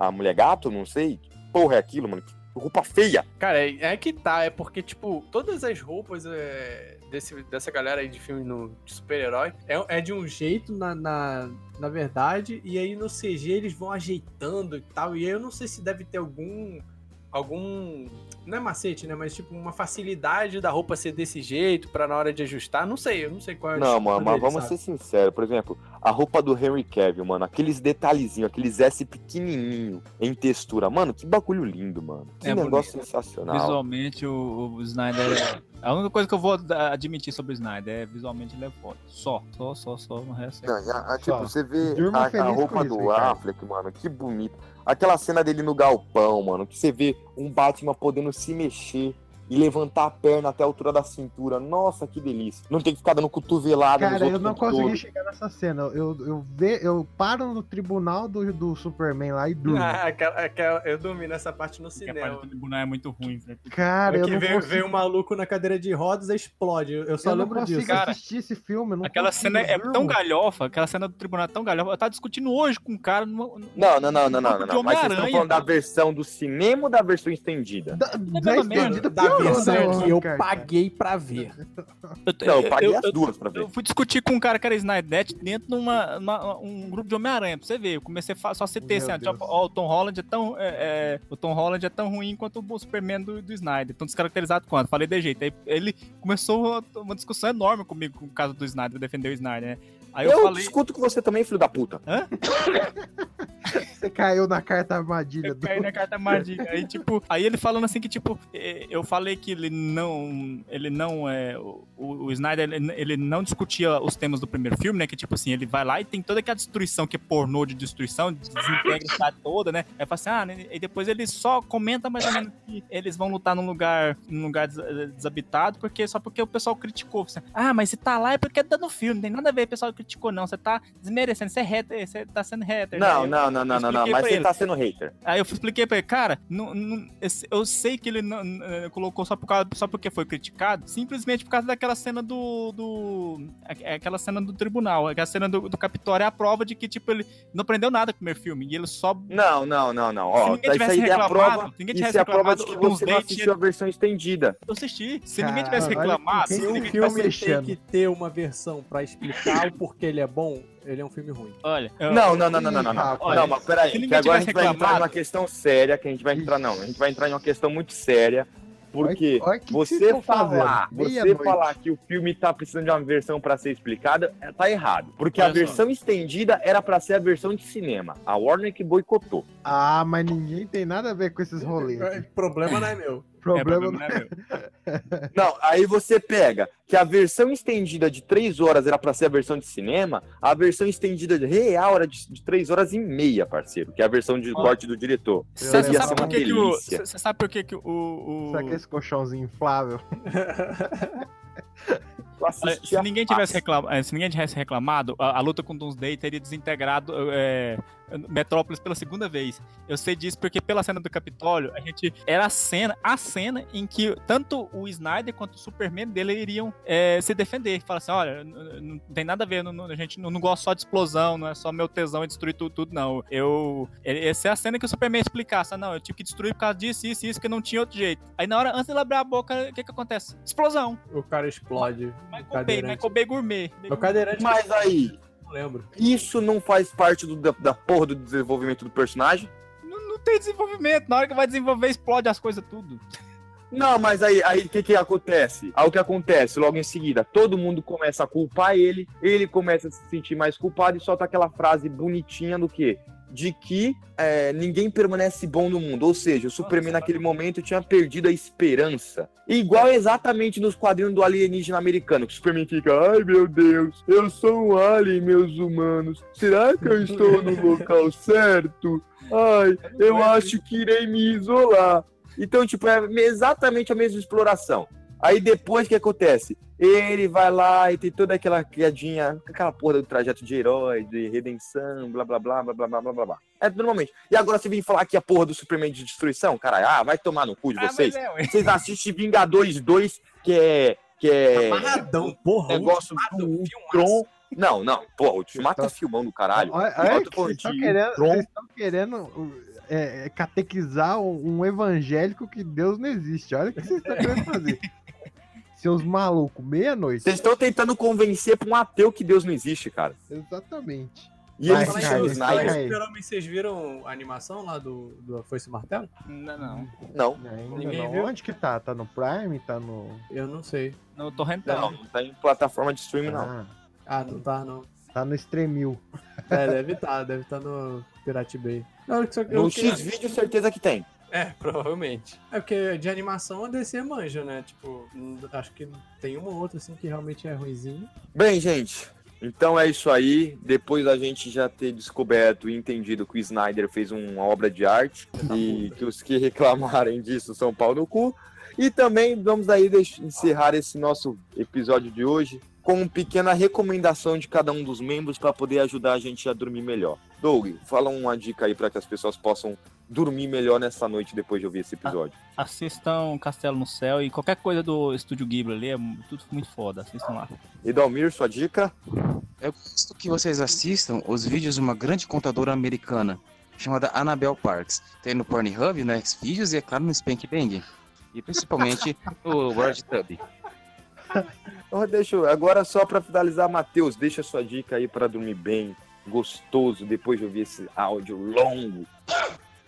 Speaker 2: a mulher gato? Não sei. Que porra é aquilo, mano? Que roupa feia.
Speaker 15: Cara, é, é que tá, é porque, tipo, todas as roupas é, desse, dessa galera aí de filme no, de super-herói é, é de um jeito na, na, na verdade, e aí no CG eles vão ajeitando e tal, e aí eu não sei se deve ter algum. algum. Não é macete, né? Mas tipo, uma facilidade da roupa ser desse jeito pra na hora de ajustar. Não sei, eu não sei qual é a
Speaker 2: Não, mano, mas vamos
Speaker 15: sabe?
Speaker 2: ser sinceros. Por exemplo, a roupa do Henry Cavill, mano, aqueles detalhezinhos, aqueles S pequenininho em textura. Mano, que bagulho lindo, mano. Que
Speaker 3: É
Speaker 2: negócio
Speaker 3: bonito.
Speaker 2: sensacional.
Speaker 3: Visualmente, o, o Snyder. é- A única coisa que eu vou admitir sobre o Snyder é visualmente ele é foda. Só, só, só, só. No resto é-
Speaker 2: Não, já- ah, tipo,
Speaker 3: Só.
Speaker 2: você vê
Speaker 3: Durma
Speaker 2: a, a roupa
Speaker 3: isso,
Speaker 2: do
Speaker 3: Ricardo.
Speaker 2: Affleck, mano, que bonito. Aquela cena dele no galpão, mano, que você vê um Batman podendo se mexer e levantar a perna até a altura da cintura. Nossa, que delícia. Não tem que ficar dando cotovelada
Speaker 11: Cara, eu não consegui
Speaker 2: todo.
Speaker 11: chegar nessa cena. Eu, eu, ve, eu paro no tribunal do, do Superman lá e durmo.
Speaker 15: Ah, aquela, aquela- eu dormi nessa parte no
Speaker 3: Porque a parte
Speaker 15: cinema.
Speaker 3: do tribunal é muito ruim, velho.
Speaker 11: Cara, eu
Speaker 5: que
Speaker 11: não
Speaker 5: vem,
Speaker 11: consigo-
Speaker 5: vem um maluco na cadeira de rodas e explode. Eu eu só
Speaker 11: eu não
Speaker 5: lembro
Speaker 11: consigo
Speaker 5: disso.
Speaker 3: Cara,
Speaker 11: assistir esse filme. eu Não
Speaker 3: Aquela
Speaker 11: consigo,
Speaker 3: cena é
Speaker 11: durmo.
Speaker 3: tão galhofa, aquela cena do tribunal é tão galhofa. Eu tava discutindo hoje com um cara numa,
Speaker 2: Não, não, não, não, não, não, não. Mas vocês estão falando da versão do cinema ou da versão estendida?
Speaker 11: Da, da estendida
Speaker 5: da
Speaker 11: piorou, né,
Speaker 5: que eu
Speaker 11: cara?
Speaker 5: paguei pra ver.
Speaker 2: Não, eu paguei
Speaker 3: eu-
Speaker 2: as duas pra ver.
Speaker 3: Eu fui discutir com um cara que era Snyder dentro de uma, uma- um grupo de Homem-Aranha, pra você ver. Eu comecei a só
Speaker 11: Meu
Speaker 3: assim, ó, tipo, ó, o Tom Holland é tão. é, é, o Tom Holland é tão ruim quanto o Superman do, do Snyder. Tão descaracterizado quanto. Falei de jeito. Aí ele começou uma discussão enorme comigo com o caso do Snyder, defender o Snyder, né? Aí eu,
Speaker 2: eu
Speaker 3: falei.
Speaker 2: discuto com você também, filho da puta.
Speaker 3: Hã?
Speaker 11: Você caiu na carta armadilha. do-
Speaker 3: Caí na carta armadilha. Aí, tipo, aí ele falando assim que, tipo, eh, eu falei que ele não. Ele não é. O, o Snyder, ele, ele não discutia os temas do primeiro filme, né? Que, tipo assim, ele vai lá e tem toda aquela destruição que é pornô de destruição, desintegra a cidade toda, né? Aí fala assim, ah, né, e depois ele só comenta mais ou menos que eles vão lutar num lugar, num lugar des- desabitado, porque só porque o pessoal criticou. Assim, ah, mas se tá lá é porque é dando filme, não tem nada a ver, o pessoal criticou, não. Você tá desmerecendo, você é hater, você tá sendo hater. né?
Speaker 2: Não,
Speaker 3: Eu-
Speaker 2: não, não, não, não, não. Mas você
Speaker 3: ele.
Speaker 2: tá sendo hater.
Speaker 3: Aí eu expliquei pra ele, cara, não, não- eu sei que ele não, eh, colocou só, por causa, só porque foi criticado, simplesmente por causa daquela cena do. do a- aquela cena do tribunal. Aquela cena do, do Capitólio é a prova de que, tipo, ele não aprendeu nada com o primeiro filme. E ele só.
Speaker 2: Não, não, não, não.
Speaker 3: Se
Speaker 2: Ó,
Speaker 3: ninguém
Speaker 2: isso
Speaker 3: tivesse
Speaker 2: aí é a
Speaker 3: reclamado,
Speaker 2: prova.
Speaker 3: se ninguém
Speaker 2: Isso
Speaker 3: tivesse
Speaker 2: é a prova de
Speaker 3: reclamado,
Speaker 2: que você não assistiu a versão estendida.
Speaker 3: Eu assisti. Se
Speaker 11: Cara,
Speaker 3: ninguém tivesse reclamado, se
Speaker 5: Se
Speaker 3: ninguém
Speaker 11: filme
Speaker 5: tem que ter uma versão pra explicar o porquê ele é bom, ele é um filme ruim.
Speaker 3: Olha, eu-
Speaker 2: Não, não, não, não, não, não. Não.
Speaker 11: rapaz.
Speaker 2: Não, mas peraí, que agora a gente vai entrar numa questão séria, que a gente vai entrar, não, a gente vai entrar em uma questão muito séria, porque
Speaker 11: Olha- olha que
Speaker 2: você falar, você falar que o filme tá precisando de uma versão pra ser explicada, é, tá errado. Porque a
Speaker 3: Olha só.
Speaker 2: versão estendida era pra ser a versão de cinema. A Warner que boicotou.
Speaker 11: Ah, mas ninguém tem nada a ver com esses rolês.
Speaker 5: É, Problema não é meu.
Speaker 3: É,
Speaker 11: Problema
Speaker 3: problema não é meu.
Speaker 2: Não, aí você pega que a versão estendida de 3 horas era pra ser a versão de cinema, a versão estendida de real era de, de 3 horas e meia, parceiro, que é a versão de corte do diretor.
Speaker 3: Você
Speaker 2: ser
Speaker 3: sabe, por que que o- sabe por que, que o, o,
Speaker 11: Sabe aquele colchãozinho inflável?
Speaker 3: Se ninguém tivesse reclamado, se ninguém tivesse reclamado, a, a luta com Doomsday teria desintegrado é, Metrópolis pela segunda vez. Eu sei disso porque pela cena do Capitólio, a gente era a cena, a cena em que tanto o Snyder quanto o Superman dele iriam é, se defender. Fala assim, olha, não tem nada a ver, não- não- a gente não, não gosta só de explosão, não é só meu tesão em destruir tudo, tudo não. Eu, essa é a cena que o Superman explicasse, ah, não, eu tive que destruir por causa disso, isso, isso, que não tinha outro jeito. Aí na hora, antes de ele abrir a boca, o que que acontece? Explosão.
Speaker 5: O cara explode.
Speaker 3: Michael Bay, Michael Bay gourmet.
Speaker 5: É o cadeirante.
Speaker 2: Mas aí,
Speaker 5: Não lembro.
Speaker 2: isso não faz parte do- da, da porra do desenvolvimento do personagem?
Speaker 3: Não, não tem desenvolvimento. Na hora que vai desenvolver, explode as coisas tudo.
Speaker 2: Não, mas aí aí o que, que acontece? Aí o que acontece logo em seguida? Todo mundo começa a culpar ele, ele começa a se sentir mais culpado e solta aquela frase bonitinha do quê? De que é, ninguém permanece bom no mundo. Ou seja, o Superman naquele momento tinha perdido a esperança. Igual exatamente nos quadrinhos do alienígena americano, que o Superman fica, ai meu Deus, eu sou um alien, meus humanos. Será que eu estou no local certo? Ai, eu acho que irei me isolar. Então, tipo, é exatamente a mesma exploração. Aí depois o que acontece? Ele vai lá e tem toda aquela criadinha, aquela porra do trajeto de herói, de redenção, blá blá blá blá blá blá blá blá. blá. É normalmente. E agora você vem falar que a porra do Superman de destruição, caralho, ah, vai tomar no cu de
Speaker 3: Ah, mas
Speaker 2: vocês.
Speaker 3: é, ué.
Speaker 2: vocês assistem Vingadores 2, que é. Que é
Speaker 5: Amarradão, porra.
Speaker 2: negócio do Ultron. Não, não, porra, o Ultimato é filmão do caralho.
Speaker 11: Olha, olha que vocês estão querendo, vocês estão querendo é, é, catequizar um, um evangélico que Deus não existe. Olha o que vocês estão querendo fazer. Seus malucos, meia-noite.
Speaker 2: Vocês estão tentando convencer pra um ateu que Deus não existe, cara.
Speaker 11: Exatamente.
Speaker 2: E ele
Speaker 11: Vai,
Speaker 2: se
Speaker 11: cara.
Speaker 5: Super-Homem, vocês viram a animação lá do, do Foice Martelo?
Speaker 3: Não, não.
Speaker 2: Não,
Speaker 11: Ainda
Speaker 5: Ninguém
Speaker 11: não.
Speaker 5: viu?
Speaker 11: Onde que tá? Tá no Prime? Tá no.
Speaker 5: Eu não sei.
Speaker 3: No torrentão.
Speaker 2: não, não tá em plataforma de streaming, não.
Speaker 11: Ah,
Speaker 5: Ah, não tá, não.
Speaker 11: tá no Streamil.
Speaker 5: É, deve estar, deve estar no Pirate Bay. Não, só
Speaker 2: No X-Vídeo, certeza que tem.
Speaker 15: É, provavelmente.
Speaker 5: É porque de animação a DC manja, né? Tipo, acho que tem uma ou outra assim que realmente é ruimzinho.
Speaker 2: Bem, gente, então é isso aí. Depois da gente já ter descoberto e entendido que o Snyder fez uma obra de arte e que os que reclamarem disso são pau no cu. E também vamos aí encerrar esse nosso episódio de hoje com uma pequena recomendação de cada um dos membros para poder ajudar a gente a dormir melhor. Doug, fala uma dica aí para que as pessoas possam dormir melhor nessa noite depois de ouvir esse episódio.
Speaker 3: Assistam Castelo no Céu e qualquer coisa do Estúdio Ghibli ali, é tudo muito foda. Assistam lá.
Speaker 2: Edalmir, sua dica?
Speaker 10: Eu gosto que vocês assistam os vídeos de uma grande contadora americana chamada Annabelle Parks. Tem no Pornhub, no Xvideos e, é claro, no Spank Bang. E principalmente no World Tub.
Speaker 2: Então, deixa eu- agora só para finalizar, Matheus, deixa sua dica aí para dormir bem, gostoso, depois de ouvir esse áudio longo.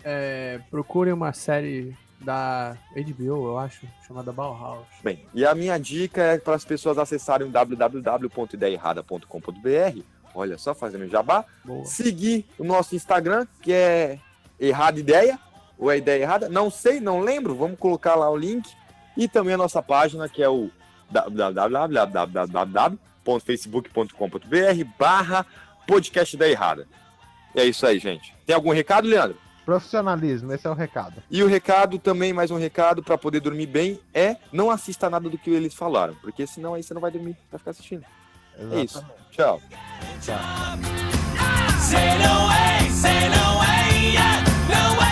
Speaker 5: É, procurem uma série da HBO, eu acho, chamada Bauhaus.
Speaker 2: Bem, e a minha dica é para as pessoas acessarem www.ideaerrada.com.br. Olha só, fazendo jabá.
Speaker 5: Boa.
Speaker 2: Seguir o nosso Instagram, que é Errada Ideia, ou é Ideia Errada, não sei, não lembro, vamos colocar lá o link. E também a nossa página, que é o www.facebook.com.br barra podcast Ideia Errada. E é isso aí, gente. Tem algum recado, Leandro?
Speaker 11: Profissionalismo, esse é o recado.
Speaker 2: E o recado, também mais um recado para poder dormir bem, é não assista nada do que eles falaram, porque senão aí você não vai dormir, vai ficar assistindo. É isso. Tchau.
Speaker 1: Away.